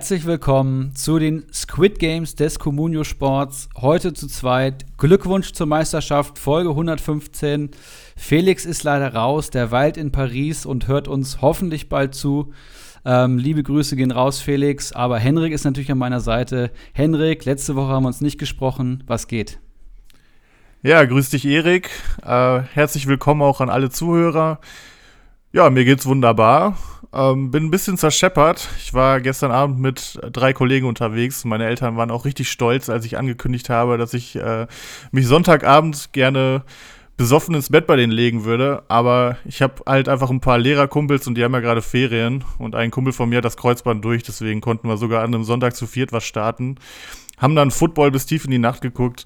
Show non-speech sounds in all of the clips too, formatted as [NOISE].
Herzlich willkommen zu den Squid Games des Communio Sports. Heute zu zweit. Glückwunsch zur Meisterschaft, Folge 115. Felix ist leider raus, der weilt in Paris und hört uns hoffentlich bald zu. Ähm, liebe Grüße gehen raus, Felix. Aber Henrik ist natürlich an meiner Seite. Henrik, letzte Woche haben wir uns nicht gesprochen. Was geht? Ja, grüß dich, Erik. Äh, herzlich willkommen auch an alle Zuhörer. Ja, mir geht's wunderbar. Ähm, bin ein bisschen zerscheppert. Ich war gestern Abend mit drei Kollegen unterwegs. Meine Eltern waren auch richtig stolz, als ich angekündigt habe, dass ich äh, mich Sonntagabend gerne besoffen ins Bett bei denen legen würde. Aber ich habe halt einfach ein paar Lehrerkumpels und die haben ja gerade Ferien. Und ein Kumpel von mir hat das Kreuzband durch, deswegen konnten wir sogar an einem Sonntag zu viert was starten. Haben dann Football bis tief in die Nacht geguckt.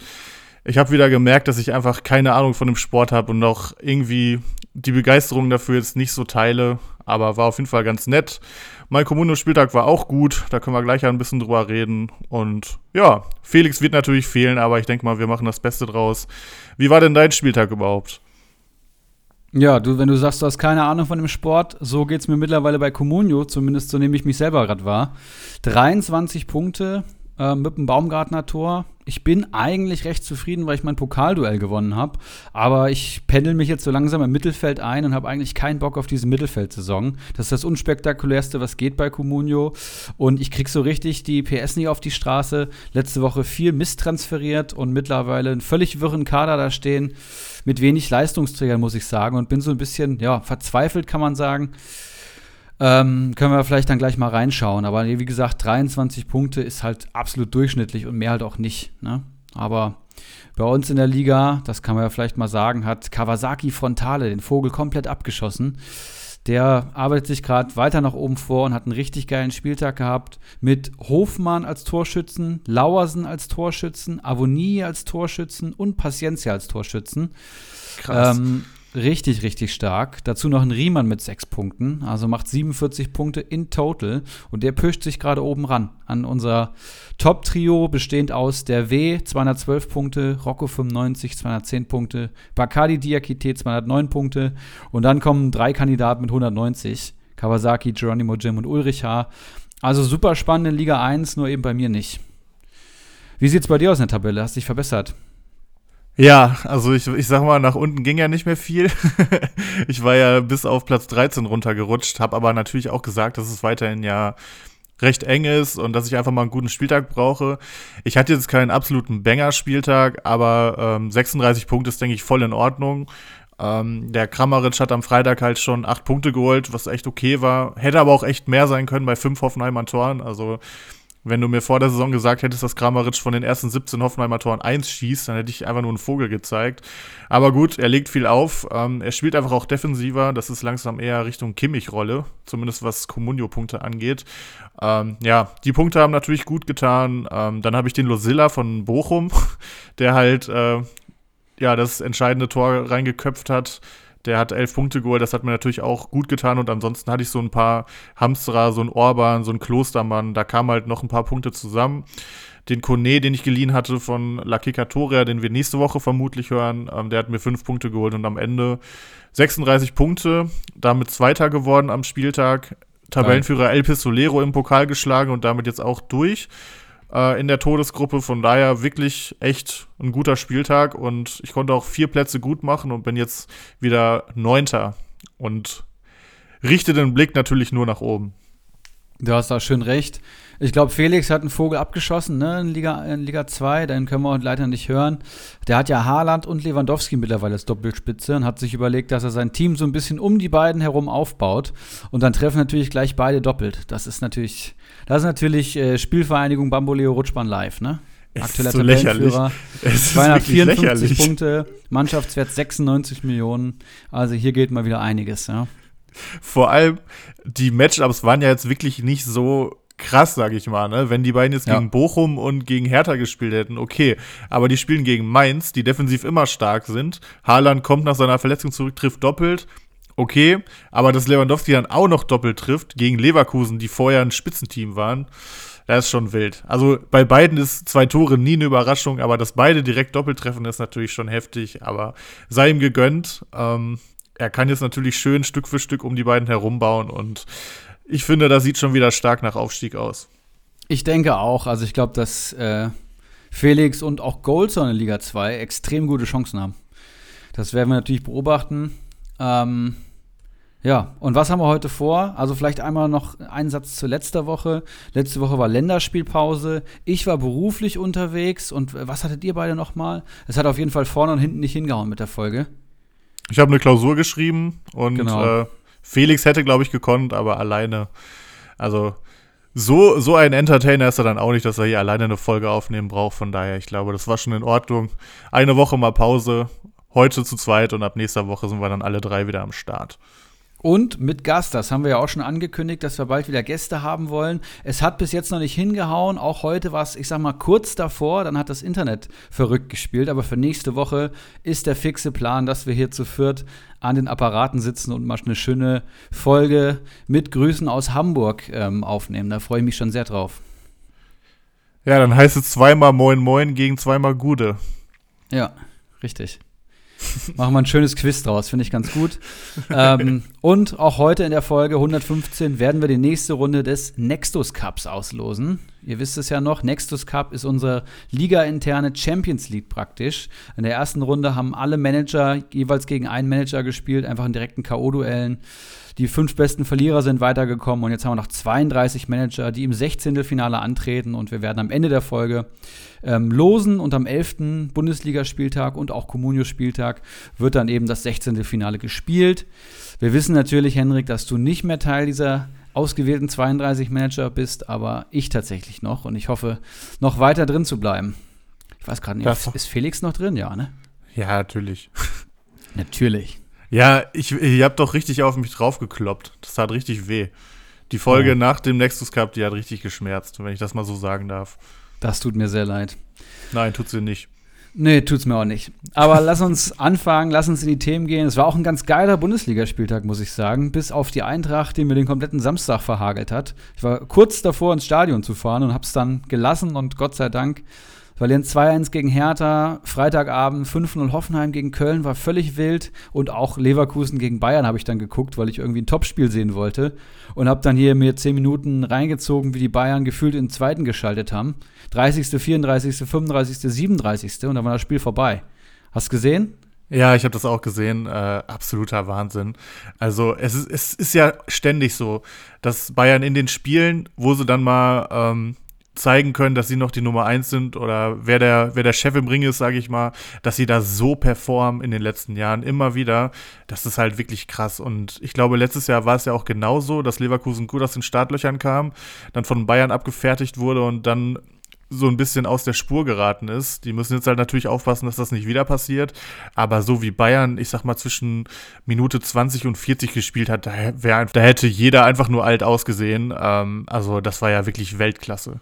Ich habe wieder gemerkt, dass ich einfach keine Ahnung von dem Sport habe und auch irgendwie die Begeisterung dafür jetzt nicht so teile, aber war auf jeden Fall ganz nett. Mein Kommuno-Spieltag war auch gut, da können wir gleich ein bisschen drüber reden. Und ja, Felix wird natürlich fehlen, aber ich denke mal, wir machen das Beste draus. Wie war denn dein Spieltag überhaupt? Ja, du, wenn du sagst, du hast keine Ahnung von dem Sport, so geht es mir mittlerweile bei Comunio, zumindest so nehme ich mich selber gerade wahr. 23 Punkte, äh, mit dem Baumgartner Tor. Ich bin eigentlich recht zufrieden, weil ich mein Pokalduell gewonnen habe. Aber ich pendel mich jetzt so langsam im Mittelfeld ein und habe eigentlich keinen Bock auf diese Mittelfeldsaison. Das ist das unspektakulärste, was geht bei Comunio. Und ich krieg so richtig die PS nicht auf die Straße. Letzte Woche viel Mist transferiert und mittlerweile einen völlig wirren Kader da stehen. Mit wenig Leistungsträgern, muss ich sagen. Und bin so ein bisschen, ja, verzweifelt, kann man sagen. Ähm, können wir vielleicht dann gleich mal reinschauen. Aber wie gesagt, 23 Punkte ist halt absolut durchschnittlich und mehr halt auch nicht. Ne? Aber bei uns in der Liga, das kann man ja vielleicht mal sagen, hat Kawasaki Frontale den Vogel komplett abgeschossen. Der arbeitet sich gerade weiter nach oben vor und hat einen richtig geilen Spieltag gehabt mit Hofmann als Torschützen, Lauersen als Torschützen, Avonie als Torschützen und Paciencia als Torschützen. Krass. Ähm, Richtig, richtig stark. Dazu noch ein Riemann mit sechs Punkten, also macht 47 Punkte in total. Und der pischt sich gerade oben ran an unser Top-Trio, bestehend aus der W, 212 Punkte, Rocco 95, 210 Punkte, Bacardi Diakite, 209 Punkte. Und dann kommen drei Kandidaten mit 190. Kawasaki, Geronimo Jim und Ulrich H. Also super spannend in Liga 1, nur eben bei mir nicht. Wie sieht's bei dir aus in der Tabelle? Hast dich verbessert? Ja, also ich, ich sag mal, nach unten ging ja nicht mehr viel. [LAUGHS] ich war ja bis auf Platz 13 runtergerutscht, habe aber natürlich auch gesagt, dass es weiterhin ja recht eng ist und dass ich einfach mal einen guten Spieltag brauche. Ich hatte jetzt keinen absoluten Banger-Spieltag, aber ähm, 36 Punkte ist, denke ich, voll in Ordnung. Ähm, der Kramaric hat am Freitag halt schon acht Punkte geholt, was echt okay war. Hätte aber auch echt mehr sein können bei fünf Hoffenheimer Toren. Also wenn du mir vor der Saison gesagt hättest, dass Kramaric von den ersten 17 Hoffenheimer Toren 1 schießt, dann hätte ich einfach nur einen Vogel gezeigt. Aber gut, er legt viel auf. Ähm, er spielt einfach auch defensiver. Das ist langsam eher Richtung Kimmich-Rolle, zumindest was Comunio-Punkte angeht. Ähm, ja, die Punkte haben natürlich gut getan. Ähm, dann habe ich den Losilla von Bochum, [LAUGHS] der halt äh, ja das entscheidende Tor reingeköpft hat. Der hat elf Punkte geholt, das hat mir natürlich auch gut getan. Und ansonsten hatte ich so ein paar Hamsterer, so ein Orban, so ein Klostermann. Da kamen halt noch ein paar Punkte zusammen. Den Kone, den ich geliehen hatte von La Kikatoria, den wir nächste Woche vermutlich hören, ähm, der hat mir fünf Punkte geholt und am Ende 36 Punkte, damit Zweiter geworden am Spieltag. Tabellenführer El Pistolero im Pokal geschlagen und damit jetzt auch durch äh, in der Todesgruppe. Von daher wirklich echt ein guter Spieltag und ich konnte auch vier Plätze gut machen und bin jetzt wieder Neunter und richte den Blick natürlich nur nach oben. Du hast da schön recht. Ich glaube, Felix hat einen Vogel abgeschossen, ne, in Liga, in Liga 2, den können wir leider nicht hören. Der hat ja Haaland und Lewandowski mittlerweile als Doppelspitze und hat sich überlegt, dass er sein Team so ein bisschen um die beiden herum aufbaut. Und dann treffen natürlich gleich beide doppelt. Das ist natürlich, das ist natürlich äh, Spielvereinigung Bamboleo Rutschbahn live, ne? Aktueller so Tabellenführer. 254 Punkte, Mannschaftswert 96 Millionen. Also hier geht mal wieder einiges, ja. Vor allem, die Matchups waren ja jetzt wirklich nicht so krass, sag ich mal, ne? Wenn die beiden jetzt ja. gegen Bochum und gegen Hertha gespielt hätten, okay. Aber die spielen gegen Mainz, die defensiv immer stark sind. Haaland kommt nach seiner Verletzung zurück, trifft doppelt. Okay, aber dass Lewandowski dann auch noch doppelt trifft gegen Leverkusen, die vorher ein Spitzenteam waren, das ist schon wild. Also bei beiden ist zwei Tore nie eine Überraschung, aber dass beide direkt doppelt treffen, ist natürlich schon heftig. Aber sei ihm gegönnt. Ähm, er kann jetzt natürlich schön Stück für Stück um die beiden herumbauen und ich finde, das sieht schon wieder stark nach Aufstieg aus. Ich denke auch. Also ich glaube, dass äh, Felix und auch Goldson in Liga 2 extrem gute Chancen haben. Das werden wir natürlich beobachten. Ähm, ja, und was haben wir heute vor? Also vielleicht einmal noch einen Satz zu letzter Woche. Letzte Woche war Länderspielpause. Ich war beruflich unterwegs. Und was hattet ihr beide noch mal? Es hat auf jeden Fall vorne und hinten nicht hingehauen mit der Folge. Ich habe eine Klausur geschrieben und genau. äh, Felix hätte, glaube ich, gekonnt, aber alleine. Also so, so ein Entertainer ist er dann auch nicht, dass er hier alleine eine Folge aufnehmen braucht. Von daher, ich glaube, das war schon in Ordnung. Eine Woche mal Pause, heute zu zweit und ab nächster Woche sind wir dann alle drei wieder am Start. Und mit Gast, das haben wir ja auch schon angekündigt, dass wir bald wieder Gäste haben wollen. Es hat bis jetzt noch nicht hingehauen. Auch heute war es, ich sag mal, kurz davor. Dann hat das Internet verrückt gespielt. Aber für nächste Woche ist der fixe Plan, dass wir hier zu viert an den Apparaten sitzen und mal eine schöne Folge mit Grüßen aus Hamburg ähm, aufnehmen. Da freue ich mich schon sehr drauf. Ja, dann heißt es zweimal Moin Moin gegen zweimal Gude. Ja, richtig. Machen wir ein schönes Quiz draus, finde ich ganz gut. ähm, und auch heute in der Folge 115 werden wir die nächste Runde des Nextus Cups auslosen. Ihr wisst es ja noch, Nextus Cup ist unsere liga-interne Champions League praktisch. In der ersten Runde haben alle Manager jeweils gegen einen Manager gespielt, einfach in direkten K.O.-Duellen. Die fünf besten Verlierer sind weitergekommen und jetzt haben wir noch 32 Manager, die im 16. Finale antreten und wir werden am Ende der Folge ähm, losen und am 11. Bundesligaspieltag und auch Communio-Spieltag wird dann eben das 16. Finale gespielt. Wir wissen natürlich, Henrik, dass du nicht mehr Teil dieser ausgewählten 32 Manager bist, aber ich tatsächlich noch und ich hoffe, noch weiter drin zu bleiben. Ich weiß gerade nicht, ist Felix noch drin? Ja, ne? Ja, natürlich. [LAUGHS] natürlich. Ja, ich, ich habe doch richtig auf mich draufgekloppt. Das tat richtig weh. Die Folge oh. nach dem Nexus Cup, die hat richtig geschmerzt, wenn ich das mal so sagen darf. Das tut mir sehr leid. Nein, tut sie nicht. Nee, tut's mir auch nicht. Aber lass uns [LAUGHS] anfangen, lass uns in die Themen gehen. Es war auch ein ganz geiler Bundesligaspieltag, muss ich sagen. Bis auf die Eintracht, die mir den kompletten Samstag verhagelt hat. Ich war kurz davor, ins Stadion zu fahren und hab's dann gelassen und Gott sei Dank Verlieren 2-1 gegen Hertha, Freitagabend 5-0 Hoffenheim gegen Köln war völlig wild und auch Leverkusen gegen Bayern habe ich dann geguckt, weil ich irgendwie ein Topspiel sehen wollte und habe dann hier mir 10 Minuten reingezogen, wie die Bayern gefühlt in den zweiten geschaltet haben. 30., 34., 35., 37. und dann war das Spiel vorbei. Hast du gesehen? Ja, ich habe das auch gesehen. Äh, absoluter Wahnsinn. Also es ist, es ist ja ständig so, dass Bayern in den Spielen, wo sie dann mal ähm, zeigen können, dass sie noch die Nummer eins sind oder wer der, wer der Chef im Ring ist, sage ich mal, dass sie da so performen in den letzten Jahren immer wieder. Das ist halt wirklich krass. Und ich glaube, letztes Jahr war es ja auch genauso, dass Leverkusen gut aus den Startlöchern kam, dann von Bayern abgefertigt wurde und dann so ein bisschen aus der Spur geraten ist. Die müssen jetzt halt natürlich aufpassen, dass das nicht wieder passiert. Aber so wie Bayern, ich sag mal, zwischen Minute 20 und 40 gespielt hat, da, wär, da hätte jeder einfach nur alt ausgesehen. Ähm, also das war ja wirklich Weltklasse.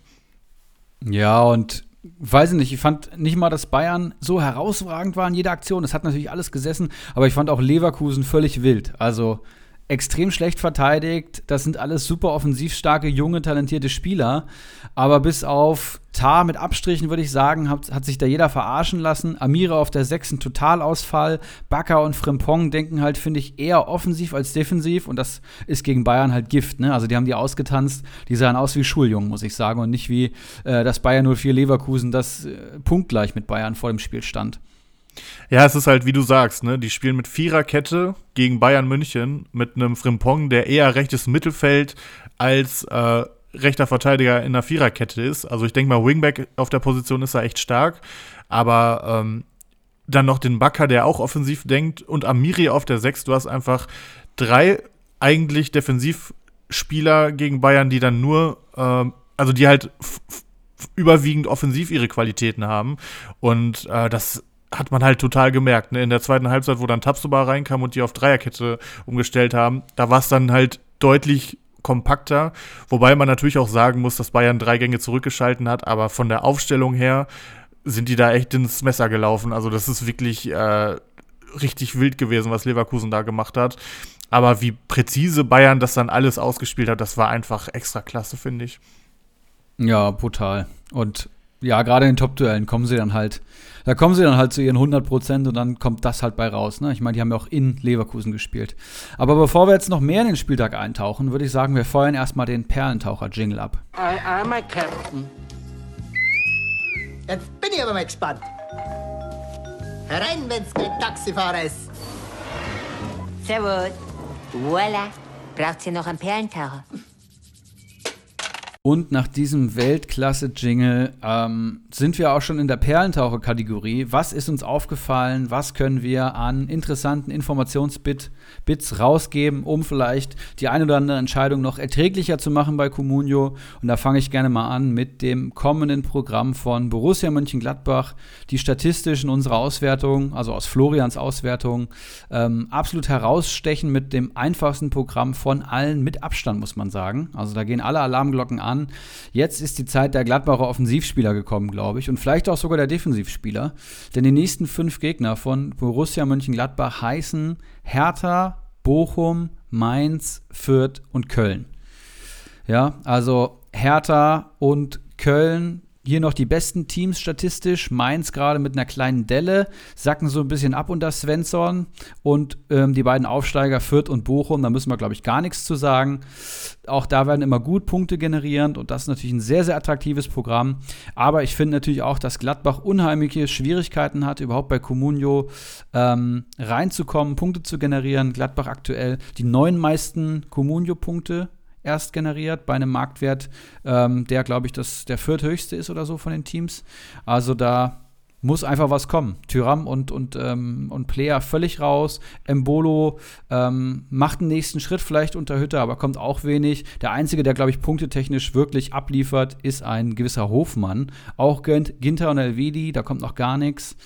Ja, und weiß ich nicht, ich fand nicht mal, dass Bayern so herausragend war in jeder Aktion. Es hat natürlich alles gesessen, aber ich fand auch Leverkusen völlig wild. Also extrem schlecht verteidigt. Das sind alles super offensiv starke, junge, talentierte Spieler. Aber bis auf Tar mit Abstrichen, würde ich sagen, hat, hat, sich da jeder verarschen lassen. Amira auf der sechsten Totalausfall. Bakker und Frimpong denken halt, finde ich, eher offensiv als defensiv. Und das ist gegen Bayern halt Gift. Ne? Also die haben die ausgetanzt. Die sahen aus wie Schuljungen, muss ich sagen. Und nicht wie äh, das Bayern 04 Leverkusen, das äh, punktgleich mit Bayern vor dem Spiel stand. Ja, es ist halt, wie du sagst, ne? Die spielen mit Viererkette gegen Bayern München mit einem Frimpong, der eher rechtes Mittelfeld als äh, rechter Verteidiger in der Viererkette ist. Also ich denke mal, Wingback auf der Position ist er echt stark. Aber ähm, dann noch den Bakker, der auch offensiv denkt, und Amiri auf der Sechs. Du hast einfach drei eigentlich Defensivspieler gegen Bayern, die dann nur, ähm, also die halt überwiegend offensiv ihre Qualitäten haben. Und äh, das hat man halt total gemerkt. Ne? In der zweiten Halbzeit, wo dann Tabsoba reinkam und die auf Dreierkette umgestellt haben, da war es dann halt deutlich kompakter. Wobei man natürlich auch sagen muss, dass Bayern drei Gänge zurückgeschalten hat, aber von der Aufstellung her sind die da echt ins Messer gelaufen. Also das ist wirklich äh, richtig wild gewesen, was Leverkusen da gemacht hat. Aber wie präzise Bayern das dann alles ausgespielt hat, das war einfach extra klasse, finde ich. Ja, brutal. Und ja, gerade in den Top-Duellen kommen sie dann halt, da kommen sie dann halt zu ihren 100 Prozent und dann kommt das halt bei raus. Ne? Ich meine, die haben ja auch in Leverkusen gespielt. Aber bevor wir jetzt noch mehr in den Spieltag eintauchen, würde ich sagen, wir feuern erstmal den Perlentaucher-Jingle ab. I am a captain. Jetzt bin ich aber mal gespannt. Herein, wenn's kein Taxifahrer ist. Servus. Voila. Braucht ihr noch einen Perlentaucher? Und nach diesem Weltklasse-Jingle ähm, sind wir auch schon in der Perlentaucher-Kategorie. Was ist uns aufgefallen? Was können wir an interessanten Informationsbits rausgeben, um vielleicht die eine oder andere Entscheidung noch erträglicher zu machen bei Comunio? Und da fange ich gerne mal an mit dem kommenden Programm von Borussia Mönchengladbach, die statistisch in unserer Auswertung, also aus Florians Auswertung, ähm, absolut herausstechen mit dem einfachsten Programm von allen mit Abstand, muss man sagen. Also da gehen alle Alarmglocken an an. Jetzt ist die Zeit der Gladbacher Offensivspieler gekommen, glaube ich. Und vielleicht auch sogar der Defensivspieler. Denn die nächsten fünf Gegner von Borussia Mönchengladbach heißen Hertha, Bochum, Mainz, Fürth und Köln. Ja, also Hertha und Köln hier noch die besten Teams statistisch. Mainz gerade mit einer kleinen Delle, sacken so ein bisschen ab unter Svensson. Und ähm, die beiden Aufsteiger Fürth und Bochum, da müssen wir, glaube ich, gar nichts zu sagen. Auch da werden immer gut Punkte generiert und das ist natürlich ein sehr, sehr attraktives Programm. Aber ich finde natürlich auch, dass Gladbach unheimliche Schwierigkeiten hat, überhaupt bei Comunio ähm, reinzukommen, Punkte zu generieren. Gladbach aktuell die neun meisten Comunio-Punkte erst generiert bei einem Marktwert, ähm, der, glaube ich, das, der vierthöchste ist oder so von den Teams. Also da muss einfach was kommen. Tyram und, und, ähm, und Player völlig raus. Embolo ähm, macht einen nächsten Schritt vielleicht unter Hütte, aber kommt auch wenig. Der Einzige, der, glaube ich, punktetechnisch wirklich abliefert, ist ein gewisser Hofmann. Auch Ginter und Elvedi, da kommt noch gar nichts.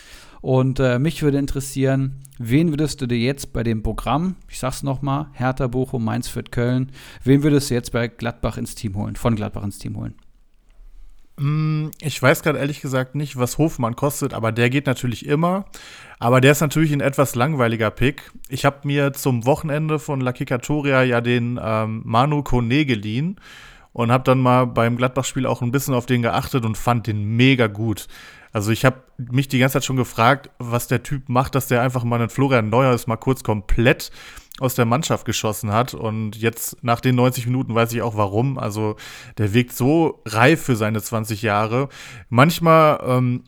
Und äh, mich würde interessieren, wen würdest du dir jetzt bei dem Programm, ich sag's nochmal, Hertha, Bochum, Mainz, Fürth, Köln, wen würdest du jetzt bei Gladbach ins Team holen, von Gladbach ins Team holen? Mm, ich weiß gerade ehrlich gesagt nicht, was Hofmann kostet, aber der geht natürlich immer. Aber der ist natürlich ein etwas langweiliger Pick. Ich habe mir zum Wochenende von La Kikatoria ja den ähm, Manu Kone geliehen und habe dann mal beim Gladbach-Spiel auch ein bisschen auf den geachtet und fand den mega gut. Also ich habe mich die ganze Zeit schon gefragt, was der Typ macht, dass der einfach mal einen Florian Neuers mal kurz komplett aus der Mannschaft geschossen hat. Und jetzt nach den 90 Minuten weiß ich auch warum. Also der wirkt so reif für seine 20 Jahre. Manchmal ähm,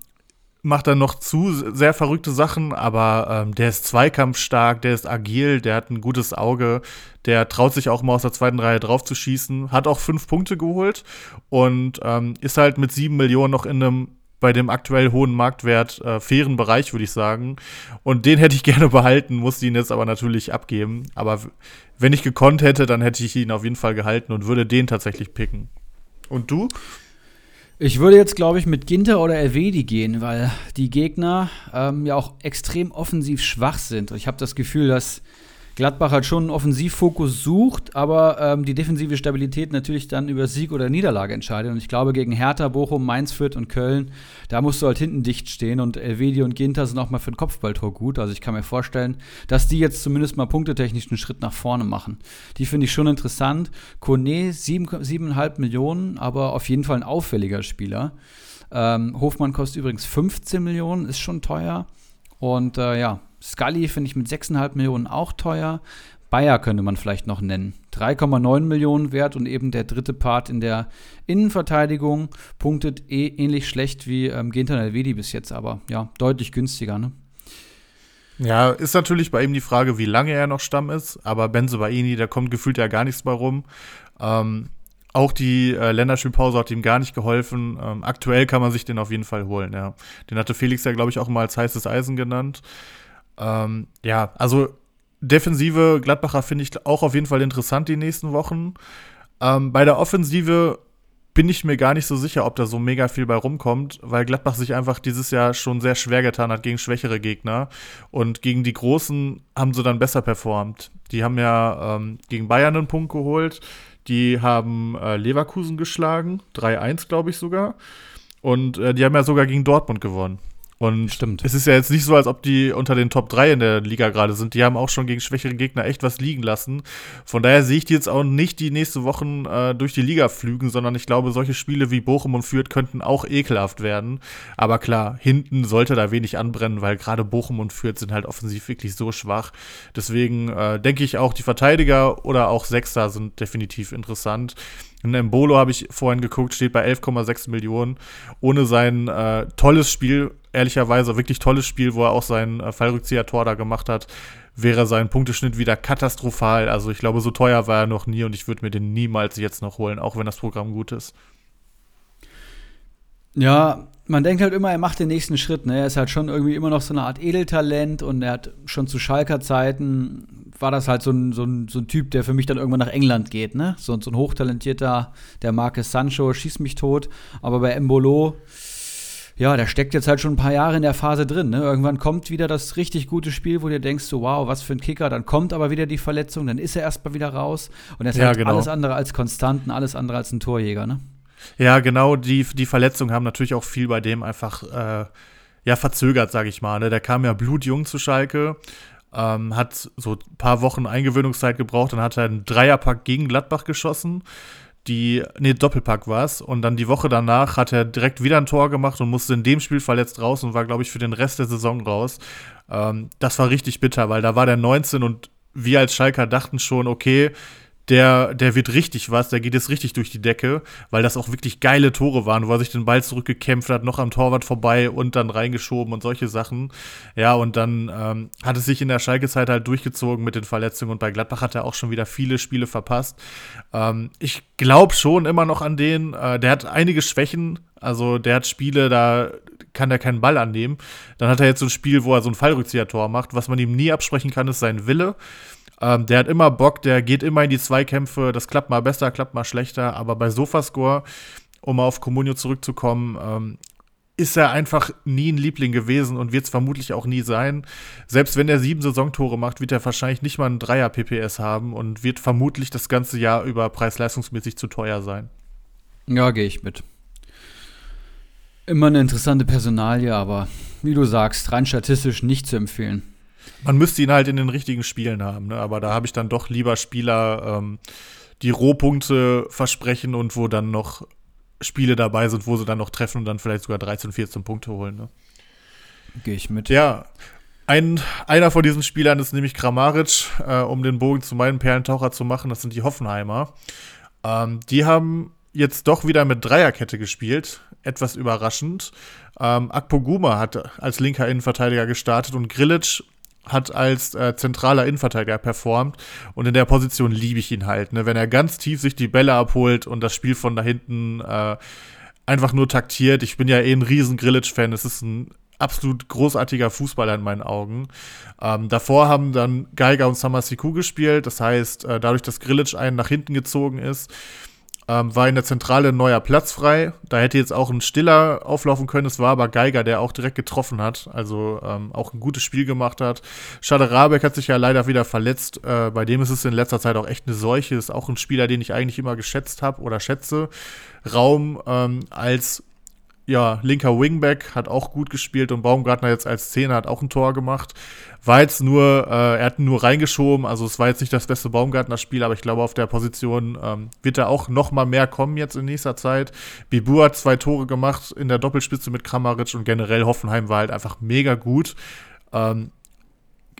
macht er noch zu sehr verrückte Sachen, aber ähm, der ist zweikampfstark, der ist agil, der hat ein gutes Auge, der traut sich auch mal aus der zweiten Reihe drauf zu schießen, hat auch fünf Punkte geholt und ähm, ist halt mit sieben Millionen noch in einem bei dem aktuell hohen Marktwert äh, fairen Bereich, würde ich sagen. Und den hätte ich [LAUGHS] gerne behalten, musste ihn jetzt aber natürlich abgeben. Aber wenn ich gekonnt hätte, dann hätte ich ihn auf jeden Fall gehalten und würde den tatsächlich picken. Und du? Ich würde jetzt, glaube ich, mit Ginter oder Elvedi gehen, weil die Gegner ähm, ja auch extrem offensiv schwach sind. Ich habe das Gefühl, dass Gladbach halt schon einen Offensivfokus sucht, aber ähm, die defensive Stabilität natürlich dann über Sieg oder Niederlage entscheidet. Und ich glaube, gegen Hertha, Bochum, Mainz, Fürth und Köln, da musst du halt hinten dicht stehen. Und Elvedi und Ginter sind auch mal für ein Kopfballtor gut. Also ich kann mir vorstellen, dass die jetzt zumindest mal punktetechnisch einen Schritt nach vorne machen. Die finde ich schon interessant. Kone, sieben, siebeneinhalb Millionen, aber auf jeden Fall ein auffälliger Spieler. Ähm, Hofmann kostet übrigens 15 Millionen, ist schon teuer. Und äh, ja, Scully finde ich mit 6,5 Millionen auch teuer. Bayer könnte man vielleicht noch nennen. 3,9 Millionen wert und eben der dritte Part in der Innenverteidigung. Punktet eh ähnlich schlecht wie ähm, Ginter Elvedi bis jetzt, aber ja, deutlich günstiger, ne? Ja, ist natürlich bei ihm die Frage, wie lange er noch Stamm ist, aber Benze Baini, da kommt gefühlt ja gar nichts bei rum. Ähm, auch die äh, Länderspielpause hat ihm gar nicht geholfen. Ähm, aktuell kann man sich den auf jeden Fall holen, ja. Den hatte Felix ja, glaube ich, auch mal als heißes Eisen genannt. Ähm, ja, also Defensive Gladbacher finde ich auch auf jeden Fall interessant die nächsten Wochen. Ähm, bei der Offensive bin ich mir gar nicht so sicher, ob da so mega viel bei rumkommt, weil Gladbach sich einfach dieses Jahr schon sehr schwer getan hat gegen schwächere Gegner. Und gegen die Großen haben sie dann besser performt. Die haben ja ähm, gegen Bayern einen Punkt geholt. Die haben äh, Leverkusen geschlagen, 3-1, glaube ich sogar. Und äh, die haben ja sogar gegen Dortmund gewonnen. Und Stimmt. es ist ja jetzt nicht so, als ob die unter den Top 3 in der Liga gerade sind. Die haben auch schon gegen schwächere Gegner echt was liegen lassen. Von daher sehe ich die jetzt auch nicht die nächsten Wochen äh, durch die Liga flügen, sondern ich glaube, solche Spiele wie Bochum und Fürth könnten auch ekelhaft werden. Aber klar, hinten sollte da wenig anbrennen, weil gerade Bochum und Fürth sind halt offensiv wirklich so schwach. Deswegen äh, denke ich auch, die Verteidiger oder auch Sechster sind definitiv interessant. In Embolo habe ich vorhin geguckt, steht bei 11,6 Millionen. Ohne sein äh, tolles Spiel, ehrlicherweise wirklich tolles Spiel, wo er auch sein äh, Fallrückzieher-Tor da gemacht hat, wäre sein Punkteschnitt wieder katastrophal. Also ich glaube, so teuer war er noch nie und ich würde mir den niemals jetzt noch holen, auch wenn das Programm gut ist. Ja, man denkt halt immer, er macht den nächsten Schritt. Ne? Er ist halt schon irgendwie immer noch so eine Art Edeltalent und er hat schon zu Schalker Zeiten war das halt so ein, so ein, so ein Typ, der für mich dann irgendwann nach England geht. Ne? So, so ein hochtalentierter, der Marcus Sancho, schießt mich tot. Aber bei Embolo, ja, der steckt jetzt halt schon ein paar Jahre in der Phase drin. Ne? Irgendwann kommt wieder das richtig gute Spiel, wo du denkst, so, wow, was für ein Kicker. Dann kommt aber wieder die Verletzung, dann ist er erstmal wieder raus. Und er ist Ja, halt genau. alles andere als konstant und alles andere als ein Torjäger. Ne? Ja, genau, die, die Verletzungen haben natürlich auch viel bei dem einfach äh, ja, verzögert, sag ich mal. Ne? Der kam ja blutjung zu Schalke, ähm, hat so ein paar Wochen Eingewöhnungszeit gebraucht, dann hat er einen Dreierpack gegen Gladbach geschossen. Die, nee, Doppelpack war es. Und dann die Woche danach hat er direkt wieder ein Tor gemacht und musste in dem Spiel verletzt raus und war, glaube ich, für den Rest der Saison raus. Ähm, das war richtig bitter, weil da war der 19 und wir als Schalker dachten schon, okay, der, der wird richtig was, der geht jetzt richtig durch die Decke, weil das auch wirklich geile Tore waren, wo er sich den Ball zurückgekämpft hat, noch am Torwart vorbei und dann reingeschoben und solche Sachen. Ja, und dann ähm, hat es sich in der Schalke-Zeit halt durchgezogen mit den Verletzungen und bei Gladbach hat er auch schon wieder viele Spiele verpasst. Ähm, ich glaube schon immer noch an den, äh, der hat einige Schwächen, also der hat Spiele, da kann er keinen Ball annehmen. Dann hat er jetzt so ein Spiel, wo er so ein Fallrückzieher-Tor macht. Was man ihm nie absprechen kann, ist sein Wille. Ähm, der hat immer Bock, der geht immer in die Zweikämpfe. Das klappt mal besser, klappt mal schlechter. Aber bei Sofascore, um mal auf Comunio zurückzukommen, ähm, ist er einfach nie ein Liebling gewesen und wird es vermutlich auch nie sein. Selbst wenn er sieben Saisontore macht, wird er wahrscheinlich nicht mal einen Dreier PPS haben und wird vermutlich das ganze Jahr über preis-leistungsmäßig zu teuer sein. Ja, gehe ich mit. Immer eine interessante Personalie, aber wie du sagst, rein statistisch nicht zu empfehlen. Man müsste ihn halt in den richtigen Spielen haben, ne? aber da habe ich dann doch lieber Spieler, ähm, die Rohpunkte versprechen und wo dann noch Spiele dabei sind, wo sie dann noch treffen und dann vielleicht sogar 13, 14 Punkte holen. Ne? Gehe ich mit. Ja, ein, einer von diesen Spielern ist nämlich Kramaric, äh, um den Bogen zu meinem Perlentaucher zu machen. Das sind die Hoffenheimer. Ähm, die haben jetzt doch wieder mit Dreierkette gespielt. Etwas überraschend. Ähm, Akpoguma hat als linker Innenverteidiger gestartet und Grilic hat als äh, zentraler Innenverteidiger performt und in der Position liebe ich ihn halt. Ne? Wenn er ganz tief sich die Bälle abholt und das Spiel von da hinten äh, einfach nur taktiert. Ich bin ja eh ein riesen Grilic-Fan. Es ist ein absolut großartiger Fußballer in meinen Augen. Ähm, davor haben dann Geiger und Samasiku gespielt. Das heißt, äh, dadurch, dass Grilic einen nach hinten gezogen ist, ähm, war in der Zentrale ein neuer Platz frei. Da hätte jetzt auch ein Stiller auflaufen können. Es war aber Geiger, der auch direkt getroffen hat. Also ähm, auch ein gutes Spiel gemacht hat. Schade Rabeck hat sich ja leider wieder verletzt. Äh, bei dem ist es in letzter Zeit auch echt eine Seuche. Ist auch ein Spieler, den ich eigentlich immer geschätzt habe oder schätze. Raum ähm, als ja, linker Wingback hat auch gut gespielt und Baumgartner jetzt als Zehner hat auch ein Tor gemacht. War jetzt nur, äh, er hat nur reingeschoben, also es war jetzt nicht das beste Baumgartner-Spiel, aber ich glaube, auf der Position ähm, wird er auch noch mal mehr kommen jetzt in nächster Zeit. Bibu hat zwei Tore gemacht in der Doppelspitze mit Kramaric und generell Hoffenheim war halt einfach mega gut. Ähm,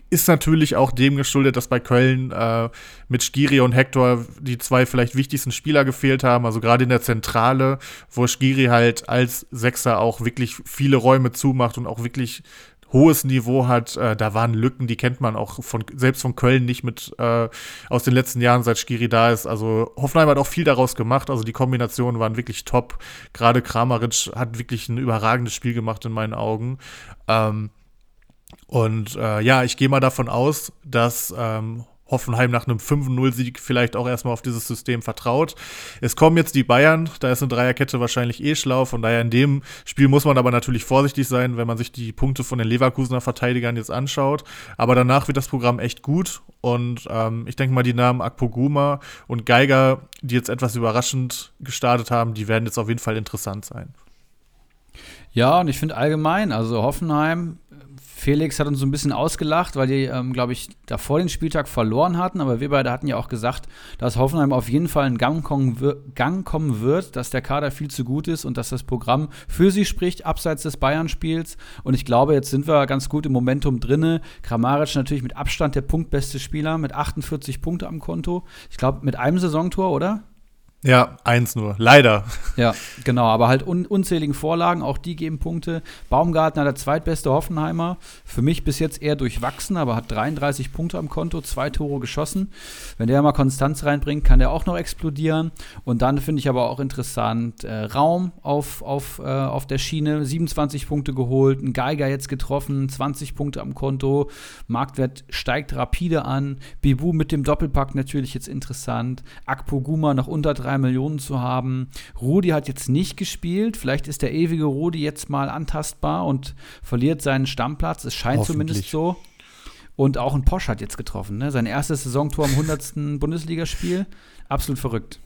ist natürlich auch dem geschuldet, dass bei Köln äh, mit Skiri und Hector die zwei vielleicht wichtigsten Spieler gefehlt haben. Also gerade in der Zentrale, wo Skiri halt als Sechser auch wirklich viele Räume zumacht und auch wirklich hohes Niveau hat. Äh, da waren Lücken, die kennt man auch von selbst von Köln nicht mit äh, aus den letzten Jahren, seit Skiri da ist. Also Hoffenheim hat auch viel daraus gemacht. Also die Kombinationen waren wirklich top. Gerade Kramaric hat wirklich ein überragendes Spiel gemacht in meinen Augen. Ähm, und äh, ja, ich gehe mal davon aus, dass ähm, Hoffenheim nach einem 5-0-Sieg vielleicht auch erstmal auf dieses System vertraut. Es kommen jetzt die Bayern, da ist eine Dreierkette wahrscheinlich eh schlau, von daher in dem Spiel muss man aber natürlich vorsichtig sein, wenn man sich die Punkte von den Leverkusener Verteidigern jetzt anschaut. Aber danach wird das Programm echt gut und ähm, ich denke mal, die Namen Akpoguma und Geiger, die jetzt etwas überraschend gestartet haben, die werden jetzt auf jeden Fall interessant sein. Ja, und ich finde allgemein, also Hoffenheim, Felix hat uns so ein bisschen ausgelacht, weil die, ähm, glaube ich, davor den Spieltag verloren hatten. Aber wir beide hatten ja auch gesagt, dass Hoffenheim auf jeden Fall in Gang kommen, Gang kommen wird, dass der Kader viel zu gut ist und dass das Programm für sie spricht, abseits des Bayern-Spiels. Und ich glaube, jetzt sind wir ganz gut im Momentum drinne. Kramaric natürlich mit Abstand der punktbeste Spieler mit 48 Punkte am Konto. Ich glaube, mit einem Saisontor, oder? Ja, eins nur. Leider. Ja, genau. Aber halt un unzähligen Vorlagen, auch die geben Punkte. Baumgartner, der zweitbeste Hoffenheimer. Für mich bis jetzt eher durchwachsen, aber hat 33 Punkte am Konto, zwei Tore geschossen. Wenn der mal Konstanz reinbringt, kann der auch noch explodieren. Und dann finde ich aber auch interessant, äh, Raum auf, auf, äh, auf der Schiene, 27 Punkte geholt, ein Geiger jetzt getroffen, 20 Punkte am Konto. Marktwert steigt rapide an. Bibu mit dem Doppelpack natürlich jetzt interessant. Akpo Guma noch unter 3 drei Millionen zu haben. Rudi hat jetzt nicht gespielt. Vielleicht ist der ewige Rudi jetzt mal antastbar und verliert seinen Stammplatz. Es scheint zumindest so. Und auch ein Posch hat jetzt getroffen. Ne? Sein erstes Saisontor im 100. Bundesligaspiel. Absolut verrückt.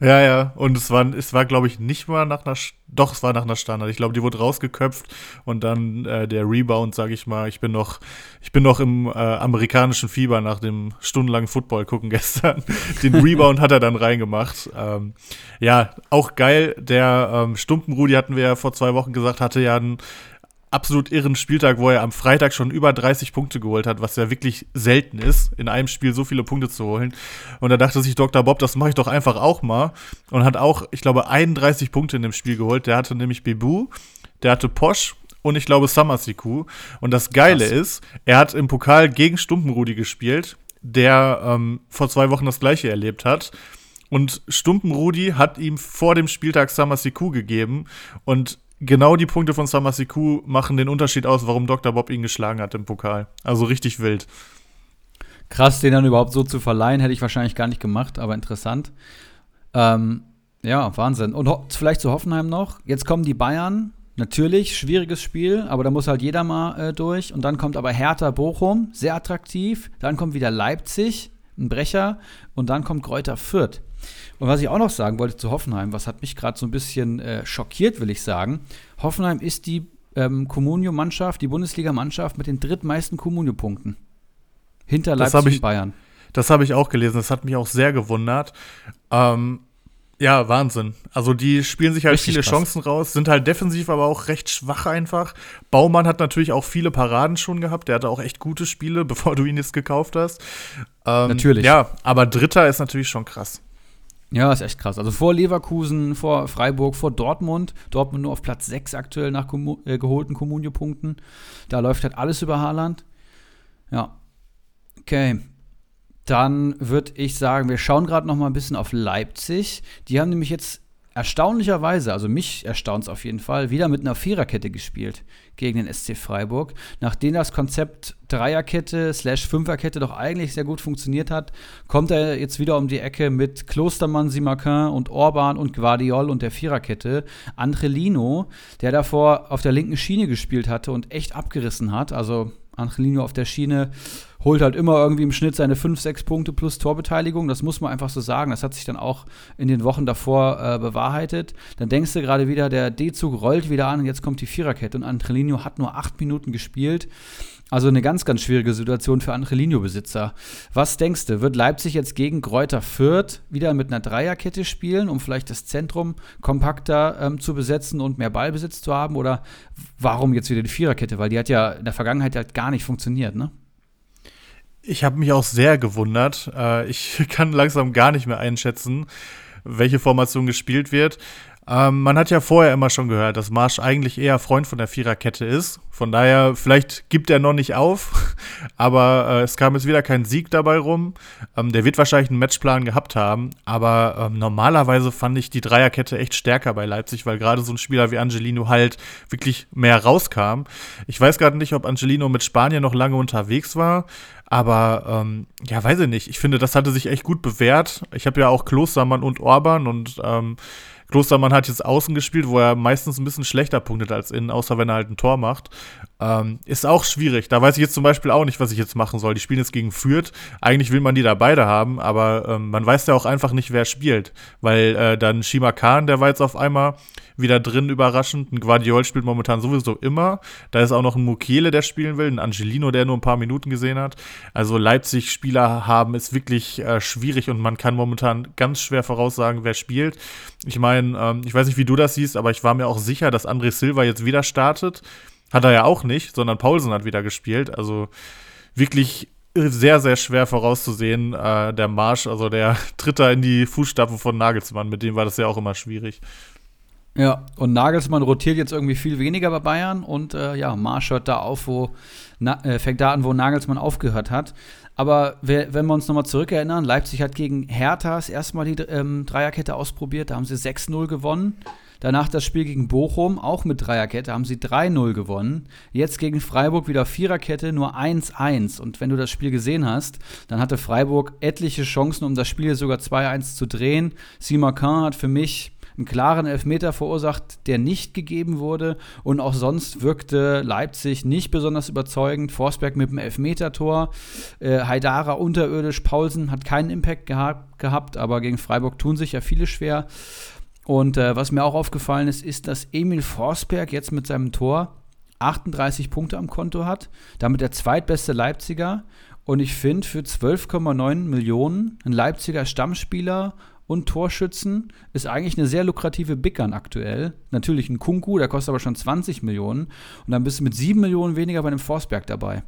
Ja, ja. Und es war, es war, glaube ich, nicht mal nach einer, doch, es war nach einer Standard. Ich glaube, die wurde rausgeköpft und dann äh, der Rebound, sage ich mal. Ich bin noch, ich bin noch im äh, amerikanischen Fieber nach dem stundenlangen Football gucken [LAUGHS] gestern. Den Rebound hat er dann reingemacht. Ähm, ja, auch geil. Der ähm, Stumpenrudi hatten wir ja vor zwei Wochen gesagt, hatte ja einen absolut irren Spieltag, wo er am Freitag schon über 30 Punkte geholt hat, was ja wirklich selten ist, in einem Spiel so viele Punkte zu holen. Und da dachte sich Dr. Bob, das mache ich doch einfach auch mal. Und hat auch, ich glaube, 31 Punkte in dem Spiel geholt. Der hatte nämlich Bebu, der hatte Posch und ich glaube Summer Siku. Und das Geile Krass. ist, er hat im Pokal gegen Stumpenrudi gespielt, der ähm, vor zwei Wochen das gleiche erlebt hat. Und Stumpenrudi hat ihm vor dem Spieltag Summer Siku gegeben. Und genau die Punkte von Samasiku machen den Unterschied aus, warum Dr. Bob ihn geschlagen hat im Pokal. Also richtig wild. Krass, den dann überhaupt so zu verleihen, hätte ich wahrscheinlich gar nicht gemacht, aber interessant. Ähm, ja, Wahnsinn. Und vielleicht zu Hoffenheim noch. Jetzt kommen die Bayern. Natürlich, schwieriges Spiel, aber da muss halt jeder mal äh, durch. Und dann kommt aber Hertha Bochum, sehr attraktiv. Dann kommt wieder Leipzig, ein Brecher. Und dann kommt Kräuter Fürth. Und was ich auch noch sagen wollte zu Hoffenheim, was hat mich gerade so ein bisschen äh, schockiert, will ich sagen. Hoffenheim ist die ähm, Comunio-Mannschaft, die Bundesliga-Mannschaft mit den drittmeisten Comunio-Punkten. Hinter Leipzig und Bayern. Das habe ich auch gelesen, das hat mich auch sehr gewundert. Ähm, ja, Wahnsinn. Also die spielen sich halt Richtig viele krass. Chancen raus, sind halt defensiv aber auch recht schwach einfach. Baumann hat natürlich auch viele Paraden schon gehabt, der hatte auch echt gute Spiele, [LAUGHS] bevor du ihn jetzt gekauft hast. Ähm, natürlich. Ja, aber Dritter ist natürlich schon krass. Ja, ist echt krass. Also vor Leverkusen, vor Freiburg, vor Dortmund. Dortmund nur auf Platz 6 aktuell nach Kommu äh, geholten Kommunio-Punkten. Da läuft halt alles über Haaland. Ja. Okay. Dann würde ich sagen, wir schauen gerade noch mal ein bisschen auf Leipzig. Die haben nämlich jetzt erstaunlicherweise, also mich erstaunt es auf jeden Fall, wieder mit einer Viererkette gespielt gegen den SC Freiburg. Nachdem das Konzept Dreierkette slash Fünferkette doch eigentlich sehr gut funktioniert hat, kommt er jetzt wieder um die Ecke mit Klostermann, Simakin und Orban und Guardiol und der Viererkette. Angelino, der davor auf der linken Schiene gespielt hatte und echt abgerissen hat, also Angelino auf der Schiene holt halt immer irgendwie im Schnitt seine 5, 6 Punkte plus Torbeteiligung. Das muss man einfach so sagen. Das hat sich dann auch in den Wochen davor äh, bewahrheitet. Dann denkst du gerade wieder, der D-Zug rollt wieder an und jetzt kommt die Viererkette und Angelino hat nur 8 Minuten gespielt. Also eine ganz, ganz schwierige Situation für Angelino-Besitzer. Was denkst du, wird Leipzig jetzt gegen Kräuter Fürth wieder mit einer Dreierkette spielen, um vielleicht das Zentrum kompakter ähm, zu besetzen und mehr Ballbesitz zu haben? Oder warum jetzt wieder die Viererkette? Weil die hat ja in der Vergangenheit halt gar nicht funktioniert, ne? Ich habe mich auch sehr gewundert. Äh, ich [LAUGHS] kann langsam gar nicht mehr einschätzen, welche Formation gespielt wird. Ähm, man hat ja vorher immer schon gehört, dass Marsch eigentlich eher Freund von der Viererkette ist. Von daher, vielleicht gibt er noch nicht auf, [LAUGHS] aber äh, es kam jetzt wieder kein Sieg dabei rum. Ähm, der wird wahrscheinlich einen Matchplan gehabt haben, aber ähm, normalerweise fand ich die Dreierkette echt stärker bei Leipzig, weil gerade so ein Spieler wie Angelino halt wirklich mehr rauskam. Ich weiß gerade nicht, ob Angelino mit Spanien noch lange unterwegs war, aber ähm, ja, weiß ich nicht. Ich finde, das hatte sich echt gut bewährt. Ich habe ja auch Klostermann und Orban und ähm, Klostermann hat jetzt außen gespielt, wo er meistens ein bisschen schlechter punktet als innen, außer wenn er halt ein Tor macht. Ähm, ist auch schwierig. Da weiß ich jetzt zum Beispiel auch nicht, was ich jetzt machen soll. Die spielen jetzt gegen Fürth. Eigentlich will man die da beide haben, aber ähm, man weiß ja auch einfach nicht, wer spielt. Weil äh, dann Shima Khan, der war jetzt auf einmal wieder drin, überraschend. Ein Guardiol spielt momentan sowieso immer. Da ist auch noch ein Mukiele, der spielen will, ein Angelino, der nur ein paar Minuten gesehen hat. Also Leipzig-Spieler haben ist wirklich äh, schwierig und man kann momentan ganz schwer voraussagen, wer spielt. Ich meine, ähm, ich weiß nicht, wie du das siehst, aber ich war mir auch sicher, dass André Silva jetzt wieder startet. Hat er ja auch nicht, sondern Paulsen hat wieder gespielt. Also wirklich sehr, sehr schwer vorauszusehen, äh, der Marsch, also der [LAUGHS] tritt da in die Fußstapfen von Nagelsmann, mit dem war das ja auch immer schwierig. Ja, und Nagelsmann rotiert jetzt irgendwie viel weniger bei Bayern und äh, ja, Marsch hört da auf, wo na, äh, fängt da an, wo Nagelsmann aufgehört hat. Aber wenn wir uns nochmal zurückerinnern, Leipzig hat gegen Hertha das erste Mal die ähm, Dreierkette ausprobiert, da haben sie 6-0 gewonnen. Danach das Spiel gegen Bochum, auch mit Dreierkette, haben sie 3-0 gewonnen. Jetzt gegen Freiburg wieder Viererkette, nur 1-1. Und wenn du das Spiel gesehen hast, dann hatte Freiburg etliche Chancen, um das Spiel sogar 2-1 zu drehen. Simacan hat für mich einen klaren Elfmeter verursacht, der nicht gegeben wurde. Und auch sonst wirkte Leipzig nicht besonders überzeugend. Forsberg mit dem Elfmetertor, äh, Haidara unterirdisch, Paulsen hat keinen Impact geha gehabt, aber gegen Freiburg tun sich ja viele schwer. Und äh, was mir auch aufgefallen ist, ist, dass Emil Forsberg jetzt mit seinem Tor 38 Punkte am Konto hat, damit der zweitbeste Leipziger. Und ich finde, für 12,9 Millionen ein Leipziger Stammspieler und Torschützen ist eigentlich eine sehr lukrative Bickern aktuell. Natürlich ein Kunku, der kostet aber schon 20 Millionen. Und dann bist du mit 7 Millionen weniger bei einem Forsberg dabei.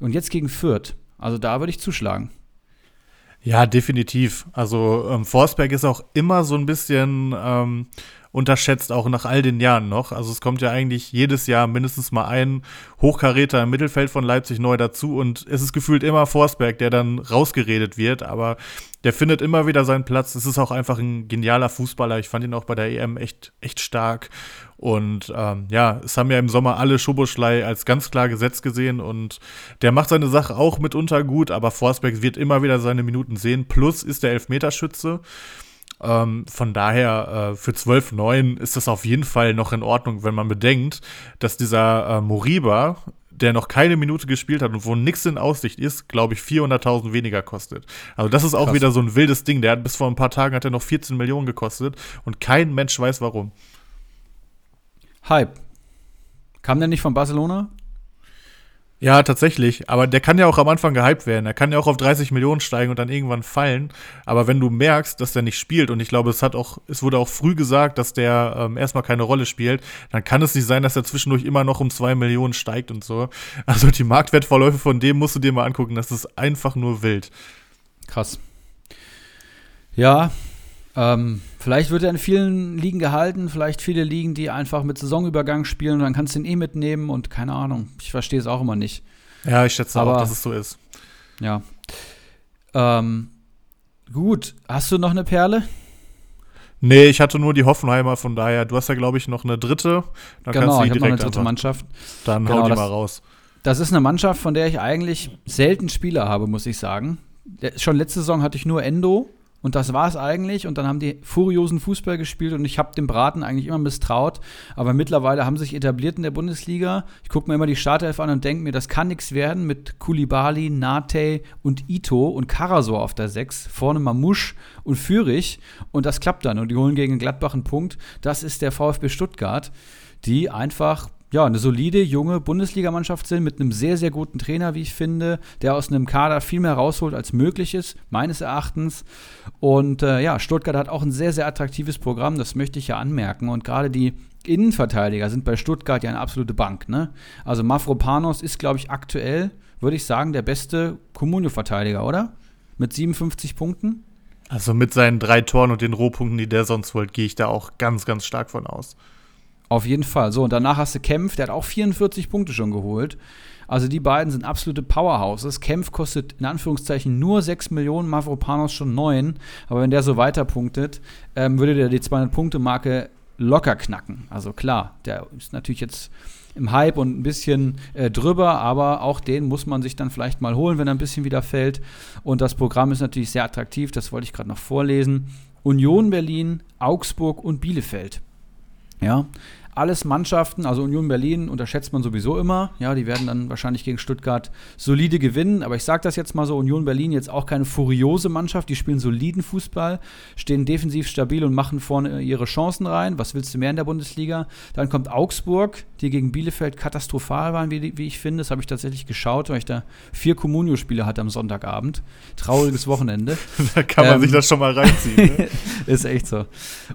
Und jetzt gegen Fürth. Also da würde ich zuschlagen. Ja, definitiv. Also ähm, Forsberg ist auch immer so ein bisschen ähm, unterschätzt, auch nach all den Jahren noch. Also es kommt ja eigentlich jedes Jahr mindestens mal ein Hochkaräter im Mittelfeld von Leipzig neu dazu und es ist gefühlt immer Forsberg, der dann rausgeredet wird, aber der findet immer wieder seinen Platz. Es ist auch einfach ein genialer Fußballer. Ich fand ihn auch bei der EM echt, echt stark. Und ähm, ja, es haben ja im Sommer alle Schoboschlei als ganz klar gesetzt gesehen und der macht seine Sache auch mitunter gut, aber Forsberg wird immer wieder seine Minuten sehen. Plus ist der Elfmeterschütze. Ähm, von daher, äh, für 12,9 ist das auf jeden Fall noch in Ordnung, wenn man bedenkt, dass dieser äh, Moriba, der noch keine Minute gespielt hat und wo nichts in Aussicht ist, glaube ich, 400.000 weniger kostet. Also das ist auch Krass. wieder so ein wildes Ding. Der hat bis vor ein paar Tagen hat er noch 14 Millionen gekostet und kein Mensch weiß warum. Hype. Kam der nicht von Barcelona? Ja, tatsächlich. Aber der kann ja auch am Anfang gehypt werden. Er kann ja auch auf 30 Millionen steigen und dann irgendwann fallen. Aber wenn du merkst, dass der nicht spielt, und ich glaube, es hat auch, es wurde auch früh gesagt, dass der ähm, erstmal keine Rolle spielt, dann kann es nicht sein, dass er zwischendurch immer noch um 2 Millionen steigt und so. [LAUGHS] Also die Marktwertverläufe von dem musst du dir mal angucken. Das ist einfach nur wild. Krass. Ja, ähm, vielleicht wird er in vielen Ligen gehalten, vielleicht viele Ligen, die einfach mit Saisonübergang spielen und dann kannst du ihn eh mitnehmen und keine Ahnung. Ich verstehe es auch immer nicht. Ja, ich schätze Aber, auch, dass es so ist. Ja. Ähm, gut, hast du noch eine Perle? Nee, ich hatte nur die Hoffenheimer, von daher, du hast ja, glaube ich, noch eine dritte. Dann genau, ich habe noch eine dritte Mannschaft. Dann genau, hau die das, mal raus. Das ist eine Mannschaft, von der ich eigentlich selten Spieler habe, muss ich sagen. Schon letzte Saison hatte ich nur Endo und das war es eigentlich. Und dann haben die furiosen Fußball gespielt und ich habe dem Braten eigentlich immer misstraut. Aber mittlerweile haben sich etabliert in der Bundesliga. Ich gucke mir immer die Startelf an und denke mir, das kann nichts werden mit Kulibali, Nate und Ito und Karasor auf der 6. Vorne Mamusch und Fürich. Und das klappt dann. Und die holen gegen Gladbach einen Punkt. Das ist der VfB Stuttgart, die einfach ja, eine solide, junge Bundesligamannschaft sind mit einem sehr, sehr guten Trainer, wie ich finde, der aus einem Kader viel mehr rausholt, als möglich ist, meines Erachtens. Und äh, ja, Stuttgart hat auch ein sehr, sehr attraktives Programm, das möchte ich ja anmerken. Und gerade die Innenverteidiger sind bei Stuttgart ja eine absolute Bank. Ne? Also Mafropanos ist, glaube ich, aktuell, würde ich sagen, der beste Comunio-Verteidiger, oder? Mit 57 Punkten. Also mit seinen drei Toren und den Rohpunkten, die der sonst holt, gehe ich da auch ganz, ganz stark von aus. Auf jeden Fall. So, und danach hast du Kempf, der hat auch 44 Punkte schon geholt. Also die beiden sind absolute Powerhouses. Kempf kostet in Anführungszeichen nur 6 Millionen, Mavropanos schon 9. Aber wenn der so weiter punktet, ähm, würde der die 200-Punkte-Marke locker knacken. Also klar, der ist natürlich jetzt im Hype und ein bisschen äh, drüber, aber auch den muss man sich dann vielleicht mal holen, wenn er ein bisschen wieder fällt. Und das Programm ist natürlich sehr attraktiv, das wollte ich gerade noch vorlesen. Union Berlin, Augsburg und Bielefeld. Ja, alles Mannschaften, also Union Berlin unterschätzt man sowieso immer. Ja, die werden dann wahrscheinlich gegen Stuttgart solide gewinnen. Aber ich sage das jetzt mal so: Union Berlin jetzt auch keine furiose Mannschaft. Die spielen soliden Fußball, stehen defensiv stabil und machen vorne ihre Chancen rein. Was willst du mehr in der Bundesliga? Dann kommt Augsburg, die gegen Bielefeld katastrophal waren, wie, wie ich finde. Das habe ich tatsächlich geschaut, weil ich da vier Comunio-Spiele hatte am Sonntagabend. Trauriges Wochenende. [LAUGHS] da kann man ähm, sich das schon mal reinziehen. Ne? [LAUGHS] ist echt so.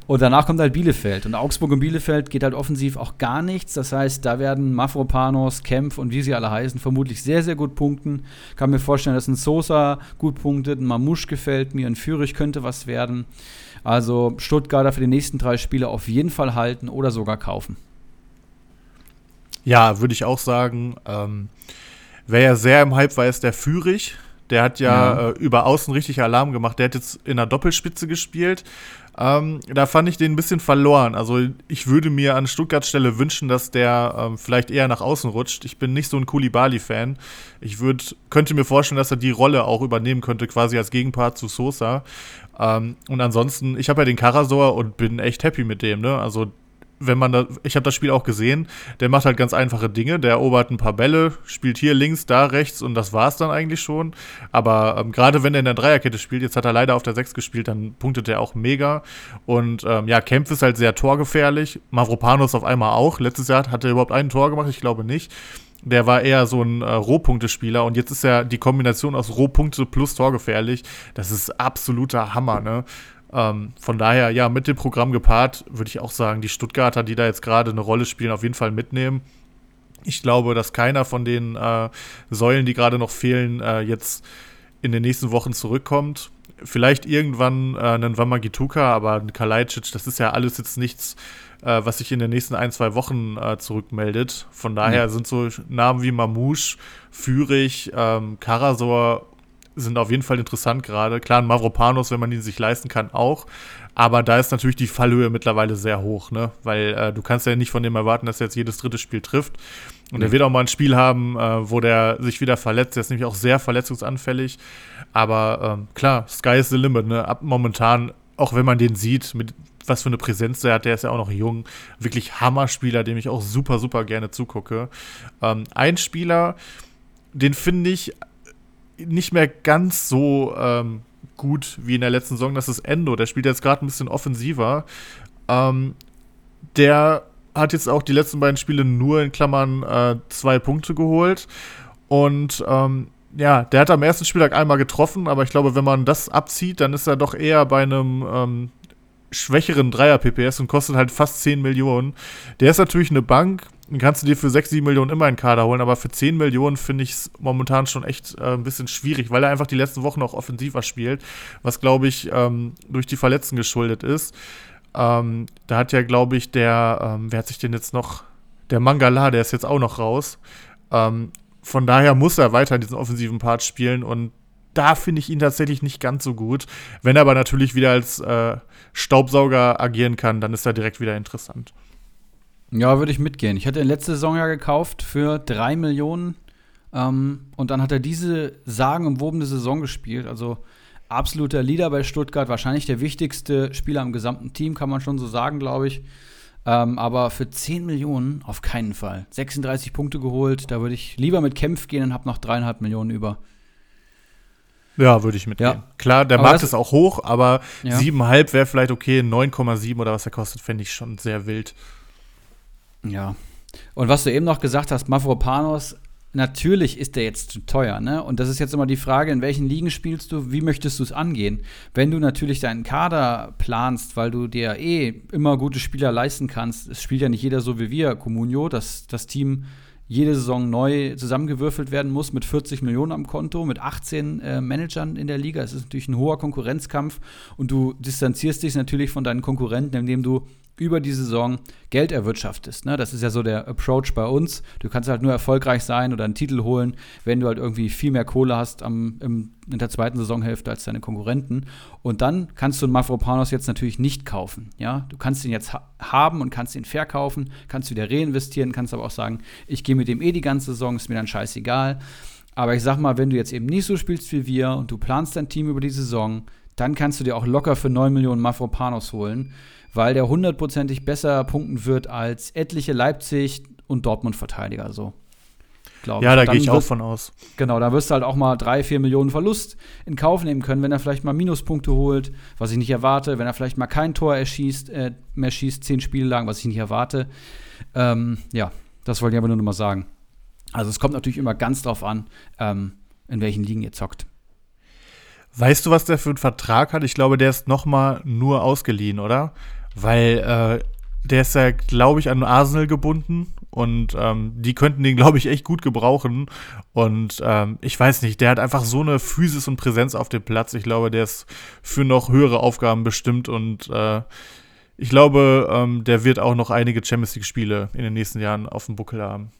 Und danach kommt halt Bielefeld. Und Augsburg und Bielefeld geht halt oft offensiv auch gar nichts. Das heißt, da werden Mafropanos, Kempf und wie sie alle heißen, vermutlich sehr, sehr gut punkten. Kann mir vorstellen, dass ein Sosa gut punktet, ein Mamouche gefällt mir, ein Fürich könnte was werden. Also Stuttgarter für die nächsten drei Spiele auf jeden Fall halten oder sogar kaufen. Ja, würde ich auch sagen. Ähm, wer ja sehr im Hype war, ist der Fürich. Der hat ja, ja. Äh, über außen richtig Alarm gemacht. Der hat jetzt in der Doppelspitze gespielt. Ähm, da fand ich den ein bisschen verloren. Also ich würde mir an Stuttgarts Stelle wünschen, dass der ähm, vielleicht eher nach außen rutscht. Ich bin nicht so ein Kulibali-Fan. Ich würd, könnte mir vorstellen, dass er die Rolle auch übernehmen könnte, quasi als Gegenpart zu Sosa. Ähm, und ansonsten, ich habe ja den Karasor und bin echt happy mit dem. Ne? Also wenn man da, ich habe das Spiel auch gesehen, der macht halt ganz einfache Dinge. Der erobert ein paar Bälle, spielt hier links, da rechts und das war's dann eigentlich schon. Aber ähm, gerade wenn er in der Dreierkette spielt, jetzt hat er leider auf der 6 gespielt, dann punktet er auch mega. Und ähm, ja, Kempf ist halt sehr torgefährlich. Mavropanos auf einmal auch. Letztes Jahr hat er überhaupt ein Tor gemacht, ich glaube nicht. Der war eher so ein äh, Rohpunkte-Spieler und jetzt ist ja die Kombination aus Rohpunkte plus torgefährlich. Das ist absoluter Hammer, ne? Ähm, von daher, ja, mit dem Programm gepaart, würde ich auch sagen, die Stuttgarter, die da jetzt gerade eine Rolle spielen, auf jeden Fall mitnehmen. Ich glaube, dass keiner von den äh, Säulen, die gerade noch fehlen, äh, jetzt in den nächsten Wochen zurückkommt. Vielleicht irgendwann äh, einen Wamagituka, aber ein Kalajdzic, das ist ja alles jetzt nichts, äh, was sich in den nächsten ein, zwei Wochen äh, zurückmeldet. Von daher mhm. sind so Namen wie Mamouche, Fürich, ähm, Karasor sind auf jeden Fall interessant gerade. Klar, ein Mavropanos, wenn man ihn sich leisten kann, auch. Aber da ist natürlich die Fallhöhe mittlerweile sehr hoch, ne? Weil äh, du kannst ja nicht von dem erwarten, dass er jetzt jedes dritte Spiel trifft. Und nee. er wird auch mal ein Spiel haben, äh, wo der sich wieder verletzt. Der ist nämlich auch sehr verletzungsanfällig. Aber ähm, klar, Sky is the limit, ne? Ab momentan, auch wenn man den sieht, mit was für eine Präsenz der hat, der ist ja auch noch jung. Wirklich Hammerspieler, dem ich auch super, super gerne zugucke. Ähm, ein Spieler, den finde ich nicht mehr ganz so ähm, gut wie in der letzten Saison. Das ist Endo. Der spielt jetzt gerade ein bisschen offensiver. Ähm, der hat jetzt auch die letzten beiden Spiele nur in Klammern äh, zwei Punkte geholt. Und ähm, ja, der hat am ersten Spieltag einmal getroffen, aber ich glaube, wenn man das abzieht, dann ist er doch eher bei einem ähm, schwächeren Dreier-PPS und kostet halt fast 10 Millionen. Der ist natürlich eine Bank, den kannst du dir für 6, 7 Millionen immer einen Kader holen, aber für 10 Millionen finde ich es momentan schon echt äh, ein bisschen schwierig, weil er einfach die letzten Wochen auch offensiver spielt, was glaube ich ähm, durch die Verletzten geschuldet ist. Ähm, da hat ja, glaube ich, der, ähm, wer hat sich denn jetzt noch, der Mangala, der ist jetzt auch noch raus. Ähm, von daher muss er weiter diesen offensiven Part spielen und da finde ich ihn tatsächlich nicht ganz so gut. Wenn er aber natürlich wieder als äh, Staubsauger agieren kann, dann ist er direkt wieder interessant. Ja, würde ich mitgehen. Ich hatte ihn letzte Saison ja gekauft für drei Millionen. Ähm, und dann hat er diese sagenumwobene Saison gespielt. Also absoluter Leader bei Stuttgart, wahrscheinlich der wichtigste Spieler im gesamten Team, kann man schon so sagen, glaube ich. Ähm, aber für 10 Millionen auf keinen Fall. 36 Punkte geholt, da würde ich lieber mit Kämpf gehen und habe noch dreieinhalb Millionen über. Ja, würde ich mitgehen. Ja. Klar, der aber Markt ist auch hoch, aber ja. 7,5 wäre vielleicht okay, 9,7 oder was er kostet, fände ich schon sehr wild. Ja. Und was du eben noch gesagt hast, Mavropanos, natürlich ist der jetzt zu teuer, ne? Und das ist jetzt immer die Frage, in welchen Ligen spielst du, wie möchtest du es angehen? Wenn du natürlich deinen Kader planst, weil du dir eh immer gute Spieler leisten kannst, es spielt ja nicht jeder so wie wir, Comunio, dass das Team jede Saison neu zusammengewürfelt werden muss mit 40 Millionen am Konto, mit 18 äh, Managern in der Liga. Es ist natürlich ein hoher Konkurrenzkampf und du distanzierst dich natürlich von deinen Konkurrenten, indem du über die Saison Geld erwirtschaftest. Ne? Das ist ja so der Approach bei uns. Du kannst halt nur erfolgreich sein oder einen Titel holen, wenn du halt irgendwie viel mehr Kohle hast am, im, in der zweiten Saisonhälfte als deine Konkurrenten. Und dann kannst du einen Mafropanos jetzt natürlich nicht kaufen. Ja? Du kannst ihn jetzt ha haben und kannst ihn verkaufen, kannst wieder reinvestieren, kannst aber auch sagen, ich gehe mit dem eh die ganze Saison, ist mir dann scheißegal. Aber ich sag mal, wenn du jetzt eben nicht so spielst wie wir und du planst dein Team über die Saison, dann kannst du dir auch locker für 9 Millionen Mafropanos holen, weil der hundertprozentig besser punkten wird als etliche Leipzig- und Dortmund-Verteidiger. So. Glaube Ja, da gehe ich auch von aus. Genau, da wirst du halt auch mal drei, vier Millionen Verlust in Kauf nehmen können, wenn er vielleicht mal Minuspunkte holt, was ich nicht erwarte, wenn er vielleicht mal kein Tor erschießt, äh, mehr schießt, zehn Spiele lang, was ich nicht erwarte. Ähm, ja, das wollte ich aber nur noch mal sagen. Also es kommt natürlich immer ganz drauf an, ähm, in welchen Ligen ihr zockt. Weißt du, was der für einen Vertrag hat? Ich glaube, der ist noch mal nur ausgeliehen, oder? Weil äh, der ist ja, glaube ich, an Arsenal gebunden und ähm, die könnten den, glaube ich, echt gut gebrauchen. Und ähm, ich weiß nicht, der hat einfach so eine Physis und Präsenz auf dem Platz. Ich glaube, der ist für noch höhere Aufgaben bestimmt und äh, ich glaube, ähm, der wird auch noch einige Champions League-Spiele in den nächsten Jahren auf dem Buckel haben.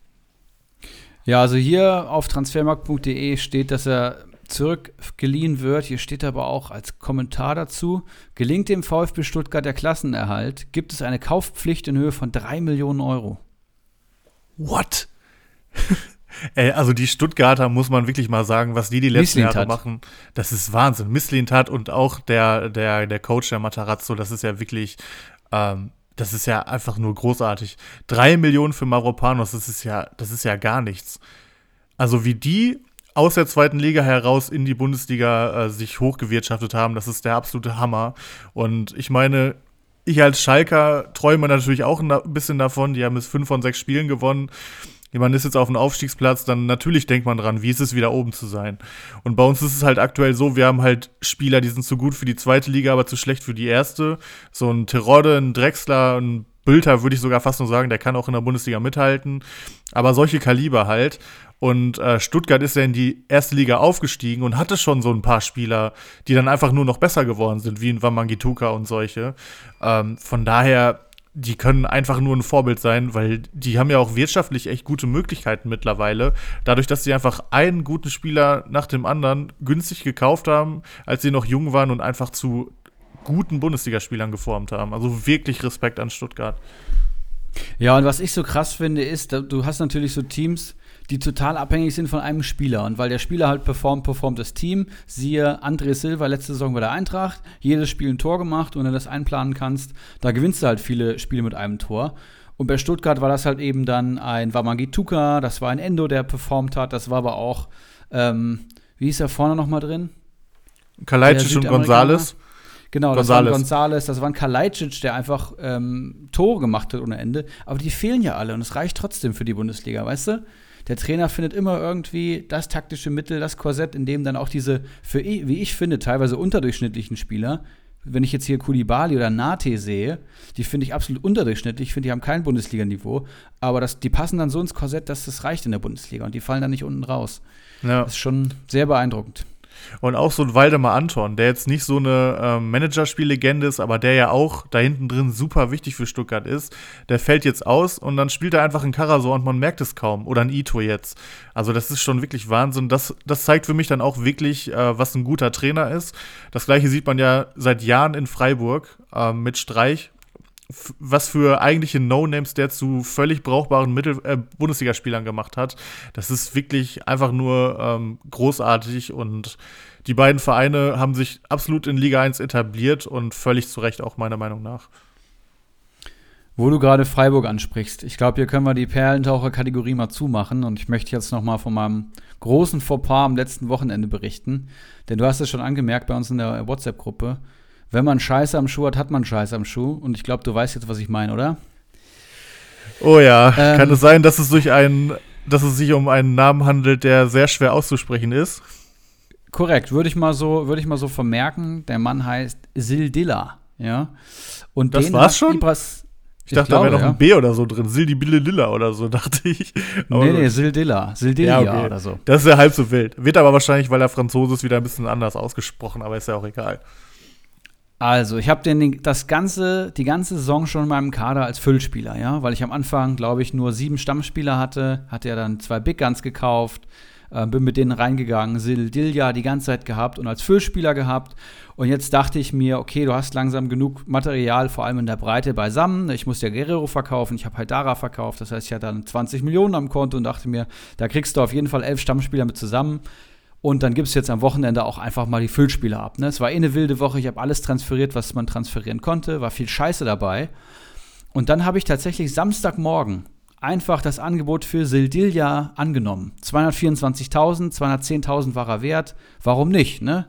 Ja, also hier auf transfermarkt.de steht, dass er zurückgeliehen wird. Hier steht aber auch als Kommentar dazu, gelingt dem VfB Stuttgart der Klassenerhalt, gibt es eine Kaufpflicht in Höhe von 3 Millionen Euro. What? [LAUGHS] Ey, also die Stuttgarter muss man wirklich mal sagen, was die die letzten. Jahre machen, das ist Wahnsinn. Misslintat und auch der, der, der Coach der Matarazzo, das ist ja wirklich, ähm, das ist ja einfach nur großartig. Drei Millionen für Maropanos, das ist ja, das ist ja gar nichts. Also wie die aus der zweiten Liga heraus in die Bundesliga äh, sich hochgewirtschaftet haben, das ist der absolute Hammer. Und ich meine, ich als Schalker träume natürlich auch ein bisschen davon. Die haben jetzt fünf von sechs Spielen gewonnen. Man ist jetzt auf dem Aufstiegsplatz, dann natürlich denkt man dran, wie ist es wieder oben zu sein. Und bei uns ist es halt aktuell so, wir haben halt Spieler, die sind zu gut für die zweite Liga, aber zu schlecht für die erste. So ein Terodde, ein Drexler, ein Bülter würde ich sogar fast nur sagen, der kann auch in der Bundesliga mithalten. Aber solche Kaliber halt. Und äh, Stuttgart ist ja in die erste Liga aufgestiegen und hatte schon so ein paar Spieler, die dann einfach nur noch besser geworden sind, wie ein Wamangituka und solche. Ähm, von daher, die können einfach nur ein Vorbild sein, weil die haben ja auch wirtschaftlich echt gute Möglichkeiten mittlerweile. Dadurch, dass sie einfach einen guten Spieler nach dem anderen günstig gekauft haben, als sie noch jung waren und einfach zu guten Bundesligaspielern geformt haben. Also wirklich Respekt an Stuttgart. Ja, und was ich so krass finde, ist, du hast natürlich so Teams, die total abhängig sind von einem Spieler. Und weil der Spieler halt performt, performt das Team. Siehe André Silva letzte Saison bei der Eintracht, jedes Spiel ein Tor gemacht und wenn du das einplanen kannst, da gewinnst du halt viele Spiele mit einem Tor. Und bei Stuttgart war das halt eben dann ein Wamangituka, das war ein Endo, der performt hat, das war aber auch, ähm, wie hieß er vorne nochmal drin? Kalajdzic und. Gonzales. Genau, das war ein Gonzales. Gonzales, das war ein Kalajdzic, der einfach ähm, Tore gemacht hat ohne Ende. Aber die fehlen ja alle und es reicht trotzdem für die Bundesliga, weißt du? Der Trainer findet immer irgendwie das taktische Mittel, das Korsett, in dem dann auch diese, für, wie ich finde, teilweise unterdurchschnittlichen Spieler, wenn ich jetzt hier Kulibali oder Nate sehe, die finde ich absolut unterdurchschnittlich, ich finde, die haben kein Bundesliga-Niveau, aber das, die passen dann so ins Korsett, dass das reicht in der Bundesliga und die fallen dann nicht unten raus. Ja. Das ist schon sehr beeindruckend. Und auch so ein Waldemar Anton, der jetzt nicht so eine ähm, Managerspiellegende ist, aber der ja auch da hinten drin super wichtig für Stuttgart ist, der fällt jetzt aus und dann spielt er einfach in Karasor und man merkt es kaum. Oder ein Ito jetzt. Also das ist schon wirklich Wahnsinn. Das, das zeigt für mich dann auch wirklich, äh, was ein guter Trainer ist. Das gleiche sieht man ja seit Jahren in Freiburg ähm, mit Streich. Was für eigentliche No-Names der zu völlig brauchbaren Mittel äh, Bundesligaspielern gemacht hat. Das ist wirklich einfach nur ähm, großartig und die beiden Vereine haben sich absolut in Liga 1 etabliert und völlig zu Recht auch meiner Meinung nach. Wo du gerade Freiburg ansprichst, ich glaube, hier können wir die Perlentaucher-Kategorie mal zumachen und ich möchte jetzt noch mal von meinem großen Fauxpas am letzten Wochenende berichten, denn du hast es schon angemerkt bei uns in der WhatsApp-Gruppe. Wenn man Scheiße am Schuh hat, hat man Scheiße am Schuh und ich glaube, du weißt jetzt, was ich meine, oder? Oh ja, Ähm. kann es sein, dass es durch einen, dass es sich um einen Namen handelt, der sehr schwer auszusprechen ist? Korrekt, würde ich mal so, würde ich mal so vermerken. Der Mann heißt Sildilla, ja. Und Das den war's schon? Ibras, Ich dachte, da wäre noch ein B oder so drin. Sildi Bille Lilla oder so, [LAUGHS] dachte ich. Aber Nee, nee. Sildilla, Sildilia Ja, okay. oder so. Das ist ja halb so wild. Wird aber wahrscheinlich, weil er Franzose ist, wieder ein bisschen anders ausgesprochen, aber ist ja auch egal. Also, ich habe den das ganze, die ganze Saison schon in meinem Kader als Füllspieler, ja, weil ich am Anfang, glaube ich, nur sieben Stammspieler hatte, hatte ja dann zwei Big Guns gekauft, äh, bin mit denen reingegangen, Sildilja die ganze Zeit gehabt und als Füllspieler gehabt. Und jetzt dachte ich mir, okay, du hast langsam genug Material, vor allem in der Breite beisammen. Ich muss ja Guerrero verkaufen, ich habe halt Dara verkauft, das heißt, ich hatte dann 20 Millionen am Konto und dachte mir, da kriegst du auf jeden Fall elf Stammspieler mit zusammen. Und dann gibt es jetzt am Wochenende auch einfach mal die Füllspiele ab. Ne? Es war eh eine wilde Woche. Ich habe alles transferiert, was man transferieren konnte. War viel Scheiße dabei. Und dann habe ich tatsächlich Samstagmorgen einfach das Angebot für Sildilja angenommen. 224.000, 210.000 war er wert. Warum nicht, ne?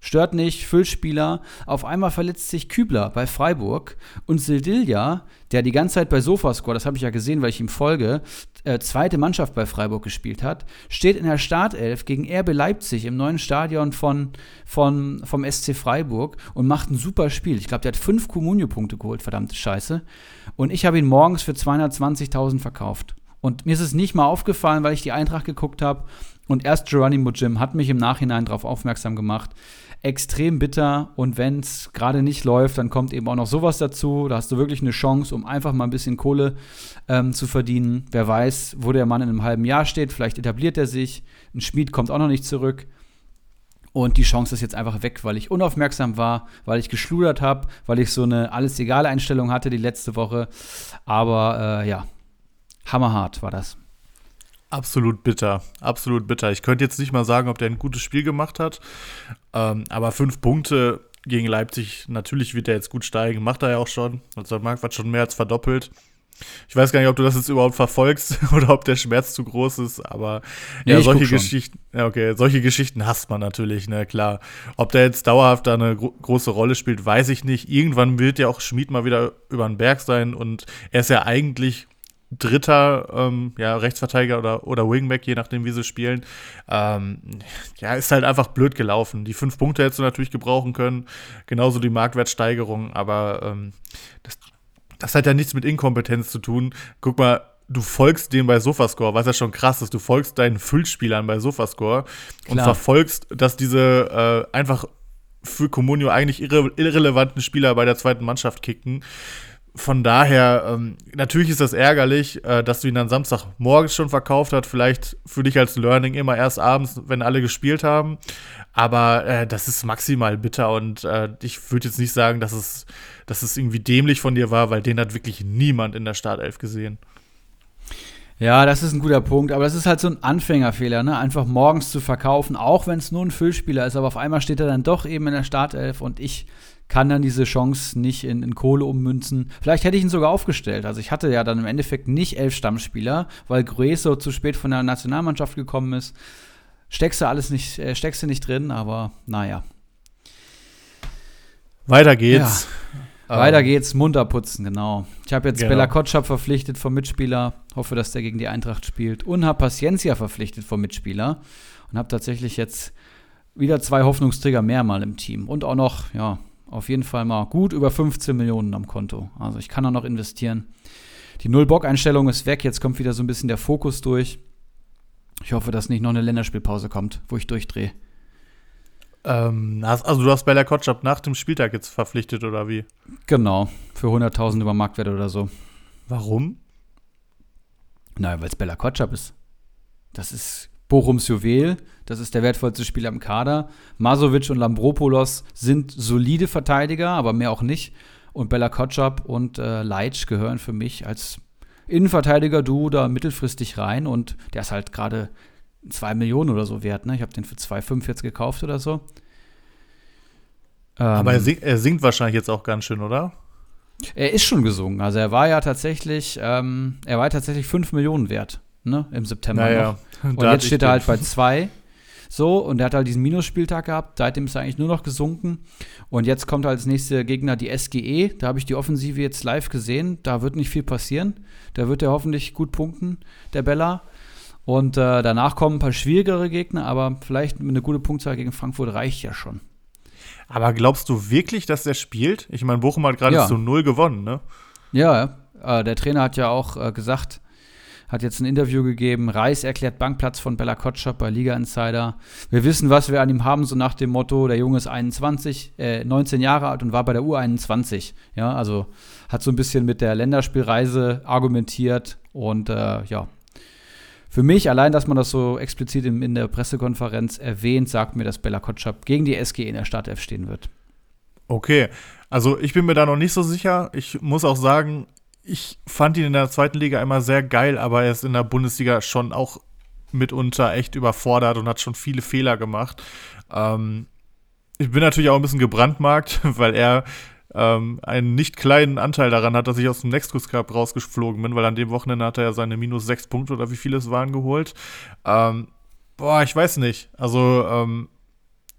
Stört nicht, Füllspieler. Auf einmal verletzt sich Kübler bei Freiburg und Sildilja, der die ganze Zeit bei Sofascore, das habe ich ja gesehen, weil ich ihm folge, äh, zweite Mannschaft bei Freiburg gespielt hat, steht in der Startelf gegen RB Leipzig im neuen Stadion von, von, vom SC Freiburg und macht ein super Spiel. Ich glaube, der hat fünf Comunio-Punkte geholt, verdammte Scheiße. Und ich habe ihn morgens für 220.000 verkauft. Und mir ist es nicht mal aufgefallen, weil ich die Eintracht geguckt habe. Und erst Geronimo Jim hat mich im Nachhinein darauf aufmerksam gemacht extrem bitter. Und wenn es gerade nicht läuft, dann kommt eben auch noch sowas dazu. Da hast du wirklich eine Chance, um einfach mal ein bisschen Kohle ähm, zu verdienen. Wer weiß, wo der Mann in einem halben Jahr steht. Vielleicht etabliert er sich. Ein Schmied kommt auch noch nicht zurück. Und die Chance ist jetzt einfach weg, weil ich unaufmerksam war, weil ich geschludert habe, weil ich so eine alles egal Einstellung hatte die letzte Woche. Aber äh, ja, hammerhart war das. Absolut bitter, absolut bitter. Ich könnte jetzt nicht mal sagen, ob der ein gutes Spiel gemacht hat, ähm, aber fünf Punkte gegen Leipzig, natürlich wird er jetzt gut steigen, macht er ja auch schon. Also der Marktwert schon mehr als verdoppelt. Ich weiß gar nicht, ob du das jetzt überhaupt verfolgst [LAUGHS] oder ob der Schmerz zu groß ist, aber nee, ja, solche Geschichten, ja, okay, solche Geschichten hasst man natürlich, ne, klar. Ob der jetzt dauerhaft da eine gro große Rolle spielt, weiß ich nicht. Irgendwann wird ja auch Schmied mal wieder über den Berg sein und er ist ja eigentlich dritter ähm, ja, Rechtsverteidiger oder, oder Wingback, je nachdem, wie sie spielen. Ähm, ja, ist halt einfach blöd gelaufen. Die fünf Punkte hättest du natürlich gebrauchen können, genauso die Marktwertsteigerung, aber ähm, das, das hat ja nichts mit Inkompetenz zu tun. Guck mal, du folgst dem bei Sofascore, was ja schon krass ist. Du folgst deinen Füllspielern bei Sofascore und verfolgst, dass diese äh, einfach für Comunio eigentlich irre irrelevanten Spieler bei der zweiten Mannschaft kicken von daher, ähm, natürlich ist das ärgerlich, äh, dass du ihn dann Samstagmorgens schon verkauft hast. Vielleicht für dich als Learning immer erst abends, wenn alle gespielt haben. Aber äh, das ist maximal bitter und äh, ich würde jetzt nicht sagen, dass es, dass es irgendwie dämlich von dir war, weil den hat wirklich niemand in der Startelf gesehen. Ja, das ist ein guter Punkt, aber das ist halt so ein Anfängerfehler, ne? Einfach morgens zu verkaufen, auch wenn es nur ein Füllspieler ist, aber auf einmal steht er dann doch eben in der Startelf und ich kann dann diese Chance nicht in, in, Kohle ummünzen. Vielleicht hätte ich ihn sogar aufgestellt. Also ich hatte ja dann im Endeffekt nicht elf Stammspieler, weil Grueso zu spät von der Nationalmannschaft gekommen ist. Steckst du alles nicht, äh, steckst du nicht drin, aber naja. Weiter geht's. Ja. Weiter geht's, munter putzen, genau. Ich habe jetzt genau. Bella Kotschap verpflichtet vom Mitspieler, hoffe, dass der gegen die Eintracht spielt. Und habe Paciencia verpflichtet vom Mitspieler und habe tatsächlich jetzt wieder zwei Hoffnungsträger mehr mal im Team. Und auch noch, ja, auf jeden Fall mal gut über 15 Millionen am Konto. Also ich kann da noch investieren. Die Null-Bock-Einstellung ist weg, jetzt kommt wieder so ein bisschen der Fokus durch. Ich hoffe, dass nicht noch eine Länderspielpause kommt, wo ich durchdrehe. Ähm, also du hast Bella Kotschap nach dem Spieltag jetzt verpflichtet, oder wie? Genau, für 100.000 über Marktwert oder so. Warum? Naja, weil es Bella Kotschap ist. Das ist Bochums Juwel, das ist der wertvollste Spieler im Kader. Masovic und Lambropoulos sind solide Verteidiger, aber mehr auch nicht. Und Bella Kotschap und äh, Leitsch gehören für mich als Innenverteidiger-Duo da mittelfristig rein. Und der ist halt gerade 2 Millionen oder so wert. Ne? Ich habe den für 2,5 jetzt gekauft oder so. Ähm, aber er, sing, er singt wahrscheinlich jetzt auch ganz schön, oder? Er ist schon gesungen. Also er war ja tatsächlich, ähm, er war tatsächlich 5 Millionen wert ne, im September naja, noch. [LAUGHS] Und jetzt steht er halt bei [LAUGHS] zwei. So, und er hat halt diesen Minusspieltag gehabt. Seitdem ist er eigentlich nur noch gesunken. Und jetzt kommt als nächster Gegner die SGE. Da habe ich die Offensive jetzt live gesehen. Da wird nicht viel passieren. Da wird er hoffentlich gut punkten, der Bella. Und äh, danach kommen ein paar schwierigere Gegner, aber vielleicht eine gute Punktzahl gegen Frankfurt reicht ja schon. Aber glaubst du wirklich, dass der spielt? Ich meine, Bochum hat gerade ja. zu null gewonnen, ne? Ja, äh, der Trainer hat ja auch äh, gesagt, hat jetzt ein Interview gegeben. Reis erklärt Bankplatz von Bella Kotschap bei Liga Insider. Wir wissen, was wir an ihm haben, so nach dem Motto, der Junge ist 21, äh, 19 Jahre alt und war bei der U21. Ja, also hat so ein bisschen mit der Länderspielreise argumentiert und äh, ja. Für mich, allein, dass man das so explizit in, der Pressekonferenz erwähnt, sagt mir, dass Bella Kotschap gegen die SG in der Startelf stehen wird. Okay, also ich bin mir da noch nicht so sicher. Ich muss auch sagen, ich fand ihn in der zweiten Liga immer sehr geil, aber er ist in der Bundesliga schon auch mitunter echt überfordert und hat schon viele Fehler gemacht. Ähm, ich bin natürlich auch ein bisschen gebrandmarkt, [LAUGHS] weil er ähm, einen nicht kleinen Anteil daran hat, dass ich aus dem Nexus Cup rausgeflogen bin, weil an dem Wochenende hat er ja seine minus sechs Punkte oder wie viele es waren geholt. Ähm, boah, ich weiß nicht. Also, ähm,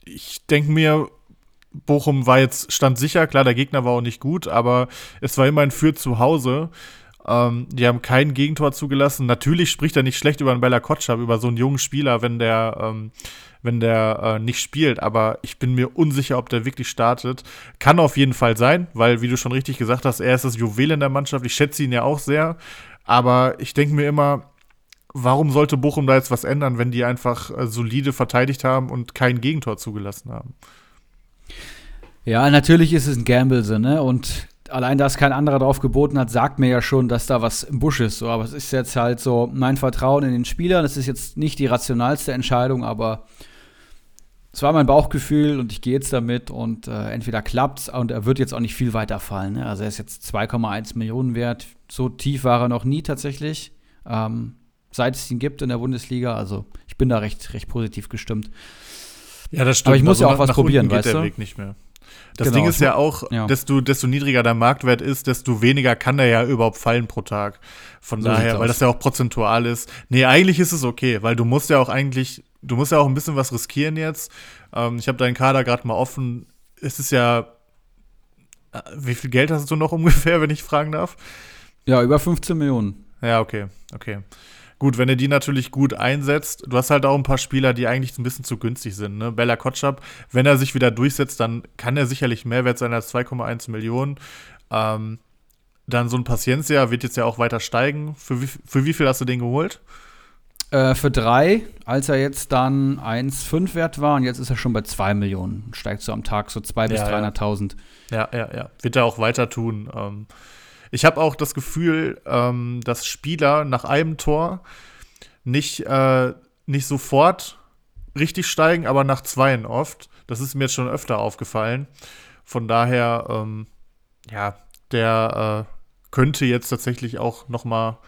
ich denke mir, Bochum war jetzt, stand sicher, klar, der Gegner war auch nicht gut, aber es war immerhin für zu Hause. Ähm, die haben kein Gegentor zugelassen. Natürlich spricht er nicht schlecht über einen Bella Kotschab, über so einen jungen Spieler, wenn der, ähm, wenn der äh, nicht spielt. Aber ich bin mir unsicher, ob der wirklich startet. Kann auf jeden Fall sein, weil, wie du schon richtig gesagt hast, er ist das Juwel in der Mannschaft. Ich schätze ihn ja auch sehr. Aber ich denke mir immer, warum sollte Bochum da jetzt was ändern, wenn die einfach äh, solide verteidigt haben und kein Gegentor zugelassen haben? Ja, natürlich ist es ein Gamble, so, ne? Und allein, dass kein anderer drauf geboten hat, sagt mir ja schon, dass da was im Busch ist. So. Aber es ist jetzt halt so mein Vertrauen in den Spieler. Das ist jetzt nicht die rationalste Entscheidung, aber es war mein Bauchgefühl und ich gehe jetzt damit und äh, entweder klappt's und er wird jetzt auch nicht viel weiter fallen. Ne? Also er ist jetzt 2,1 Millionen wert. So tief war er noch nie tatsächlich, ähm, seit es ihn gibt in der Bundesliga. Also ich bin da recht, recht positiv gestimmt. Ja, das stimmt. Aber ich muss also ja auch was probieren, weißt du? Weg nicht mehr. Das Genau, Ding ist ja auch, ja. Desto, desto niedriger der Marktwert ist, desto weniger kann der ja überhaupt fallen pro Tag. Von So daher, weil aus. das ja auch prozentual ist. Nee, eigentlich ist es okay, weil du musst ja auch eigentlich, du musst ja auch ein bisschen was riskieren jetzt. Ähm, ich habe deinen Kader gerade mal offen. Es ist ja, äh, wie viel Geld hast du noch [LAUGHS] ungefähr, wenn ich fragen darf? Ja, über 15 Millionen. Ja, okay, okay. Gut, wenn er die natürlich gut einsetzt, du hast halt auch ein paar Spieler, die eigentlich ein bisschen zu günstig sind. Ne? Bella Kotschap, wenn er sich wieder durchsetzt, dann kann er sicherlich mehr wert sein als 2,1 Millionen. Ähm, dann so ein Paciencia wird jetzt ja auch weiter steigen. Für wie, für wie viel hast du den geholt? Äh, für drei, als er jetzt dann 1,5 wert war und jetzt ist er schon bei 2 Millionen. Steigt so am Tag so 200.000 bis Ja, ja. 300.000. Ja, ja, ja. Wird er auch weiter tun. Ähm, ich habe auch das Gefühl, ähm, dass Spieler nach einem Tor nicht, äh, nicht sofort richtig steigen, aber nach zweien oft. Das ist mir jetzt schon öfter aufgefallen. Von daher, ähm, ja, der äh, könnte jetzt tatsächlich auch noch mal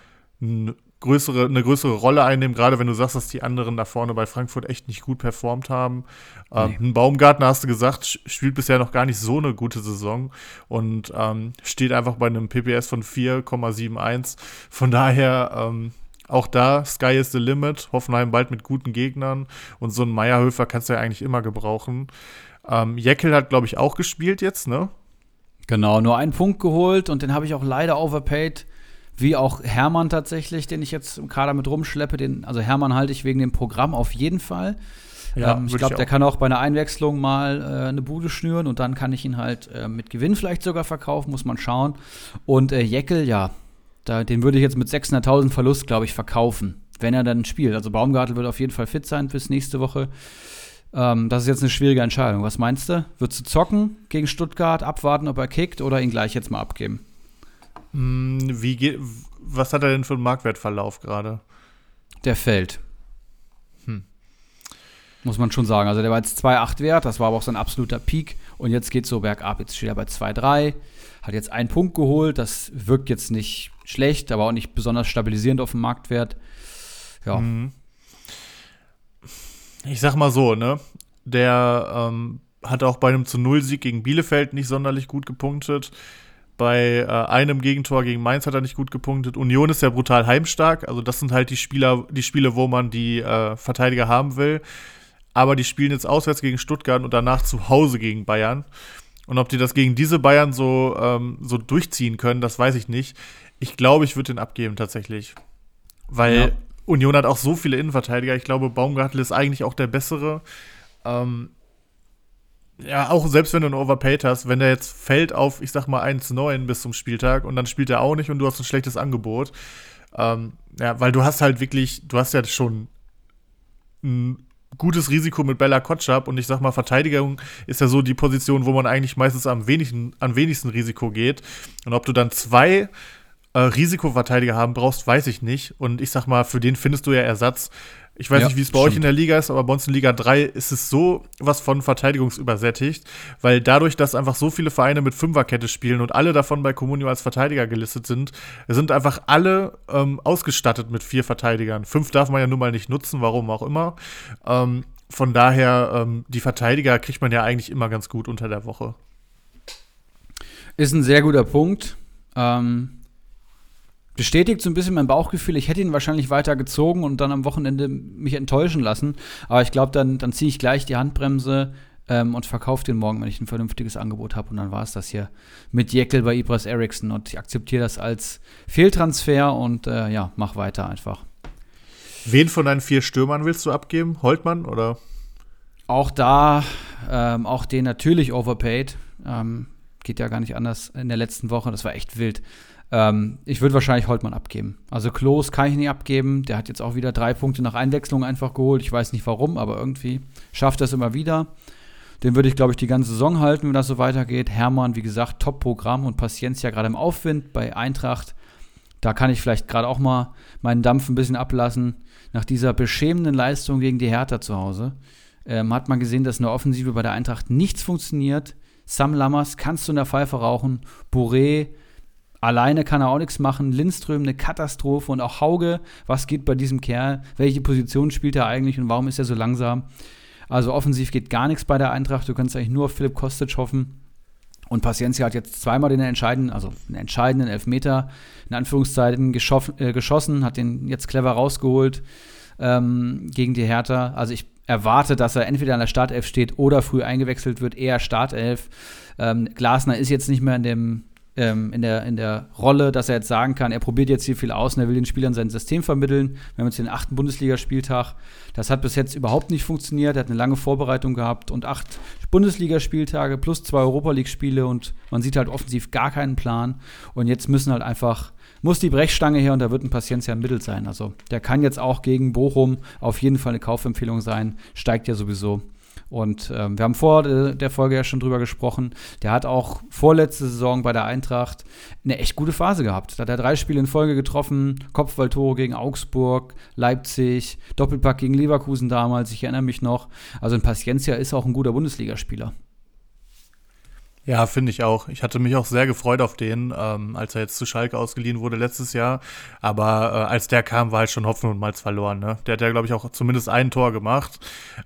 größere, eine größere Rolle einnehmen, gerade wenn du sagst, dass die anderen da vorne bei Frankfurt echt nicht gut performt haben. Ähm, Ein Baumgartner, hast du gesagt, spielt bisher noch gar nicht so eine gute Saison und ähm, steht einfach bei einem PPS von 4,71. Von daher, ähm, auch da, Sky is the limit. Hoffenheim bald mit guten Gegnern und so einen Meierhöfer kannst du ja eigentlich immer gebrauchen. Ähm, Jekyll hat, glaube ich, auch gespielt jetzt, ne? Genau, nur einen Punkt geholt und den habe ich auch leider overpaid. Wie auch Hermann tatsächlich, den ich jetzt im Kader mit rumschleppe. Den, also Hermann halte ich wegen dem Programm auf jeden Fall. ähm, ich glaube, der kann auch bei einer Einwechslung mal äh, eine Bude schnüren und dann kann ich ihn halt äh, mit Gewinn vielleicht sogar verkaufen, muss man schauen. Und äh, Jeckel, ja, da, den würde ich jetzt mit 600.000 Verlust, glaube ich, verkaufen, wenn er dann spielt. Also Baumgartel wird auf jeden Fall fit sein bis nächste Woche. Ähm, das ist jetzt eine schwierige Entscheidung. Was meinst du? Würdest du zocken gegen Stuttgart, abwarten, ob er kickt oder ihn gleich jetzt mal abgeben? Hm, Wie geht, was hat er denn für einen Marktwertverlauf gerade? Der fällt. Hm. Muss man schon sagen. Also der war jetzt 2,8 wert, das war aber auch sein absoluter Peak. Und jetzt geht so bergab. Jetzt steht er bei 2,3. Hat jetzt einen Punkt geholt. Das wirkt jetzt nicht schlecht, aber auch nicht besonders stabilisierend auf dem Marktwert. Ja, Mhm. Ich sag mal so, ne? Der ähm, hat auch bei einem zu Null-Sieg gegen Bielefeld nicht sonderlich gut gepunktet. Bei äh, einem Gegentor gegen Mainz hat er nicht gut gepunktet. Union ist ja brutal heimstark. Also, das sind halt die Spieler, die Spiele, wo man die äh, Verteidiger haben will. Aber die spielen jetzt auswärts gegen Stuttgart und danach zu Hause gegen Bayern. Und ob die das gegen diese Bayern so, ähm, so durchziehen können, das weiß ich nicht. Ich glaube, ich würde den abgeben tatsächlich. Weil Ja. Union hat auch so viele Innenverteidiger. Ich glaube, Baumgartel ist eigentlich auch der bessere. Ähm, ja, auch selbst wenn du einen Overpaid hast, wenn der jetzt fällt auf, ich sag mal, 1,9 bis zum Spieltag und dann spielt er auch nicht und du hast ein schlechtes Angebot. Ähm, ja, weil du hast halt wirklich, du hast ja schon ein gutes Risiko mit Bella Kotschap und ich sag mal, Verteidigung ist ja so die Position, wo man eigentlich meistens am wenigsten, am wenigsten Risiko geht. Und ob du dann zwei äh, Risikoverteidiger haben brauchst, weiß ich nicht. Und ich sag mal, für den findest du ja Ersatz. Ich weiß Ja, nicht, wie es bei euch stimmt. in der Liga ist, aber bei uns in Liga 3 ist es so was von verteidigungsübersättigt, weil dadurch, dass einfach so viele Vereine mit Fünferkette spielen und alle davon bei Comunio als Verteidiger gelistet sind, sind einfach alle ähm, ausgestattet mit vier Verteidigern. Fünf darf man ja nun mal nicht nutzen, warum auch immer. Ähm, von daher, ähm, die Verteidiger kriegt man ja eigentlich immer ganz gut unter der Woche. Ist ein sehr guter Punkt. Ähm, bestätigt so ein bisschen mein Bauchgefühl. Ich hätte ihn wahrscheinlich weiter gezogen und dann am Wochenende mich enttäuschen lassen. Aber ich glaube, dann, dann ziehe ich gleich die Handbremse ähm, und verkaufe den morgen, wenn ich ein vernünftiges Angebot habe. Und dann war es das hier mit Jekyll bei Ibras Eriksson. Und ich akzeptiere das als Fehltransfer und äh, ja, mach weiter einfach. Wen von deinen vier Stürmern willst du abgeben? Holtmann oder? Auch da, ähm, auch den natürlich overpaid. Ähm, geht ja gar nicht anders in der letzten Woche. Das war echt wild. Ähm, ich würde wahrscheinlich Holtmann abgeben. Also Klos kann ich nicht abgeben. Der hat jetzt auch wieder drei Punkte nach Einwechslung einfach geholt. Ich weiß nicht warum, aber irgendwie schafft er es immer wieder. Den würde ich, glaube ich, die ganze Saison halten, wenn das so weitergeht. Hermann, wie gesagt, Top-Programm und Paciencia gerade im Aufwind bei Eintracht. Da kann ich vielleicht gerade auch mal meinen Dampf ein bisschen ablassen. Nach dieser beschämenden Leistung gegen die Hertha zu Hause ähm, hat man gesehen, dass in der Offensive bei der Eintracht nichts funktioniert. Sam Lammers kannst du in der Pfeife rauchen. Bourré alleine kann er auch nichts machen. Lindström eine Katastrophe und auch Hauge. Was geht bei diesem Kerl? Welche Position spielt er eigentlich und warum ist er so langsam? Also offensiv geht gar nichts bei der Eintracht. Du kannst eigentlich nur auf Philipp Kostic hoffen. Und Paciencia hat jetzt zweimal den entscheidenden, also den entscheidenden Elfmeter in Anführungszeichen äh, geschossen, hat den jetzt clever rausgeholt ähm, gegen die Hertha. Also ich erwarte, dass er entweder an der Startelf steht oder früh eingewechselt wird, eher Startelf. Ähm, Glasner ist jetzt nicht mehr in dem ähm, in, der, in der Rolle, dass er jetzt sagen kann, er probiert jetzt hier viel aus und er will den Spielern sein System vermitteln. Wir haben jetzt den achten Bundesligaspieltag. Das hat bis jetzt überhaupt nicht funktioniert. Er hat eine lange Vorbereitung gehabt und acht Bundesligaspieltage plus zwei Europa League-Spiele und man sieht halt offensiv gar keinen Plan. Und jetzt müssen halt einfach, muss die Brechstange her und da wird ein Paciencia Mittel sein. Also der kann jetzt auch gegen Bochum auf jeden Fall eine Kaufempfehlung sein. Steigt ja sowieso. Und ähm, wir haben vor der Folge ja schon drüber gesprochen. Der hat auch vorletzte Saison bei der Eintracht eine echt gute Phase gehabt. Da hat er drei Spiele in Folge getroffen: Kopfballtore gegen Augsburg, Leipzig, Doppelpack gegen Leverkusen damals. Ich erinnere mich noch. Also ein Paciencia ist auch ein guter Bundesligaspieler. Ja, finde ich auch. Ich hatte mich auch sehr gefreut auf den, ähm, als er jetzt zu Schalke ausgeliehen wurde letztes Jahr. Aber äh, als der kam, war halt schon Hoffnung und Malz verloren. Ne? Der hat ja, glaube ich, auch zumindest ein Tor gemacht,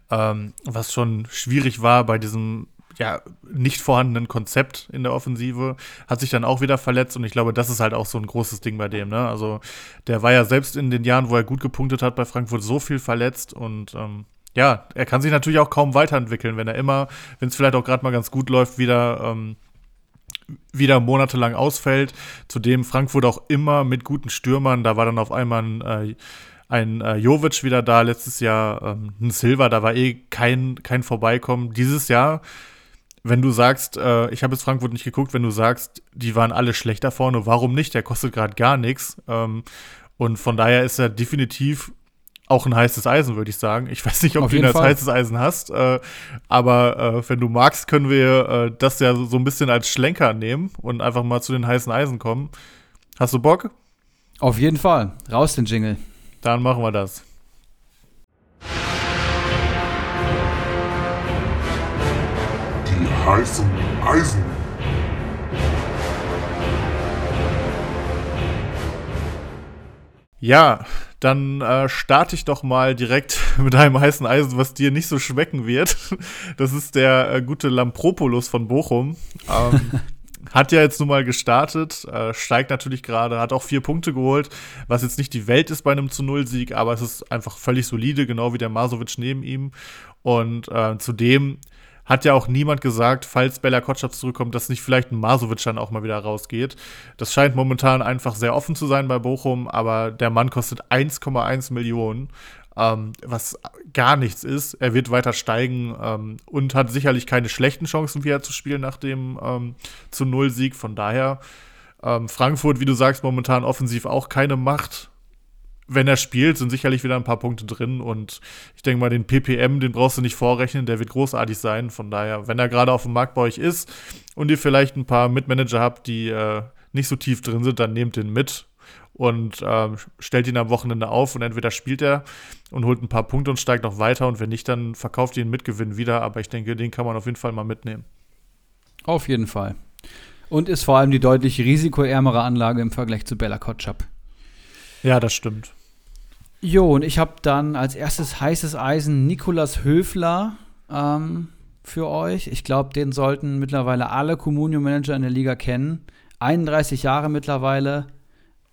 ähm, was schon schwierig war bei diesem ja, nicht vorhandenen Konzept in der Offensive, hat sich dann auch wieder verletzt und ich glaube, das ist halt auch so ein großes Ding bei dem, ne? Also der war ja selbst in den Jahren, wo er gut gepunktet hat bei Frankfurt, so viel verletzt und ähm, ja, er kann sich natürlich auch kaum weiterentwickeln, wenn er immer, wenn es vielleicht auch gerade mal ganz gut läuft, wieder, ähm, wieder monatelang ausfällt. Zudem Frankfurt auch immer mit guten Stürmern, da war dann auf einmal ein, äh, ein äh, Jovic wieder da, letztes Jahr ähm, ein Silva, da war eh kein, kein Vorbeikommen. Dieses Jahr, wenn du sagst, äh, ich habe jetzt Frankfurt nicht geguckt, wenn du sagst, die waren alle schlechter vorne, warum nicht? Der kostet gerade gar nichts. Ähm, und von daher ist er definitiv auch ein heißes Eisen, würde ich sagen. Ich weiß nicht, ob Auf du ihn als Fall. heißes Eisen hast, äh, aber äh, wenn du magst, können wir äh, das ja so ein bisschen als Schlenker nehmen und einfach mal zu den heißen Eisen kommen. Hast du Bock? Auf jeden Fall. Raus den Jingle. Dann machen wir das. Die heißen Eisen. Ja, dann äh, starte ich doch mal direkt [LAUGHS] mit einem heißen Eisen, was dir nicht so schmecken wird. [LAUGHS] Das ist der äh, gute Lampropoulos von Bochum. Ähm, [LAUGHS] hat ja jetzt nun mal gestartet, äh, steigt natürlich gerade, hat auch vier Punkte geholt, was jetzt nicht die Welt ist bei einem zu Null-Sieg, aber es ist einfach völlig solide, genau wie der Masovic neben ihm. Und äh, zudem hat ja auch niemand gesagt, falls Bella Kotschap zurückkommt, dass nicht vielleicht ein Masovic dann auch mal wieder rausgeht. Das scheint momentan einfach sehr offen zu sein bei Bochum, aber der Mann kostet 1,1 Millionen, ähm, was gar nichts ist. Er wird weiter steigen ähm, und hat sicherlich keine schlechten Chancen wieder zu spielen nach dem ähm, zu Null-Sieg. Von daher, ähm, Frankfurt, wie du sagst, momentan offensiv auch keine Macht wenn er spielt, sind sicherlich wieder ein paar Punkte drin und ich denke mal, den PPM, den brauchst du nicht vorrechnen, der wird großartig sein. Von daher, wenn er gerade auf dem Markt bei euch ist und ihr vielleicht ein paar Mitmanager habt, die äh, nicht so tief drin sind, dann nehmt den mit und ähm, stellt ihn am Wochenende auf und entweder spielt er und holt ein paar Punkte und steigt noch weiter und wenn nicht, dann verkauft ihn mit Gewinn wieder. Aber ich denke, den kann man auf jeden Fall mal mitnehmen. Auf jeden Fall. Und ist vor allem die deutlich risikoärmere Anlage im Vergleich zu Bella Kotschap. Ja, das stimmt. Jo, und ich habe dann als erstes heißes Eisen Nikolas Höfler ähm, für euch. Ich glaube, den sollten mittlerweile alle Communio-Manager in der Liga kennen. 31 Jahre mittlerweile.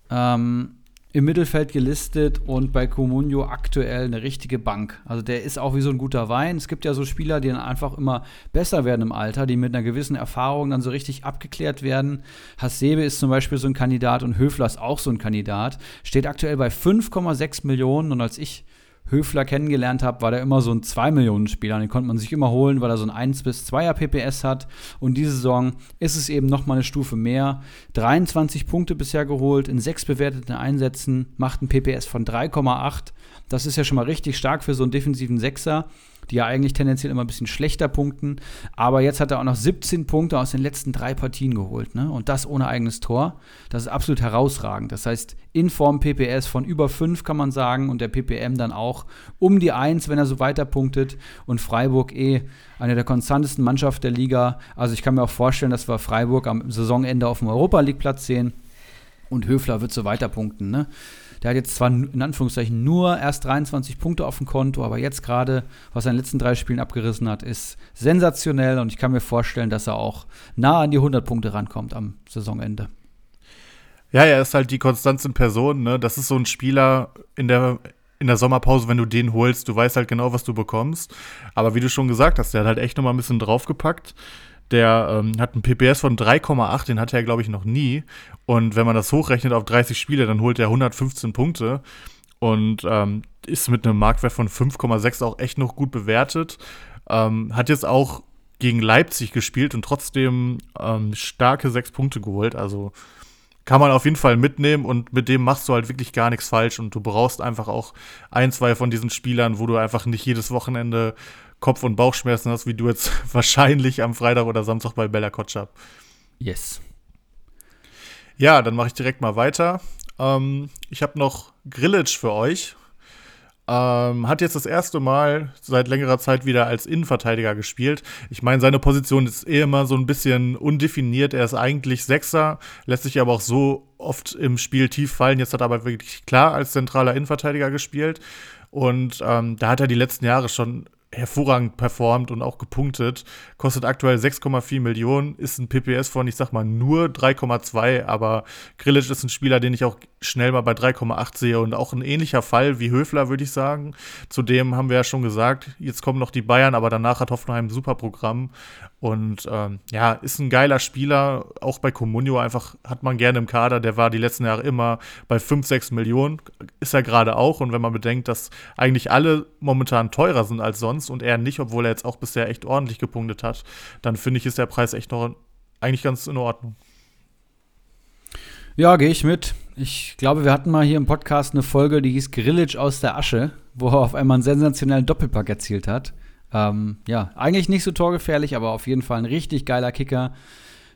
Ähm, im Mittelfeld gelistet und bei Comunio aktuell eine richtige Bank. Also der ist auch wie so ein guter Wein. Es gibt ja so Spieler, die dann einfach immer besser werden im Alter, die mit einer gewissen Erfahrung dann so richtig abgeklärt werden. Hasebe ist zum Beispiel so ein Kandidat und Höfler ist auch so ein Kandidat. Steht aktuell bei 5,6 Millionen und als ich Höfler kennengelernt habe, war der immer so ein 2-Millionen-Spieler. Den konnte man sich immer holen, weil er so ein 1 bis 2er PPS hat. Und diese Saison ist es eben noch mal eine Stufe mehr. 23 Punkte bisher geholt, in sechs bewerteten Einsätzen, macht ein PPS von 3,8. Das ist ja schon mal richtig stark für so einen defensiven Sechser die ja eigentlich tendenziell immer ein bisschen schlechter punkten. Aber jetzt hat er auch noch 17 Punkte aus den letzten drei Partien geholt. Ne? Und das ohne eigenes Tor. Das ist absolut herausragend. Das heißt, in Form PPS von über 5 kann man sagen und der PPM dann auch um die 1, wenn er so weiter punktet. Und Freiburg eh eine der konstantesten Mannschaften der Liga. Also ich kann mir auch vorstellen, dass wir Freiburg am Saisonende auf dem Europa League Platz sehen. Und Höfler wird so weiter punkten. Ne? Der hat jetzt zwar in Anführungszeichen nur erst 23 Punkte auf dem Konto, aber jetzt gerade, was er in den letzten drei Spielen abgerissen hat, ist sensationell und ich kann mir vorstellen, dass er auch nah an die 100 Punkte rankommt am Saisonende. Ja, er ist halt die Konstanz in Person. Ne? Das ist so ein Spieler in der in der Sommerpause, wenn du den holst, du weißt halt genau, was du bekommst. Aber wie du schon gesagt hast, der hat halt echt noch mal ein bisschen draufgepackt. Der ähm, hat einen PPS von 3,8, den hatte er, glaube ich, noch nie. Und wenn man das hochrechnet auf 30 Spiele, dann holt er 115 Punkte. Und ähm, ist mit einem Marktwert von 5,6 auch echt noch gut bewertet. Ähm, hat jetzt auch gegen Leipzig gespielt und trotzdem ähm, starke sechs Punkte geholt. Also kann man auf jeden Fall mitnehmen und mit dem machst du halt wirklich gar nichts falsch und du brauchst einfach auch ein, zwei von diesen Spielern, wo du einfach nicht jedes Wochenende Kopf- und Bauchschmerzen hast, wie du jetzt [LAUGHS] wahrscheinlich am Freitag oder Samstag bei Bella Kotschap. Yes. Ja, dann mache ich direkt mal weiter. Ähm, ich habe noch Grillage für euch. Ähm, hat jetzt das erste Mal seit längerer Zeit wieder als Innenverteidiger gespielt. Ich meine, seine Position ist eh immer so ein bisschen undefiniert. Er ist eigentlich Sechser, lässt sich aber auch so oft im Spiel tief fallen. Jetzt hat er aber wirklich klar als zentraler Innenverteidiger gespielt. Und ähm, da hat er die letzten Jahre schon hervorragend performt und auch gepunktet. Kostet aktuell 6,4 Millionen, ist ein PPS von, ich sag mal, nur 3,2, aber Grillic ist ein Spieler, den ich auch schnell mal bei 3,8 sehe und auch ein ähnlicher Fall wie Höfler, würde ich sagen. Zudem haben wir ja schon gesagt, jetzt kommen noch die Bayern, aber danach hat Hoffenheim ein super Programm und ähm, ja, ist ein geiler Spieler, auch bei Comunio einfach hat man gerne im Kader, der war die letzten Jahre immer bei 5, 6 Millionen, ist er gerade auch und wenn man bedenkt, dass eigentlich alle momentan teurer sind als sonst, sonst und er nicht, obwohl er jetzt auch bisher echt ordentlich gepunktet hat, dann finde ich, ist der Preis echt noch eigentlich ganz in Ordnung. Ja, gehe ich mit. Ich glaube, wir hatten mal hier im Podcast eine Folge, die hieß Grillage aus der Asche, wo er auf einmal einen sensationellen Doppelpack erzielt hat. Ähm, ja, eigentlich nicht so torgefährlich, aber auf jeden Fall ein richtig geiler Kicker.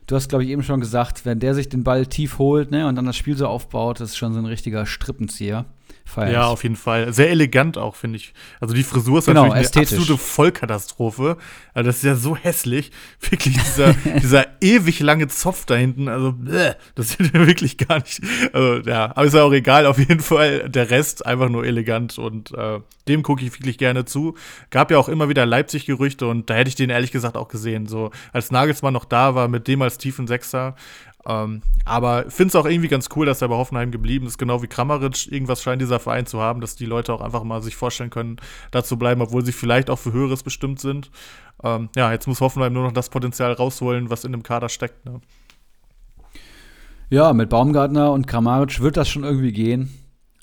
Du hast, glaube ich, eben schon gesagt, wenn der sich den Ball tief holt ne, und dann das Spiel so aufbaut, das ist schon so ein richtiger Strippenzieher. Feier ja, auf jeden Fall. Sehr elegant auch, finde ich. Also die Frisur ist genau, natürlich ästhetisch. eine absolute Vollkatastrophe. Also das ist ja so hässlich. [LAUGHS] Wirklich dieser, [LAUGHS] dieser ewig lange Zopf da hinten. Also, bleh, das sieht mir wirklich gar nicht. Also, ja, aber ist ja auch egal. Auf jeden Fall der Rest einfach nur elegant und äh, dem gucke ich wirklich gerne zu. Gab ja auch immer wieder Leipzig-Gerüchte und da hätte ich den ehrlich gesagt auch gesehen. So, als Nagelsmann noch da war, mit dem als tiefen Sechser, ähm, aber finde es auch irgendwie ganz cool, dass er bei Hoffenheim geblieben ist, genau wie Kramaric. Irgendwas scheint dieser Verein zu haben, dass die Leute auch einfach mal sich vorstellen können, da zu bleiben, obwohl sie vielleicht auch für Höheres bestimmt sind. Ähm, ja, jetzt muss Hoffenheim nur noch das Potenzial rausholen, was in dem Kader steckt. Ne? Ja, mit Baumgartner und Kramaric wird das schon irgendwie gehen.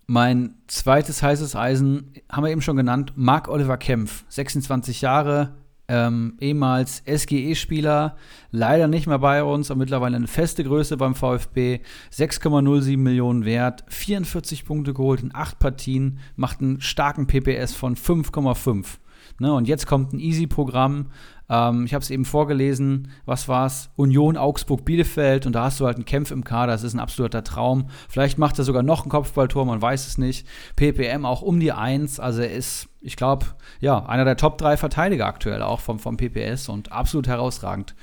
Mein zweites heißes Eisen haben wir eben schon genannt, Marc Oliver Kempf, 26 Jahre, ähm, ehemals SGE-Spieler, leider nicht mehr bei uns, aber mittlerweile eine feste Größe beim VfB, 6,07 Millionen wert, 44 Punkte geholt in acht Partien, macht einen starken PPS von 5,5. Ne? Und jetzt kommt ein Easy-Programm. Ähm, ich habe es eben vorgelesen. Was war's? Union Augsburg Bielefeld. Und da hast du halt einen Kämpf im Kader. Das ist ein absoluter Traum. Vielleicht macht er sogar noch ein Kopfballtor, man weiß es nicht. PPM auch um die 1. Also er ist, ich glaube, ja, einer der Top 3 Verteidiger aktuell auch vom, vom PPS und absolut herausragend.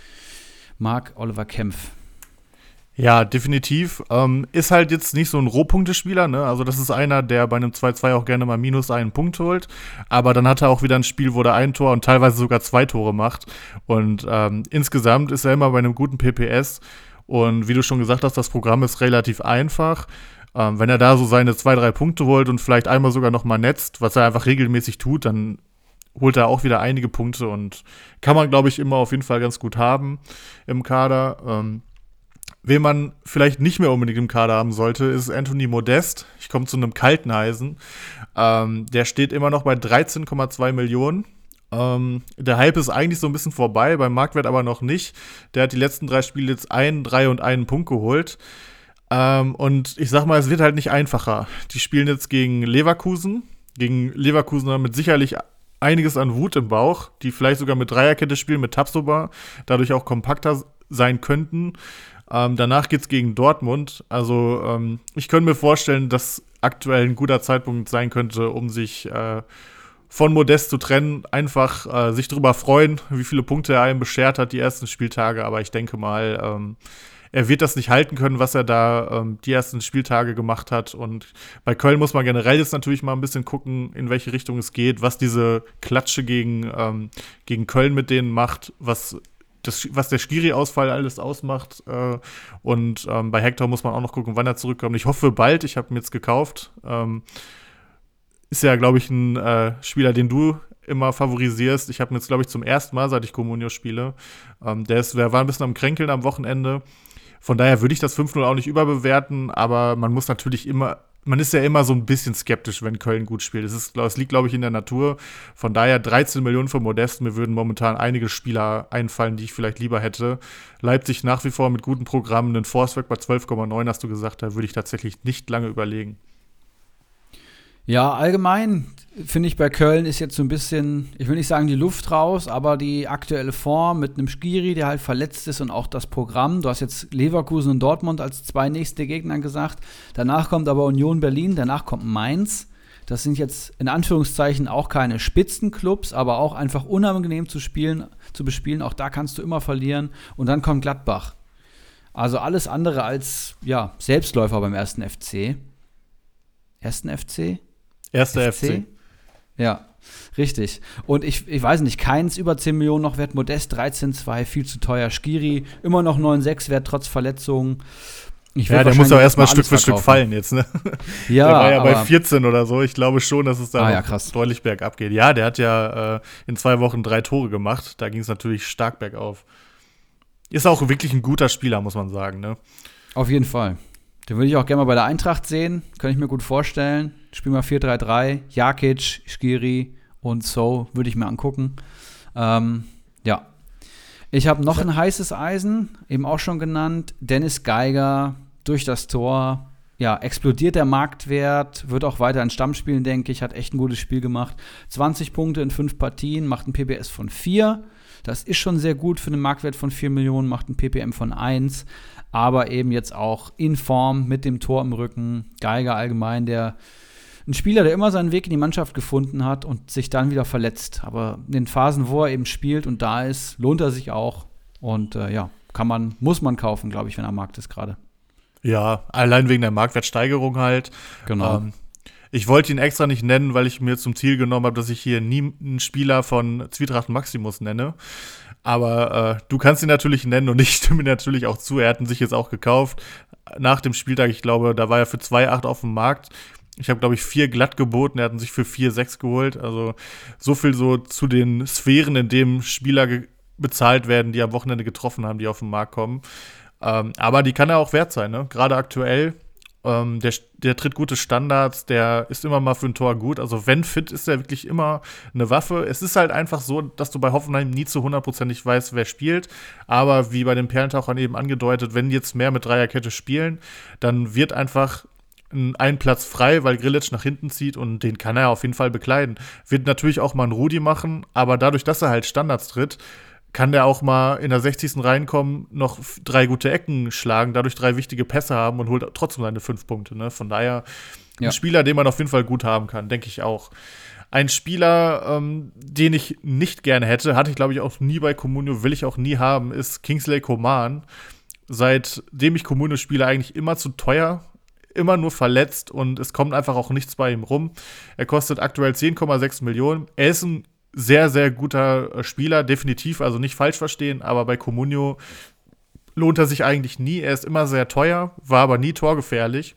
Marc Oliver Kempf. Ja, definitiv. Ähm, ist halt jetzt nicht so ein Rohpunktespieler, ne? Also, das ist einer, der bei einem 2-2 auch gerne mal minus einen Punkt holt. Aber dann hat er auch wieder ein Spiel, wo er ein Tor und teilweise sogar zwei Tore macht. Und ähm, insgesamt ist er immer bei einem guten PPS. Und wie du schon gesagt hast, das Programm ist relativ einfach. Ähm, wenn er da so seine zwei, drei Punkte holt und vielleicht einmal sogar noch mal netzt, was er einfach regelmäßig tut, dann holt er auch wieder einige Punkte und kann man, glaube ich, immer auf jeden Fall ganz gut haben im Kader. Ähm, Wen man vielleicht nicht mehr unbedingt im Kader haben sollte, ist Anthony Modest. Ich komme zu einem kalten Eisen. Ähm, der steht immer noch bei 13,2 Millionen. Ähm, der Hype ist eigentlich so ein bisschen vorbei, beim Marktwert aber noch nicht. Der hat die letzten drei Spiele jetzt einen, drei und einen Punkt geholt. Ähm, und ich sag mal, es wird halt nicht einfacher. Die spielen jetzt gegen Leverkusen. Gegen Leverkusen mit sicherlich einiges an Wut im Bauch, die vielleicht sogar mit Dreierkette spielen, mit Tabsoba, dadurch auch kompakter sein könnten. Ähm, danach geht es gegen Dortmund. Also ähm, ich könnte mir vorstellen, dass aktuell ein guter Zeitpunkt sein könnte, um sich äh, von Modest zu trennen. Einfach äh, sich darüber freuen, wie viele Punkte er einem beschert hat die ersten Spieltage. Aber ich denke mal, ähm, er wird das nicht halten können, was er da ähm, die ersten Spieltage gemacht hat. Und bei Köln muss man generell jetzt natürlich mal ein bisschen gucken, in welche Richtung es geht, was diese Klatsche gegen, ähm, gegen Köln mit denen macht, was das, was der Skiri-Ausfall alles ausmacht. Äh, und ähm, bei Hector muss man auch noch gucken, wann er zurückkommt. Ich hoffe bald. Ich habe ihn jetzt gekauft. Ähm, ist ja, glaube ich, ein äh, Spieler, den du immer favorisierst. Ich habe ihn jetzt, glaube ich, zum ersten Mal, seit ich Comunio spiele. Ähm, der, ist, der war ein bisschen am Kränkeln am Wochenende. Von daher würde ich das 5-0 auch nicht überbewerten, aber man muss natürlich immer man ist ja immer so ein bisschen skeptisch, wenn Köln gut spielt. Es, ist, es liegt, glaube ich, in der Natur. Von daher 13 Millionen für Modest. Mir würden momentan einige Spieler einfallen, die ich vielleicht lieber hätte. Leipzig nach wie vor mit guten Programmen. Den Forceback bei 12,9 hast du gesagt. Da würde ich tatsächlich nicht lange überlegen. Ja, allgemein finde ich bei Köln ist jetzt so ein bisschen, ich will nicht sagen die Luft raus, aber die aktuelle Form mit einem Skiri, der halt verletzt ist und auch das Programm. Du hast jetzt Leverkusen und Dortmund als zwei nächste Gegner gesagt. Danach kommt aber Union Berlin, danach kommt Mainz. Das sind jetzt in Anführungszeichen auch keine Spitzenclubs, aber auch einfach unangenehm zu spielen, zu bespielen. Auch da kannst du immer verlieren. Und dann kommt Gladbach. Also alles andere als ja, Selbstläufer beim ersten FC. Ersten FC? Erster FC. FC. Ja, richtig. Und ich, ich weiß nicht, keins über 10 Millionen noch wert, Modest 13,2, viel zu teuer. Skiri immer noch 9,6 wert, trotz Verletzungen. ja, der muss auch erstmal Stück für Stück fallen jetzt, ne? [LAUGHS] Ja, der war ja bei 14 oder so. Ich glaube schon, dass es da ah, ja, deutlich bergab geht. Ja, der hat ja äh, in zwei Wochen drei Tore gemacht. Da ging es natürlich stark bergauf. Ist auch wirklich ein guter Spieler, muss man sagen, ne? Auf jeden Fall. Den würde ich auch gerne mal bei der Eintracht sehen. Könnte ich mir gut vorstellen. Spiel mal 4-3-3. Jakic, Skiri und So würde ich mir angucken. Ähm, ja. Ich habe noch ein heißes Eisen, eben auch schon genannt. Dennis Geiger durch das Tor. Ja, explodiert der Marktwert, wird auch weiter in Stamm spielen, denke ich. Hat echt ein gutes Spiel gemacht. 20 Punkte in fünf Partien, macht ein PBS von 4. Das ist schon sehr gut für einen Marktwert von 4 Millionen, macht ein PPM von 1 aber eben jetzt auch in Form mit dem Tor im Rücken. Geiger allgemein, der ein Spieler, der immer seinen Weg in die Mannschaft gefunden hat und sich dann wieder verletzt. Aber in den Phasen, wo er eben spielt und da ist, lohnt er sich auch. Und äh, ja, kann man, muss man kaufen, glaube ich, wenn er am Markt ist gerade. Ja, allein wegen der Marktwertsteigerung halt. Genau. Ähm, ich wollte ihn extra nicht nennen, weil ich mir zum Ziel genommen habe, dass ich hier nie einen Spieler von Zwietracht Maximus nenne. Aber äh, du kannst ihn natürlich nennen und [LAUGHS] ich stimme natürlich auch zu. Er hat ihn sich jetzt auch gekauft. Nach dem Spieltag, ich glaube, da war er für 2,8 auf dem Markt. Ich habe, glaube ich, vier glatt geboten. Er hat ihn sich für 4,6 geholt. Also so viel so zu den Sphären, in denen Spieler bezahlt werden, die am Wochenende getroffen haben, die auf den Markt kommen. Ähm, aber die kann er auch wert sein, ne? Gerade aktuell ähm, der, der tritt gute Standards, der ist immer mal für ein Tor gut. Also wenn fit, ist er wirklich immer eine Waffe. Es ist halt einfach so, dass du bei Hoffenheim nie zu hundertprozentig weißt, wer spielt. Aber wie bei den Perlentauchern eben angedeutet, wenn jetzt mehr mit Dreierkette spielen, dann wird einfach einen Platz frei, weil Grillitsch nach hinten zieht und den kann er auf jeden Fall bekleiden. Wird natürlich auch mal ein Rudi machen, aber dadurch, dass er halt Standards tritt, kann der auch mal in der 60. reinkommen, noch drei gute Ecken schlagen, dadurch drei wichtige Pässe haben und holt trotzdem seine fünf Punkte. Ne? Von daher ja. ein Spieler, den man auf jeden Fall gut haben kann, denke ich auch. Ein Spieler, ähm, den ich nicht gerne hätte, hatte ich glaube ich auch nie bei Comunio, will ich auch nie haben, ist Kingsley Coman. Seitdem ich Comunio spiele, eigentlich immer zu teuer, immer nur verletzt und es kommt einfach auch nichts bei ihm rum. Er kostet aktuell 10,6 Millionen. Er ist ein sehr, sehr guter äh, Spieler, definitiv, also nicht falsch verstehen, aber bei Comunio lohnt er sich eigentlich nie. Er ist immer sehr teuer, war aber nie torgefährlich.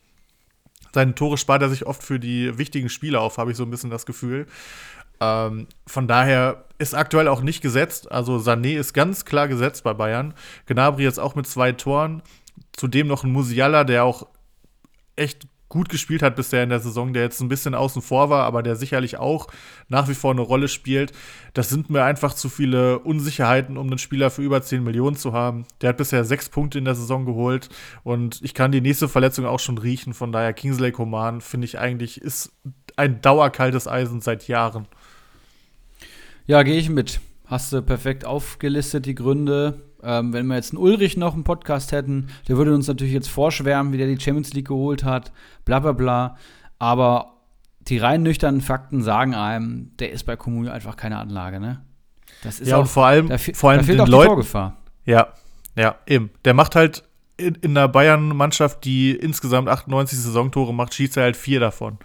Seine Tore spart er sich oft für die wichtigen Spiele auf, habe ich so ein bisschen das Gefühl. Ähm, von daher ist aktuell auch nicht gesetzt. Also Sané ist ganz klar gesetzt bei Bayern. Gnabry jetzt auch mit zwei Toren. Zudem noch ein Musiala, der auch echt gut gespielt hat bisher in der Saison, der jetzt ein bisschen außen vor war, aber der sicherlich auch nach wie vor eine Rolle spielt. Das sind mir einfach zu viele Unsicherheiten, um einen Spieler für über 10 Millionen zu haben. Der hat bisher sechs Punkte in der Saison geholt und ich kann die nächste Verletzung auch schon riechen. Von daher Kingsley Coman finde ich eigentlich ist ein dauerkaltes Eisen seit Jahren. Ja, gehe ich mit. Hast du perfekt aufgelistet die Gründe. Ähm, wenn wir jetzt einen Ulrich noch einen Podcast hätten, der würde uns natürlich jetzt vorschwärmen, wie der die Champions League geholt hat, bla bla bla. Aber die rein nüchternen Fakten sagen einem, der ist bei Comunio einfach keine Anlage, ne? Das ist ja, auch, und vor allem, da, vor allem da fehlt den auch Leuten, die Torgefahr. Ja, ja, eben. Der macht halt in, in einer Bayern-Mannschaft, die insgesamt 98 Saisontore macht, schießt er halt vier davon.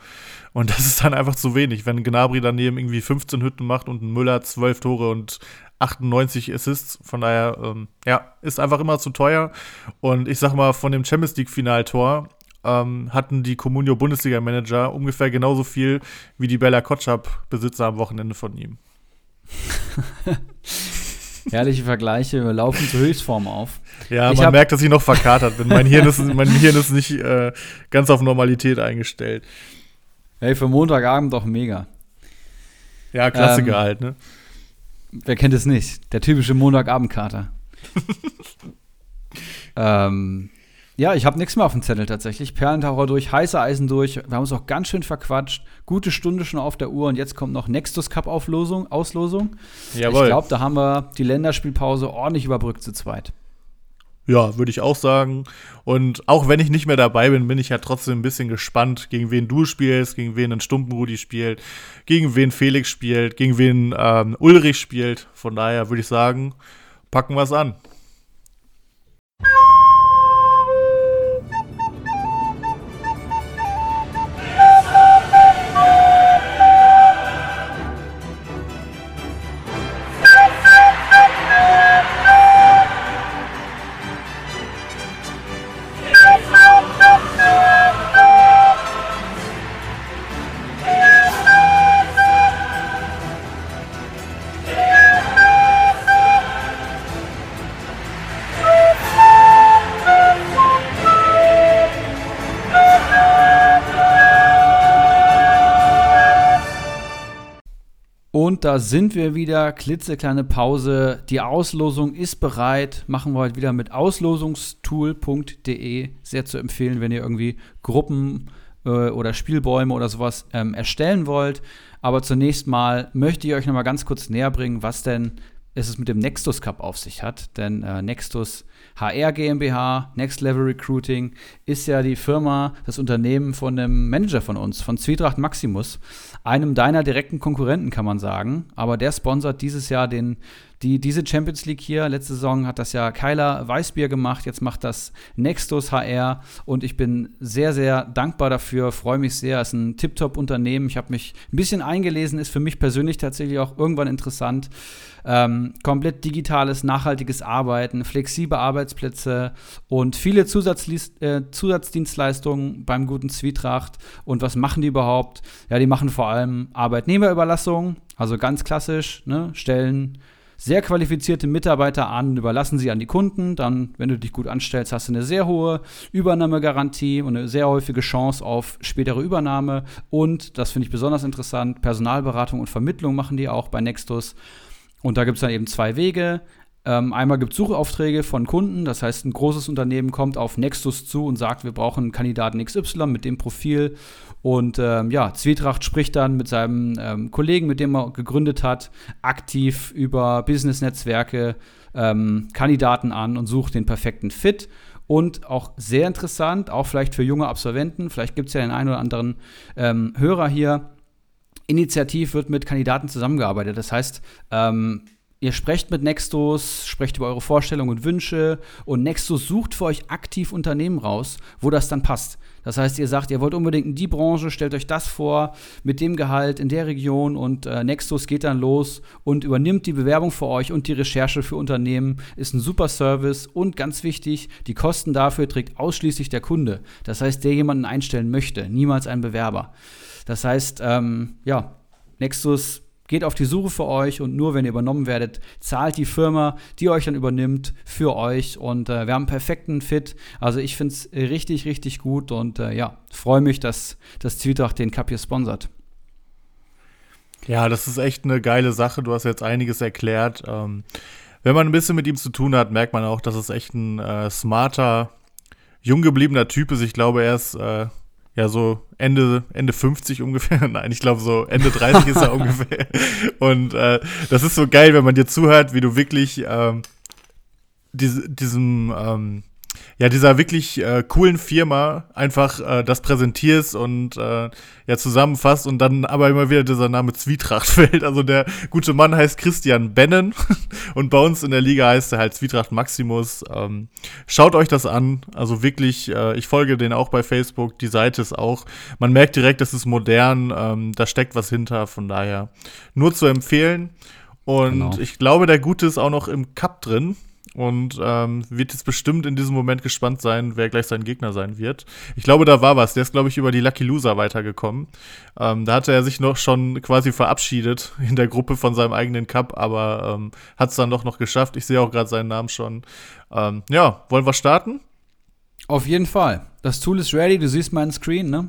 Und das ist dann einfach zu wenig. Wenn Gnabry daneben irgendwie 15 Hütten macht und ein Müller 12 Tore und 98 Assists. Von daher, ähm, ja, ist einfach immer zu teuer. Und ich sag mal, von dem Champions League-Finaltor ähm, hatten die Comunio Bundesliga-Manager ungefähr genauso viel wie die Bella Kotschap-Besitzer am Wochenende von ihm. [LAUGHS] Herrliche Vergleiche, wir laufen zur Höchstform auf. Ja, ich man merkt, dass ich noch verkatert bin. Mein Hirn ist, [LAUGHS] mein Hirn ist nicht äh, ganz auf Normalität eingestellt. Hey, für Montagabend doch mega. Ja, Klassiker ähm, halt, ne? Wer kennt es nicht? Der typische Montagabendkater. [LAUGHS] ähm, ja, ich habe nichts mehr auf dem Zettel tatsächlich. Perlentaucher durch, heiße Eisen durch. Wir haben uns auch ganz schön verquatscht. Gute Stunde schon auf der Uhr und jetzt kommt noch Nextus Cup Auflosung, Auslosung. Jawohl. Ich glaube, da haben wir die Länderspielpause ordentlich überbrückt zu zweit. Ja, würde ich auch sagen. Und auch wenn ich nicht mehr dabei bin, bin ich ja trotzdem ein bisschen gespannt, gegen wen du spielst, gegen wen ein Stumpenrudi spielt, gegen wen Felix spielt, gegen wen ähm, Ulrich spielt. Von daher würde ich sagen, packen wir es an. Da sind wir wieder. Klitzekleine Pause. Die Auslosung ist bereit. Machen wir heute wieder mit auslosungstool.de. Sehr zu empfehlen, wenn ihr irgendwie Gruppen äh, oder Spielbäume oder sowas ähm, erstellen wollt. Aber zunächst mal möchte ich euch noch mal ganz kurz näher bringen, was denn es mit dem Nextus Cup auf sich hat. Denn äh, Nextus HR GmbH, Next Level Recruiting, ist ja die Firma, das Unternehmen von einem Manager von uns, von Zwietracht Maximus, einem deiner direkten Konkurrenten, kann man sagen. Aber der sponsert dieses Jahr den, die, diese Champions League hier. Letzte Saison hat das ja Kyler Weißbier gemacht, jetzt macht das Nextus HR und ich bin sehr, sehr dankbar dafür, freue mich sehr. Es ist ein Tip-Top-Unternehmen. Ich habe mich ein bisschen eingelesen, ist für mich persönlich tatsächlich auch irgendwann interessant. Ähm, komplett digitales, nachhaltiges Arbeiten, flexible Arbeitsplätze und viele Zusatzlies äh, Zusatzdienstleistungen beim guten Zwietracht. Und was machen die überhaupt? Ja, die machen vor allem Arbeitnehmerüberlassung, also ganz klassisch, ne, stellen sehr qualifizierte Mitarbeiter an, überlassen sie an die Kunden. Dann, wenn du dich gut anstellst, hast du eine sehr hohe Übernahmegarantie und eine sehr häufige Chance auf spätere Übernahme. Und, das finde ich besonders interessant, Personalberatung und Vermittlung machen die auch bei Nextus. Und da gibt es dann eben zwei Wege. Ähm, einmal gibt es Suchaufträge von Kunden, das heißt, ein großes Unternehmen kommt auf Nextus zu und sagt, wir brauchen einen Kandidaten XY mit dem Profil. Und ähm, ja, Zwietracht spricht dann mit seinem ähm, Kollegen, mit dem er gegründet hat, aktiv über Business-Netzwerke ähm, Kandidaten an und sucht den perfekten Fit. Und auch sehr interessant, auch vielleicht für junge Absolventen, vielleicht gibt es ja den einen oder anderen ähm, Hörer hier. Initiativ wird mit Kandidaten zusammengearbeitet. Das heißt, ähm, Ihr sprecht mit Nextus, sprecht über eure Vorstellungen und Wünsche und Nextus sucht für euch aktiv Unternehmen raus, wo das dann passt. Das heißt, ihr sagt, ihr wollt unbedingt in die Branche, stellt euch das vor, mit dem Gehalt in der Region und äh, Nextus geht dann los und übernimmt die Bewerbung für euch und die Recherche für Unternehmen. Ist ein super Service und ganz wichtig, die Kosten dafür trägt ausschließlich der Kunde. Das heißt, der jemanden einstellen möchte, niemals ein Bewerber. Das heißt, ähm, ja, Nextus geht auf die Suche für euch und nur wenn ihr übernommen werdet, zahlt die Firma, die euch dann übernimmt, für euch. Und äh, wir haben einen perfekten Fit. Also ich finde es richtig, richtig gut und äh, ja, freue mich, dass das Zwietracht den Cup hier sponsert. Ja, das ist echt eine geile Sache. Du hast jetzt einiges erklärt. Ähm, wenn man ein bisschen mit ihm zu tun hat, merkt man auch, dass es echt ein äh, smarter, jung gebliebener Typ ist. Ich glaube, er ist äh, ja so Ende, Ende 50 ungefähr. [LAUGHS] Nein, ich glaube so Ende 30 ist er [LAUGHS] ungefähr. Und äh, das ist so geil, wenn man dir zuhört, wie du wirklich ähm, diese, diesem ähm, ja, dieser wirklich äh, coolen Firma einfach äh, das präsentierst und äh, ja zusammenfasst und dann aber immer wieder dieser Name Zwietracht [LAUGHS] fällt. Also der gute Mann heißt Christian Bennen [LAUGHS] und bei uns in der Liga heißt er halt Zwietracht Maximus. Ähm, schaut euch das an. Also wirklich, äh, ich folge den auch bei Facebook. Die Seite ist auch, man merkt direkt, das ist modern, ähm, da steckt was hinter. Von daher nur zu empfehlen. Und genau. ich glaube, der Gute ist auch noch im Cup drin und ähm, wird jetzt bestimmt in diesem Moment gespannt sein, wer gleich sein Gegner sein wird. Ich glaube, da war was. Der ist, glaube ich, über die Lucky Loser weitergekommen. Ähm, da hatte er sich noch schon quasi verabschiedet [LAUGHS] in der Gruppe von seinem eigenen Cup, aber ähm, hat es dann doch noch geschafft. Ich sehe auch gerade seinen Namen schon. Ähm, ja, wollen wir starten? Auf jeden Fall. Das Tool ist ready. Du siehst meinen Screen, ne?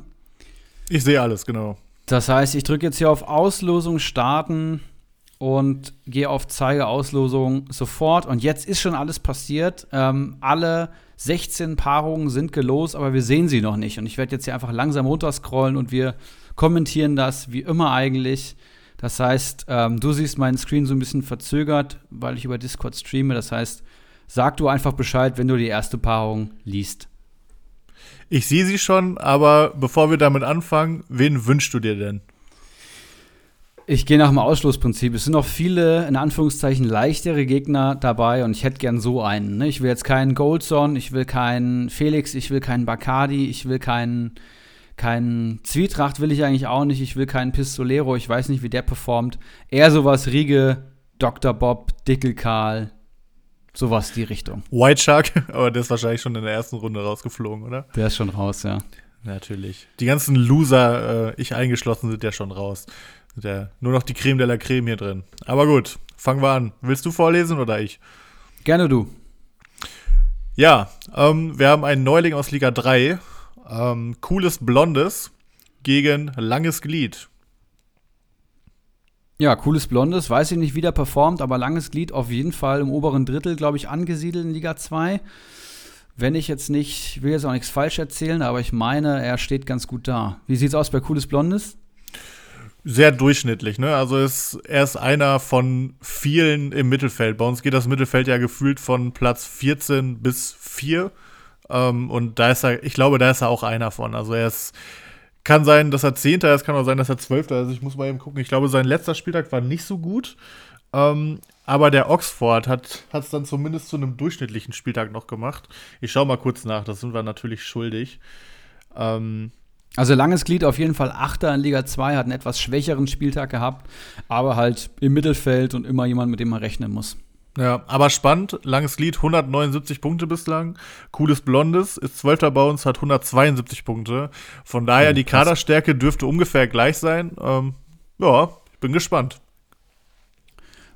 Ich sehe alles, genau. Das heißt, ich drücke jetzt hier auf Auslosung starten und gehe auf Zeige Auslosung sofort. Und jetzt ist schon alles passiert. Ähm, alle 16 Paarungen sind gelost, aber wir sehen sie noch nicht. Und ich werde jetzt hier einfach langsam runterscrollen und wir kommentieren das wie immer eigentlich. Das heißt, ähm, du siehst meinen Screen so ein bisschen verzögert, weil ich über Discord streame. Das heißt, sag du einfach Bescheid, wenn du die erste Paarung liest. Ich sehe sie schon, aber bevor wir damit anfangen, wen wünschst du dir denn? Ich gehe nach dem Ausschlussprinzip. Es sind noch viele, in Anführungszeichen, leichtere Gegner dabei und ich hätte gern so einen. Ne? Ich will jetzt keinen Goldson, ich will keinen Felix, ich will keinen Bacardi, ich will keinen, keinen Zwietracht will ich eigentlich auch nicht, ich will keinen Pistolero, ich weiß nicht, wie der performt. Eher sowas Riege, Dr. Bob, Dickel Karl, sowas die Richtung. White Shark, [LAUGHS] aber der ist wahrscheinlich schon in der ersten Runde rausgeflogen, oder? Der ist schon raus, ja. Natürlich. Die ganzen Loser, äh, ich eingeschlossen, sind ja schon raus. Der, nur noch die Creme de la Creme hier drin. Aber gut, fangen wir an. Willst du vorlesen oder ich? Gerne du. Ja, ähm, wir haben einen Neuling aus Liga 3. Ähm, cooles Blondes gegen langes Glied. Ja, cooles Blondes. Weiß ich nicht, wie der performt, aber langes Glied auf jeden Fall im oberen Drittel, glaube ich, angesiedelt in Liga 2. Wenn ich jetzt nicht, ich will jetzt auch nichts falsch erzählen, aber ich meine, er steht ganz gut da. Wie sieht's aus bei Cooles Blondes? sehr durchschnittlich, ne? Also ist, er ist einer von vielen im Mittelfeld. Bei uns geht das Mittelfeld ja gefühlt von Platz 14 bis 4. Ähm, und da ist er, ich glaube, da ist er auch einer von. Also er ist, kann sein, dass er Zehnter ist, kann auch sein, dass er Zwölfter ist. Also ich muss mal eben gucken. Ich glaube, sein letzter Spieltag war nicht so gut. Ähm, aber der Oxford hat es dann zumindest zu einem durchschnittlichen Spieltag noch gemacht. Ich schaue mal kurz nach, das sind wir natürlich schuldig. Ähm, also langes Glied auf jeden Fall Achter in Liga 2, hat einen etwas schwächeren Spieltag gehabt, aber halt im Mittelfeld und immer jemand, mit dem man rechnen muss. Ja, aber spannend. Langes Glied, 179 Punkte bislang. Cooles Blondes ist Zwölfter bei uns, hat 172 Punkte. Von daher, ja, die Kaderstärke dürfte ungefähr gleich sein. Ähm, ja, ich bin gespannt.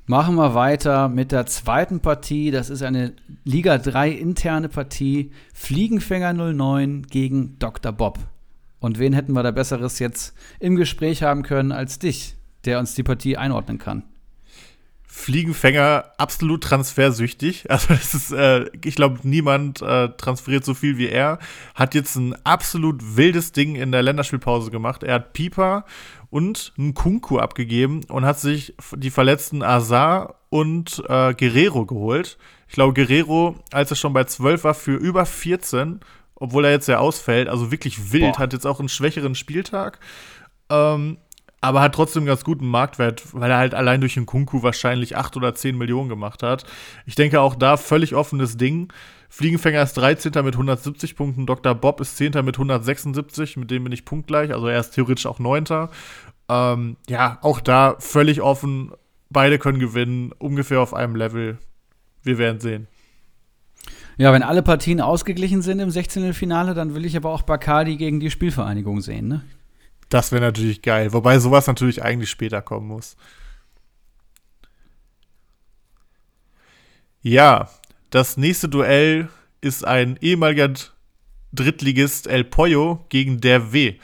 Machen wir weiter mit der zweiten Partie. Das ist eine Liga 3 interne Partie. Fliegenfänger 09 gegen Dr. Bob. Und wen hätten wir da Besseres jetzt im Gespräch haben können als dich, der uns die Partie einordnen kann? Fliegenfänger absolut transfersüchtig. [LAUGHS] Also das ist, äh, ich glaube, niemand äh, transferiert so viel wie er. Hat jetzt ein absolut wildes Ding in der Länderspielpause gemacht. Er hat Pieper und einen Kunku abgegeben und hat sich die verletzten Azar und äh, Guerrero geholt. Ich glaube, Guerrero, als er schon bei 12 war, für über 14, obwohl er jetzt ja ausfällt, also wirklich wild, Boah. hat jetzt auch einen schwächeren Spieltag. Ähm, aber hat trotzdem ganz guten Marktwert, weil er halt allein durch den Kunku wahrscheinlich 8 oder 10 Millionen gemacht hat. Ich denke auch da völlig offenes Ding. Fliegenfänger ist 13. mit 170 Punkten, Dr. Bob ist 10. mit 176, mit dem bin ich punktgleich, also er ist theoretisch auch 9. Ähm, ja, auch da völlig offen. Beide können gewinnen, ungefähr auf einem Level. Wir werden sehen. Ja, wenn alle Partien ausgeglichen sind im 16. Finale, dann will ich aber auch Bacardi gegen die Spielvereinigung sehen, ne? Das wäre natürlich geil. Wobei sowas natürlich eigentlich später kommen muss. Ja, das nächste Duell ist ein ehemaliger Drittligist El Pollo gegen der W.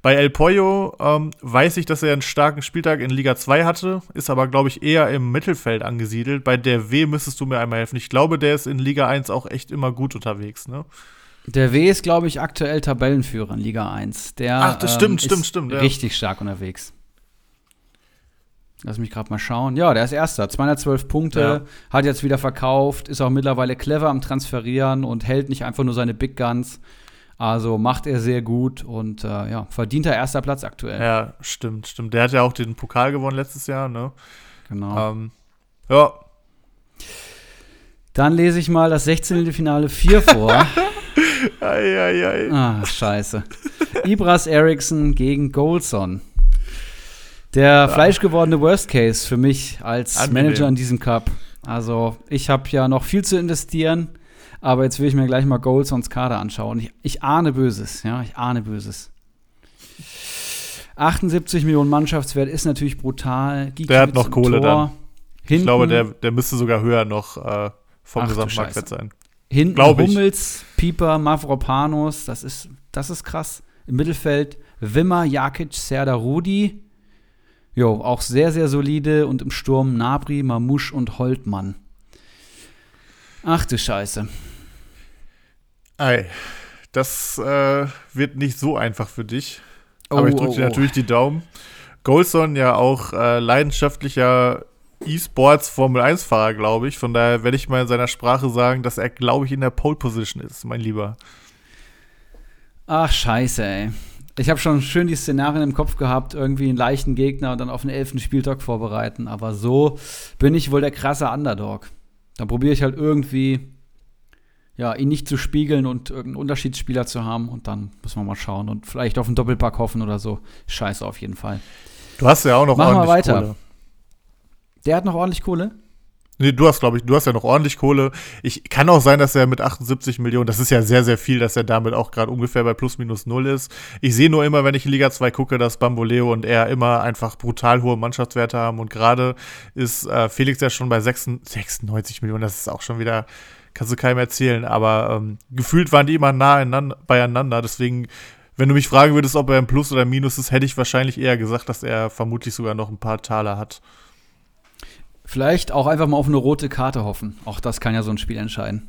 Bei El Pollo ähm, weiß ich, dass er einen starken Spieltag in Liga 2 hatte, ist aber, glaube ich, eher im Mittelfeld angesiedelt. Bei der W müsstest du mir einmal helfen. Ich glaube, der ist in Liga 1 auch echt immer gut unterwegs, ne? Der W ist, glaube ich, aktuell Tabellenführer in Liga 1. Der, Ach, das stimmt, ist stimmt, stimmt, ja. Richtig stark unterwegs. Lass mich gerade mal schauen. Ja, der ist Erster. 212 Punkte, Ja. hat jetzt wieder verkauft, ist auch mittlerweile clever am Transferieren und hält nicht einfach nur seine Big Guns. Also macht er sehr gut und äh, ja, verdienter erster Platz aktuell. Ja, stimmt, stimmt. Der hat ja auch den Pokal gewonnen letztes Jahr, ne? Genau. Ähm, ja, Dann lese ich mal das 16. Finale 4 vor. [LAUGHS] ei, ei, ei. Ah, scheiße. Ibras Eriksson gegen Goldson. Der fleischgewordene Worst Case für mich als Angenehm. Manager in diesem Cup. Also, ich habe ja noch viel zu investieren, aber jetzt will ich mir gleich mal Goldsons Kader anschauen. Ich, ich ahne Böses, ja, ich ahne Böses. 78 Millionen Mannschaftswert ist natürlich brutal. Der hat noch Kohle. Hinten, Ich glaube, der, der müsste sogar höher noch äh, vom Ach Gesamtmarktwert sein. Hinten Glaub. Hummels, Pieper, Mavropanos, das ist, das ist krass. Im Mittelfeld Wimmer, Jakic, Serdar Rudi. Jo, auch sehr, sehr solide. Und im Sturm Nabri, Mamouche und Holtmann. Ach du Scheiße. Ei, das äh, wird nicht so einfach für dich. Oh, Aber ich drücke oh, dir oh. natürlich die Daumen. Goldson ja auch äh, leidenschaftlicher E-Sports Formel 1-Fahrer, glaube ich. Von daher werde ich mal in seiner Sprache sagen, dass er, glaube ich, in der Pole Position ist, mein Lieber. Ach, scheiße, ey. Ich habe schon schön die Szenarien im Kopf gehabt, irgendwie einen leichten Gegner und dann auf den elften Spieltag vorbereiten. Aber so bin ich wohl der krasse Underdog. Dann probiere ich halt irgendwie, ja, ihn nicht zu spiegeln und irgendeinen Unterschiedsspieler zu haben. Und dann müssen wir mal schauen und vielleicht auf einen Doppelpack hoffen oder so. Scheiße auf jeden Fall. Du hast ja auch noch Machen wir weiter. Kohle. Der hat noch ordentlich Kohle. Nee, du hast, glaube ich, du hast ja noch ordentlich Kohle. Ich kann auch sein, dass er mit 78 Millionen, das ist ja sehr, sehr viel, dass er damit auch gerade ungefähr bei plus minus null ist. Ich sehe nur immer, wenn ich in Liga 2 gucke, dass Bamboleo und er immer einfach brutal hohe Mannschaftswerte haben. Und gerade ist äh, Felix ja schon bei 96 96 Millionen, das ist auch schon wieder, kannst du keinem erzählen. Aber ähm, gefühlt waren die immer nah einander, beieinander. Deswegen, wenn du mich fragen würdest, ob er ein Plus oder ein Minus ist, hätte ich wahrscheinlich eher gesagt, dass er vermutlich sogar noch ein paar Taler hat. Vielleicht auch einfach mal auf eine rote Karte hoffen. Auch das kann ja so ein Spiel entscheiden.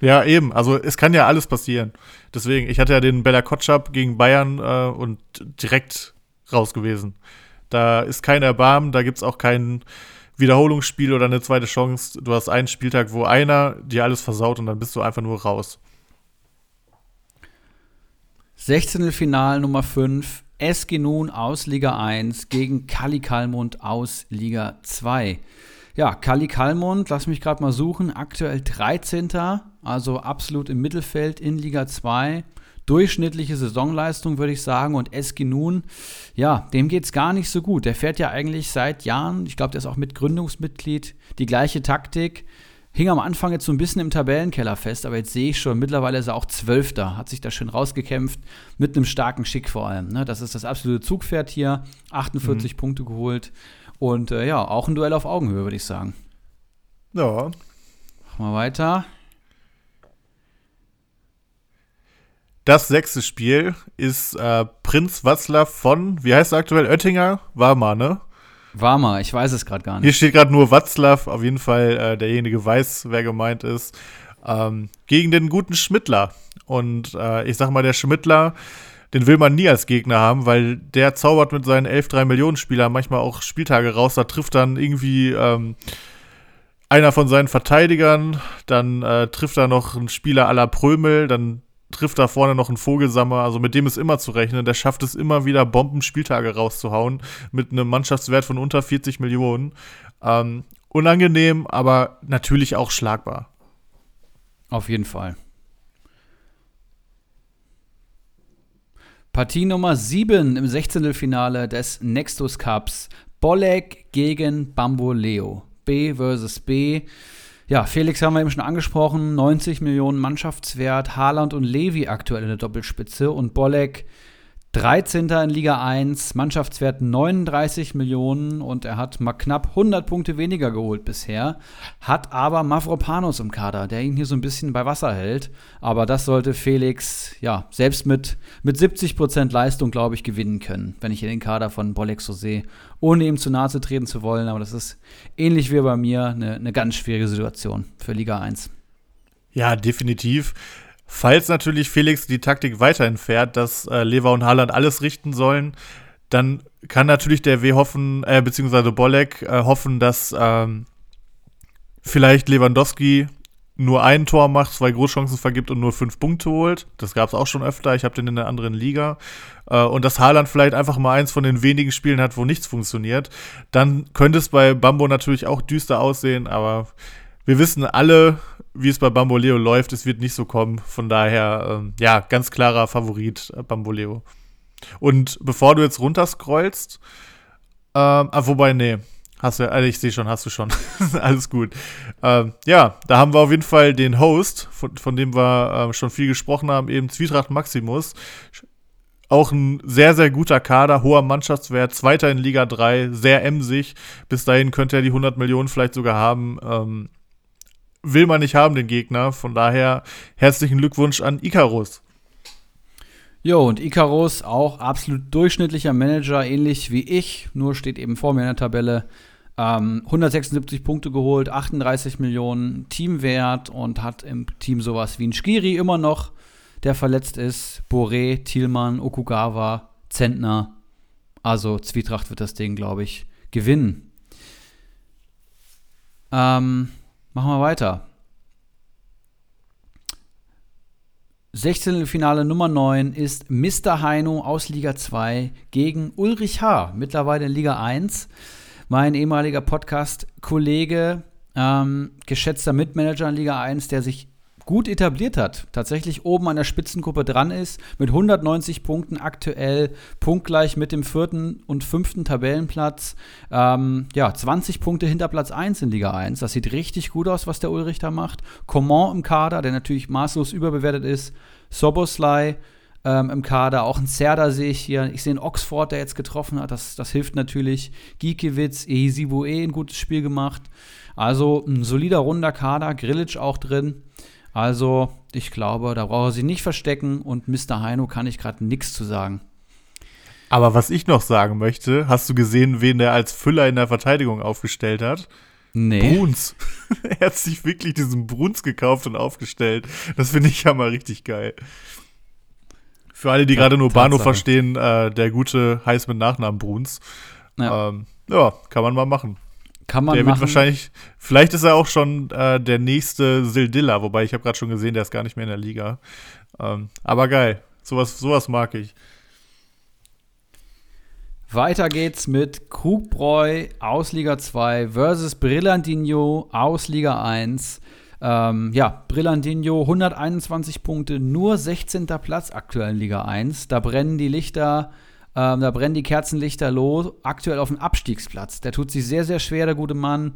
Ja, eben. Also es kann ja alles passieren. Deswegen, ich hatte ja den Bella Kotschap gegen Bayern äh, und direkt raus gewesen. Da ist kein Erbarmen, da gibt es auch kein Wiederholungsspiel oder eine zweite Chance. Du hast einen Spieltag, wo einer dir alles versaut und dann bist du einfach nur raus. 16. Final Nummer 5. SG Nun aus Liga 1 gegen Kali Kalmund aus Liga 2. Ja, Kali Kalmund, lass mich gerade mal suchen, aktuell 13. Also absolut im Mittelfeld in Liga 2. Durchschnittliche Saisonleistung, würde ich sagen. Und SG Nun, ja, dem geht es gar nicht so gut. Der fährt ja eigentlich seit Jahren, ich glaube, der ist auch mit Gründungsmitglied, die gleiche Taktik. Hing am Anfang jetzt so ein bisschen im Tabellenkeller fest, aber jetzt sehe ich schon, mittlerweile ist er auch Zwölfter, hat sich da schön rausgekämpft, mit einem starken Schick vor allem. Ne? Das ist das absolute Zugpferd hier, 48 Punkte geholt und äh, ja, auch ein Duell auf Augenhöhe, würde ich sagen. Ja. Machen wir weiter. Das sechste Spiel ist äh, Prinz Watzlaw von, wie heißt er aktuell, Oettinger? War mal, ne? War mal, ich weiß es gerade gar Hier nicht. steht gerade nur Watzlaw, auf jeden Fall äh, derjenige weiß, wer gemeint ist. Ähm, gegen den guten Schmidtler. Und äh, ich sag mal, der Schmidtler, den will man nie als Gegner haben, weil der zaubert mit seinen 11 3 Millionen Spielern manchmal auch Spieltage raus. Da trifft dann irgendwie ähm, einer von seinen Verteidigern, dann äh, trifft er noch einen Spieler aller Prömel, dann trifft da vorne noch einen Vogelsammer, also mit dem ist immer zu rechnen. Der schafft es immer wieder, Bombenspieltage rauszuhauen mit einem Mannschaftswert von unter 40 Millionen. Ähm, unangenehm, aber natürlich auch schlagbar. Auf jeden Fall. Partie Nummer 7 im 16. Finale des Nextus Cups. Bolek gegen Bamboleo. B versus B. Ja, Felix haben wir eben schon angesprochen. 90 Millionen Mannschaftswert. Haaland und Levi aktuell in der Doppelspitze. Und Bolek 13. in Liga 1, Mannschaftswert 39 Millionen und er hat mal knapp 100 Punkte weniger geholt bisher. Hat aber Mavropanos im Kader, der ihn hier so ein bisschen bei Wasser hält. Aber das sollte Felix, ja, selbst mit, mit 70% Leistung, glaube ich, gewinnen können, wenn ich hier den Kader von Bolek so sehe. Ohne ihm zu nahe zu treten zu wollen, aber das ist ähnlich wie bei mir eine, eine ganz schwierige Situation für Liga 1. Ja, definitiv. Falls natürlich Felix die Taktik weiterhin fährt, dass äh, Lever und Haaland alles richten sollen, dann kann natürlich der W hoffen, äh, beziehungsweise Bolek äh, hoffen, dass ähm, vielleicht Lewandowski nur ein Tor macht, zwei Großchancen vergibt und nur fünf Punkte holt. Das gab es auch schon öfter. Ich habe den in einer anderen Liga. Äh, und dass Haaland vielleicht einfach mal eins von den wenigen Spielen hat, wo nichts funktioniert. Dann könnte es bei Bambo natürlich auch düster aussehen, aber wir wissen alle, wie es bei Bamboleo läuft. Es wird nicht so kommen. Von daher, ähm, ja, ganz klarer Favorit äh, Bamboleo. Und bevor du jetzt runterscrollst, ähm, ah, wobei, nee, hast du, also ich sehe schon, hast du schon. [LAUGHS] Alles gut. Ähm, ja, da haben wir auf jeden Fall den Host, von, von dem wir äh, schon viel gesprochen haben, eben Zwietracht Maximus. Auch ein sehr, sehr guter Kader, hoher Mannschaftswert, Zweiter in Liga 3, sehr emsig. Bis dahin könnte er die 100 Millionen vielleicht sogar haben. Ähm, will man nicht haben, den Gegner. Von daher herzlichen Glückwunsch an Icarus. Jo, und Icarus auch absolut durchschnittlicher Manager, ähnlich wie ich, nur steht eben vor mir in der Tabelle. Ähm, 176 Punkte geholt, 38 Millionen Teamwert und hat im Team sowas wie ein Skiri immer noch, der verletzt ist. Boré, Thielmann, Okugawa, Zentner. Also Zwietracht wird das Ding, glaube ich, gewinnen. Ähm, machen wir weiter. 16. Finale Nummer 9 ist Mr. Heino aus Liga 2 gegen Ulrich H., mittlerweile in Liga 1. Mein ehemaliger Podcast-Kollege, ähm, geschätzter Mitmanager in Liga 1, der sich gut etabliert hat, tatsächlich oben an der Spitzengruppe dran ist, mit 190 Punkten aktuell punktgleich mit dem vierten und fünften Tabellenplatz. Ähm, ja, 20 Punkte hinter Platz 1 in Liga 1. Das sieht richtig gut aus, was der Ulrich da macht. Coman im Kader, der natürlich maßlos überbewertet ist. Soboslai ähm, im Kader, auch ein Serda sehe ich hier. Ich sehe einen Oxford, der jetzt getroffen hat. Das, das hilft natürlich. Giekewitz, Ehisibu eh ein gutes Spiel gemacht. Also ein solider, runder Kader. Grillic auch drin. Also, ich glaube, da braucht er sich nicht verstecken und Mr. Heino kann ich gerade nichts zu sagen. Aber was ich noch sagen möchte, hast du gesehen, wen der als Füller in der Verteidigung aufgestellt hat? Nee. Bruns. [LAUGHS] er hat sich wirklich diesen Bruns gekauft und aufgestellt. Das finde ich ja mal richtig geil. Für alle, die Ja, gerade nur Bahnhof Tatsache. verstehen, äh, der gute heißt mit Nachnamen Bruns. Ja. Ähm, ja, kann man mal machen. Kann man der machen. wird wahrscheinlich, vielleicht ist er auch schon äh, der nächste Sildilla, wobei ich habe gerade schon gesehen, der ist gar nicht mehr in der Liga. Ähm, aber geil, sowas, sowas mag ich. Weiter geht's mit Krugbräu aus Liga 2 versus Brillandinho aus Liga 1. Ähm, ja, Brillandinho 121 Punkte, nur 16. Platz aktuell in Liga 1. Da brennen die Lichter, ähm, da brennen die Kerzenlichter los, aktuell auf dem Abstiegsplatz. Der tut sich sehr, sehr schwer, der gute Mann.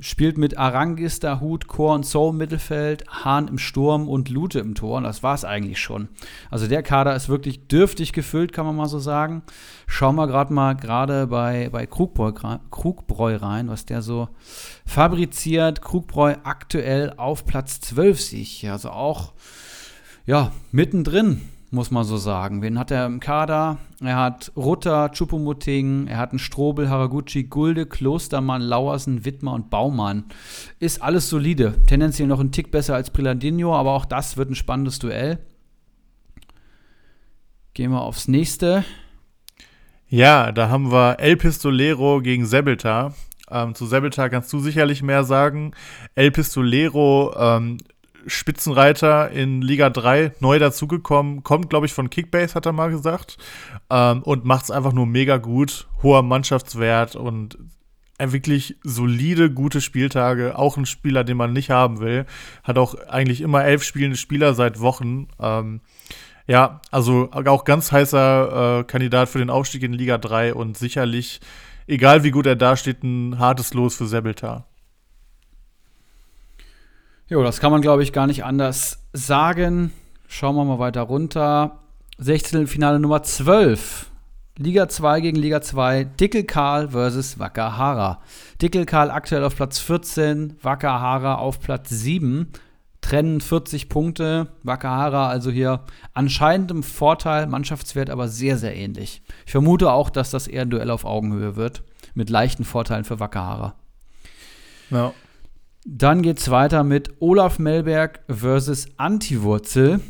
Spielt mit Arangis, Hut, Chor und Soul im Mittelfeld, Hahn im Sturm und Lute im Tor. Und das war's eigentlich schon. Also der Kader ist wirklich dürftig gefüllt, kann man mal so sagen. Schauen wir gerade mal gerade bei, bei Krugbräu, Krugbräu rein, was der so fabriziert. Krugbräu aktuell auf Platz 12 sehe ich hier. Also auch, ja, mittendrin, muss man so sagen. Wen hat er im Kader? Er hat Rutter, Chupomoting, er hat einen Strobel, Haraguchi, Gulde, Klostermann, Lauersen, Wittmer und Baumann. Ist alles solide. Tendenziell noch ein Tick besser als Prilandino, aber auch das wird ein spannendes Duell. Gehen wir aufs nächste. Ja, da haben wir El Pistolero gegen Sebeltar. Ähm, zu Sebeltar kannst du sicherlich mehr sagen. El Pistolero, ähm, Spitzenreiter in Liga 3, neu dazugekommen, kommt, glaube ich, von Kickbase, hat er mal gesagt. Ähm, und macht es einfach nur mega gut. Hoher Mannschaftswert und wirklich solide, gute Spieltage. Auch ein Spieler, den man nicht haben will. Hat auch eigentlich immer elf spielende Spieler seit Wochen. Ähm, ja, also auch ganz heißer äh, Kandidat für den Aufstieg in Liga 3 und sicherlich, egal wie gut er dasteht, ein hartes Los für Sebeltar. Jo, das kann man, glaube ich, gar nicht anders sagen. Schauen wir mal weiter runter. 16. Finale Nummer 12. Liga 2 gegen Liga 2. Dickel Karl versus Wakahara. Dickel Karl aktuell auf Platz 14, Wakahara auf Platz 7 trennen 40 Punkte. Wakahara also hier anscheinend im Vorteil, Mannschaftswert aber sehr, sehr ähnlich. Ich vermute auch, dass das eher ein Duell auf Augenhöhe wird, mit leichten Vorteilen für Wakahara. Ja. Dann geht es weiter mit Olaf Melberg versus Antiwurzel.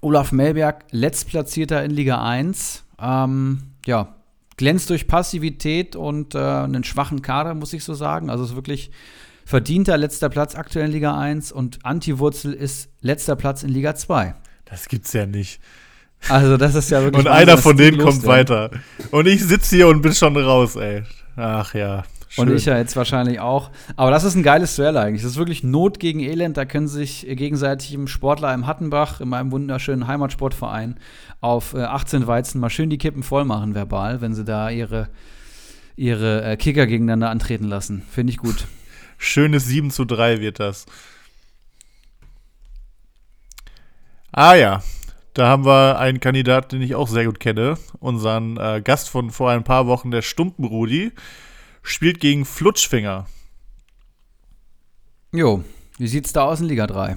Olaf Melberg, letztplatzierter in Liga 1. Ähm, ja, glänzt durch Passivität und äh, einen schwachen Kader, muss ich so sagen. Also ist wirklich verdienter letzter Platz aktuell in Liga 1 und Antiwurzel ist letzter Platz in Liga 2. Das gibt's ja nicht. Also, das ist ja wirklich. und einer von denen kommt weiter. Und ich sitze hier und bin schon raus, ey. Ach ja. Schön. Und ich ja jetzt wahrscheinlich auch. Aber das ist ein geiles Duell eigentlich. Das ist wirklich Not gegen Elend. Da können sich gegenseitig im Sportler im Hattenbach, in meinem wunderschönen Heimatsportverein, auf 18 äh, Weizen mal schön die Kippen voll machen, verbal, wenn sie da ihre, ihre äh, Kicker gegeneinander antreten lassen. Finde ich gut. [LAUGHS] Schönes 7 zu 3 wird das. Ah ja, da haben wir einen Kandidaten, den ich auch sehr gut kenne. Unseren äh, Gast von vor ein paar Wochen, der Stumpenrudi, spielt gegen Flutschfinger. Jo, wie sieht's da aus in Liga 3?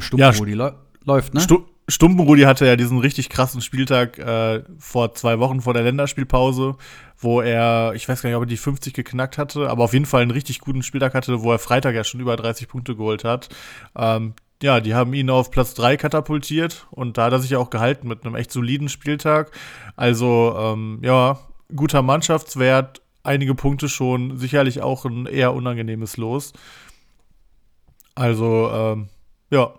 Stumpenrudi ja, läuft, ne? Stu Stumpenrudi hatte ja diesen richtig krassen Spieltag äh, vor zwei Wochen vor der Länderspielpause, wo er, ich weiß gar nicht, ob er die 50 geknackt hatte, aber auf jeden Fall einen richtig guten Spieltag hatte, wo er Freitag ja schon über 30 Punkte geholt hat. Ähm, ja, die haben ihn auf Platz 3 katapultiert und da hat er sich ja auch gehalten mit einem echt soliden Spieltag. Also, ähm, ja, guter Mannschaftswert, einige Punkte schon, sicherlich auch ein eher unangenehmes Los. Also, ähm, ja,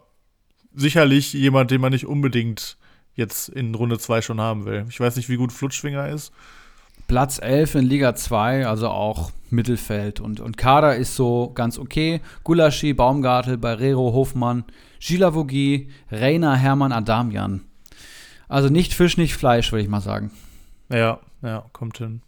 sicherlich jemand, den man nicht unbedingt jetzt in Runde 2 schon haben will. Ich weiß nicht, wie gut Flutschwinger ist. Platz 11 in Liga 2, also auch Mittelfeld. Und, und Kader ist so ganz okay. Gulaschi, Baumgartel, Barrero, Hofmann, Gilavogi, Reiner, Hermann, Adamian. Also nicht Fisch, nicht Fleisch, würde ich mal sagen. Ja, ja, kommt hin.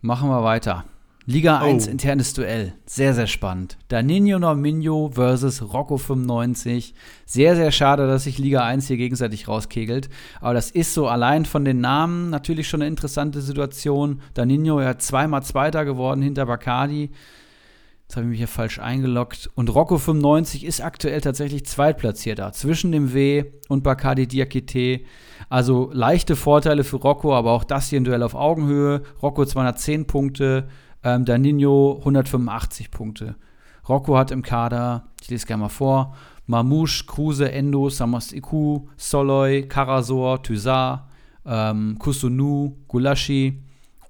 Machen wir weiter. Liga 1 oh. internes Duell. Sehr, sehr spannend. Danino Norminho versus Rocco 95. Sehr, sehr schade, dass sich Liga 1 hier gegenseitig rauskegelt. Aber das ist so allein von den Namen natürlich schon eine interessante Situation. Danino ja zweimal Zweiter geworden hinter Bacardi. Jetzt habe ich mich hier falsch eingeloggt. Und Rocco 95 ist aktuell tatsächlich Zweitplatzierter zwischen dem W und Bacardi Diakite. Also leichte Vorteile für Rocco, aber auch das hier ein Duell auf Augenhöhe. Rocco 210 Punkte, ähm, Danino 185 Punkte. Rocco hat im Kader, ich lese gerne mal vor, Mamouche, Kruse, Endo, Samasiku, Soloy, Karasor, Thysar, ähm, Kusunu, Gulaschi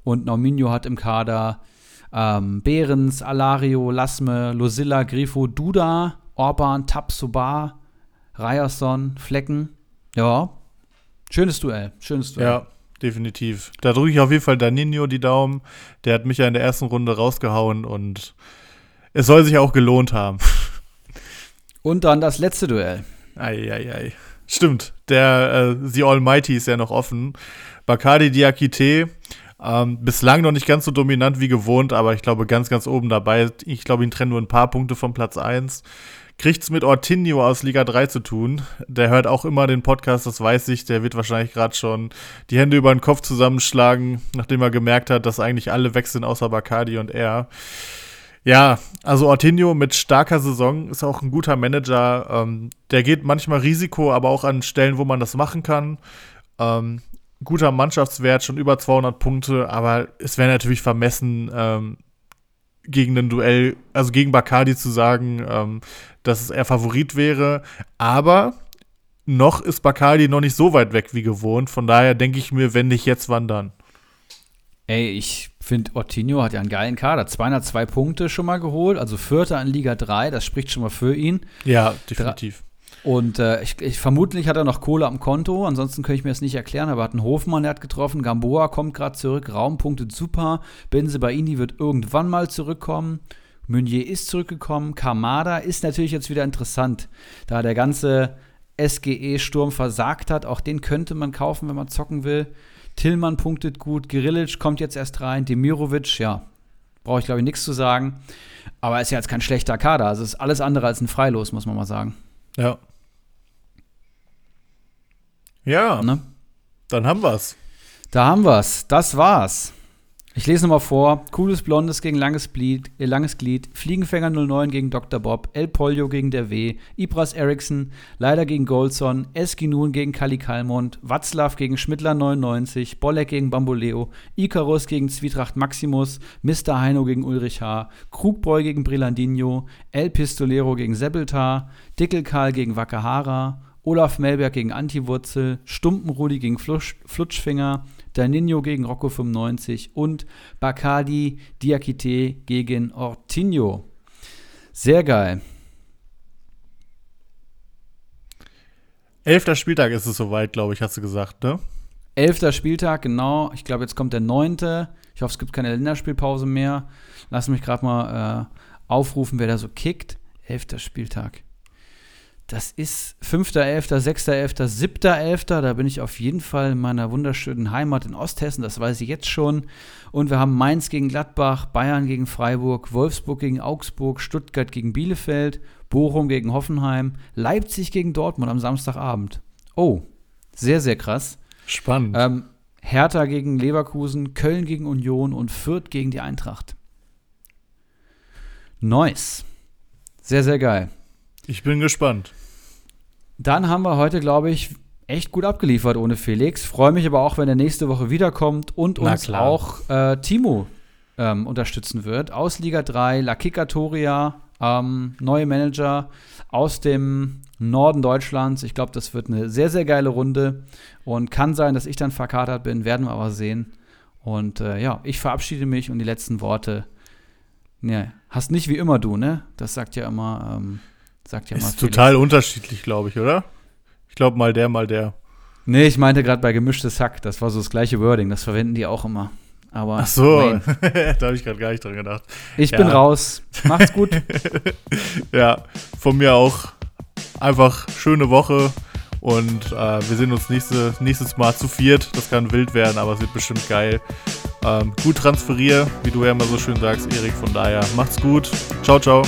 und Norminho hat im Kader ähm, Behrens, Alario, Lasme, Losilla, Grifo, Duda, Orban, Tapsoba, Ryerson, Flecken. Ja, schönes Duell, schönes Duell. Ja, definitiv. Da drücke ich auf jeden Fall Danino die Daumen. Der hat mich ja in der ersten Runde rausgehauen und es soll sich auch gelohnt haben. [LAUGHS] Und dann das letzte Duell. Eieiei. Stimmt, der äh, The Almighty ist ja noch offen. Bacardi Diakite, ähm, bislang noch nicht ganz so dominant wie gewohnt, aber ich glaube ganz, ganz oben dabei. Ich glaube, ihn trennen nur ein paar Punkte vom Platz 1 kriegt's mit Ortinho aus Liga 3 zu tun. Der hört auch immer den Podcast, das weiß ich. Der wird wahrscheinlich gerade schon die Hände über den Kopf zusammenschlagen, nachdem er gemerkt hat, dass eigentlich alle weg sind, außer Bacardi und er. Ja, also Ortinho mit starker Saison ist auch ein guter Manager. Ähm, der geht manchmal Risiko, aber auch an Stellen, wo man das machen kann. Ähm, guter Mannschaftswert, schon über 200 Punkte, aber es wäre natürlich vermessen, ähm, gegen ein Duell, also gegen Bacardi zu sagen, ähm, dass er Favorit wäre. Aber noch ist Bacardi noch nicht so weit weg wie gewohnt. Von daher denke ich mir, wenn nicht jetzt, wann dann? Ey, ich finde, Ortinho hat ja einen geilen Kader. 202 Punkte schon mal geholt, also Vierter in Liga 3, das spricht schon mal für ihn. Ja, definitiv. Und äh, ich, ich, vermutlich hat er noch Kohle am Konto, ansonsten könnte ich mir das nicht erklären. Aber hat einen Hofmann, der hat getroffen, Gamboa kommt gerade zurück, Raum punktet super, Benze Baini wird irgendwann mal zurückkommen. Meunier ist zurückgekommen, Kamada ist natürlich jetzt wieder interessant, da der ganze SGE-Sturm versagt hat. Auch den könnte man kaufen, wenn man zocken will. Tillmann punktet gut, Girilic kommt jetzt erst rein, Demirovic, ja, brauche ich glaube ich nichts zu sagen. Aber ist ja jetzt kein schlechter Kader. Also ist alles andere als ein Freilos, muss man mal sagen. Ja. Ja. Ne? Dann haben wir's. Da haben wir's. Das war's. Ich lese nochmal vor. Cooles Blondes gegen Langes Glied, äh, Langes Glied, Fliegenfänger 09 gegen Dr. Bob, El Polio gegen der W, Ibras Eriksson, leider gegen Goldson, Eskinun gegen Kali Kalmund, Watzlaw gegen Schmidtler 99, Bolek gegen Bamboleo, Icarus gegen Zwietracht Maximus, Mr. Heino gegen Ulrich H., Krugboy gegen Brillandino, El Pistolero gegen Sebeltar, Dickelkarl gegen Wakahara, Olaf Melberg gegen Antiwurzel, Stumpenrudi gegen Flutsch, Flutschfinger, Daninho gegen Rocco 95 und Bacardi Diakite gegen Ortinho. Sehr geil. Elfter Spieltag ist es soweit, glaube ich, hast du gesagt, ne? Elfter Spieltag, genau. Ich glaube, jetzt kommt der neunte. Ich hoffe, es gibt keine Länderspielpause mehr. Lass mich gerade mal äh, aufrufen, wer da so kickt. Elfter Spieltag. Das ist 5.11., 6.11., 7.11. Da bin ich auf jeden Fall in meiner wunderschönen Heimat in Osthessen, das weiß ich jetzt schon. Und wir haben Mainz gegen Gladbach, Bayern gegen Freiburg, Wolfsburg gegen Augsburg, Stuttgart gegen Bielefeld, Bochum gegen Hoffenheim, Leipzig gegen Dortmund am Samstagabend. Oh, sehr, sehr krass. Spannend. Ähm, Hertha gegen Leverkusen, Köln gegen Union und Fürth gegen die Eintracht. Nice. Sehr, sehr geil. Ich bin gespannt. Dann haben wir heute, glaube ich, echt gut abgeliefert ohne Felix. Freue mich aber auch, wenn er nächste Woche wiederkommt und uns auch äh, Timo ähm, unterstützen wird. Aus Liga 3, La Kikatoria, ähm, neue Manager aus dem Norden Deutschlands. Ich glaube, das wird eine sehr, sehr geile Runde und kann sein, dass ich dann verkatert bin, werden wir aber sehen. Und äh, ja, ich verabschiede mich und die letzten Worte. Ne, hast nicht wie immer du, ne? Das sagt ja immer. Ähm, Sagt ja ist mal Ist total unterschiedlich, glaube ich, oder? Ich glaube mal der, mal der. Nee, ich meinte gerade bei gemischtes Hack. Das war so das gleiche Wording. Das verwenden die auch immer. Aber Ach so, [LAUGHS] da habe ich gerade gar nicht dran gedacht. Ich ja. bin raus. Macht's gut. [LAUGHS] ja, von mir auch einfach schöne Woche und äh, wir sehen uns nächste, nächstes Mal zu viert. Das kann wild werden, aber es wird bestimmt geil. Ähm, gut transferier, wie du ja immer so schön sagst, Erik. Von daher macht's gut. Ciao, ciao.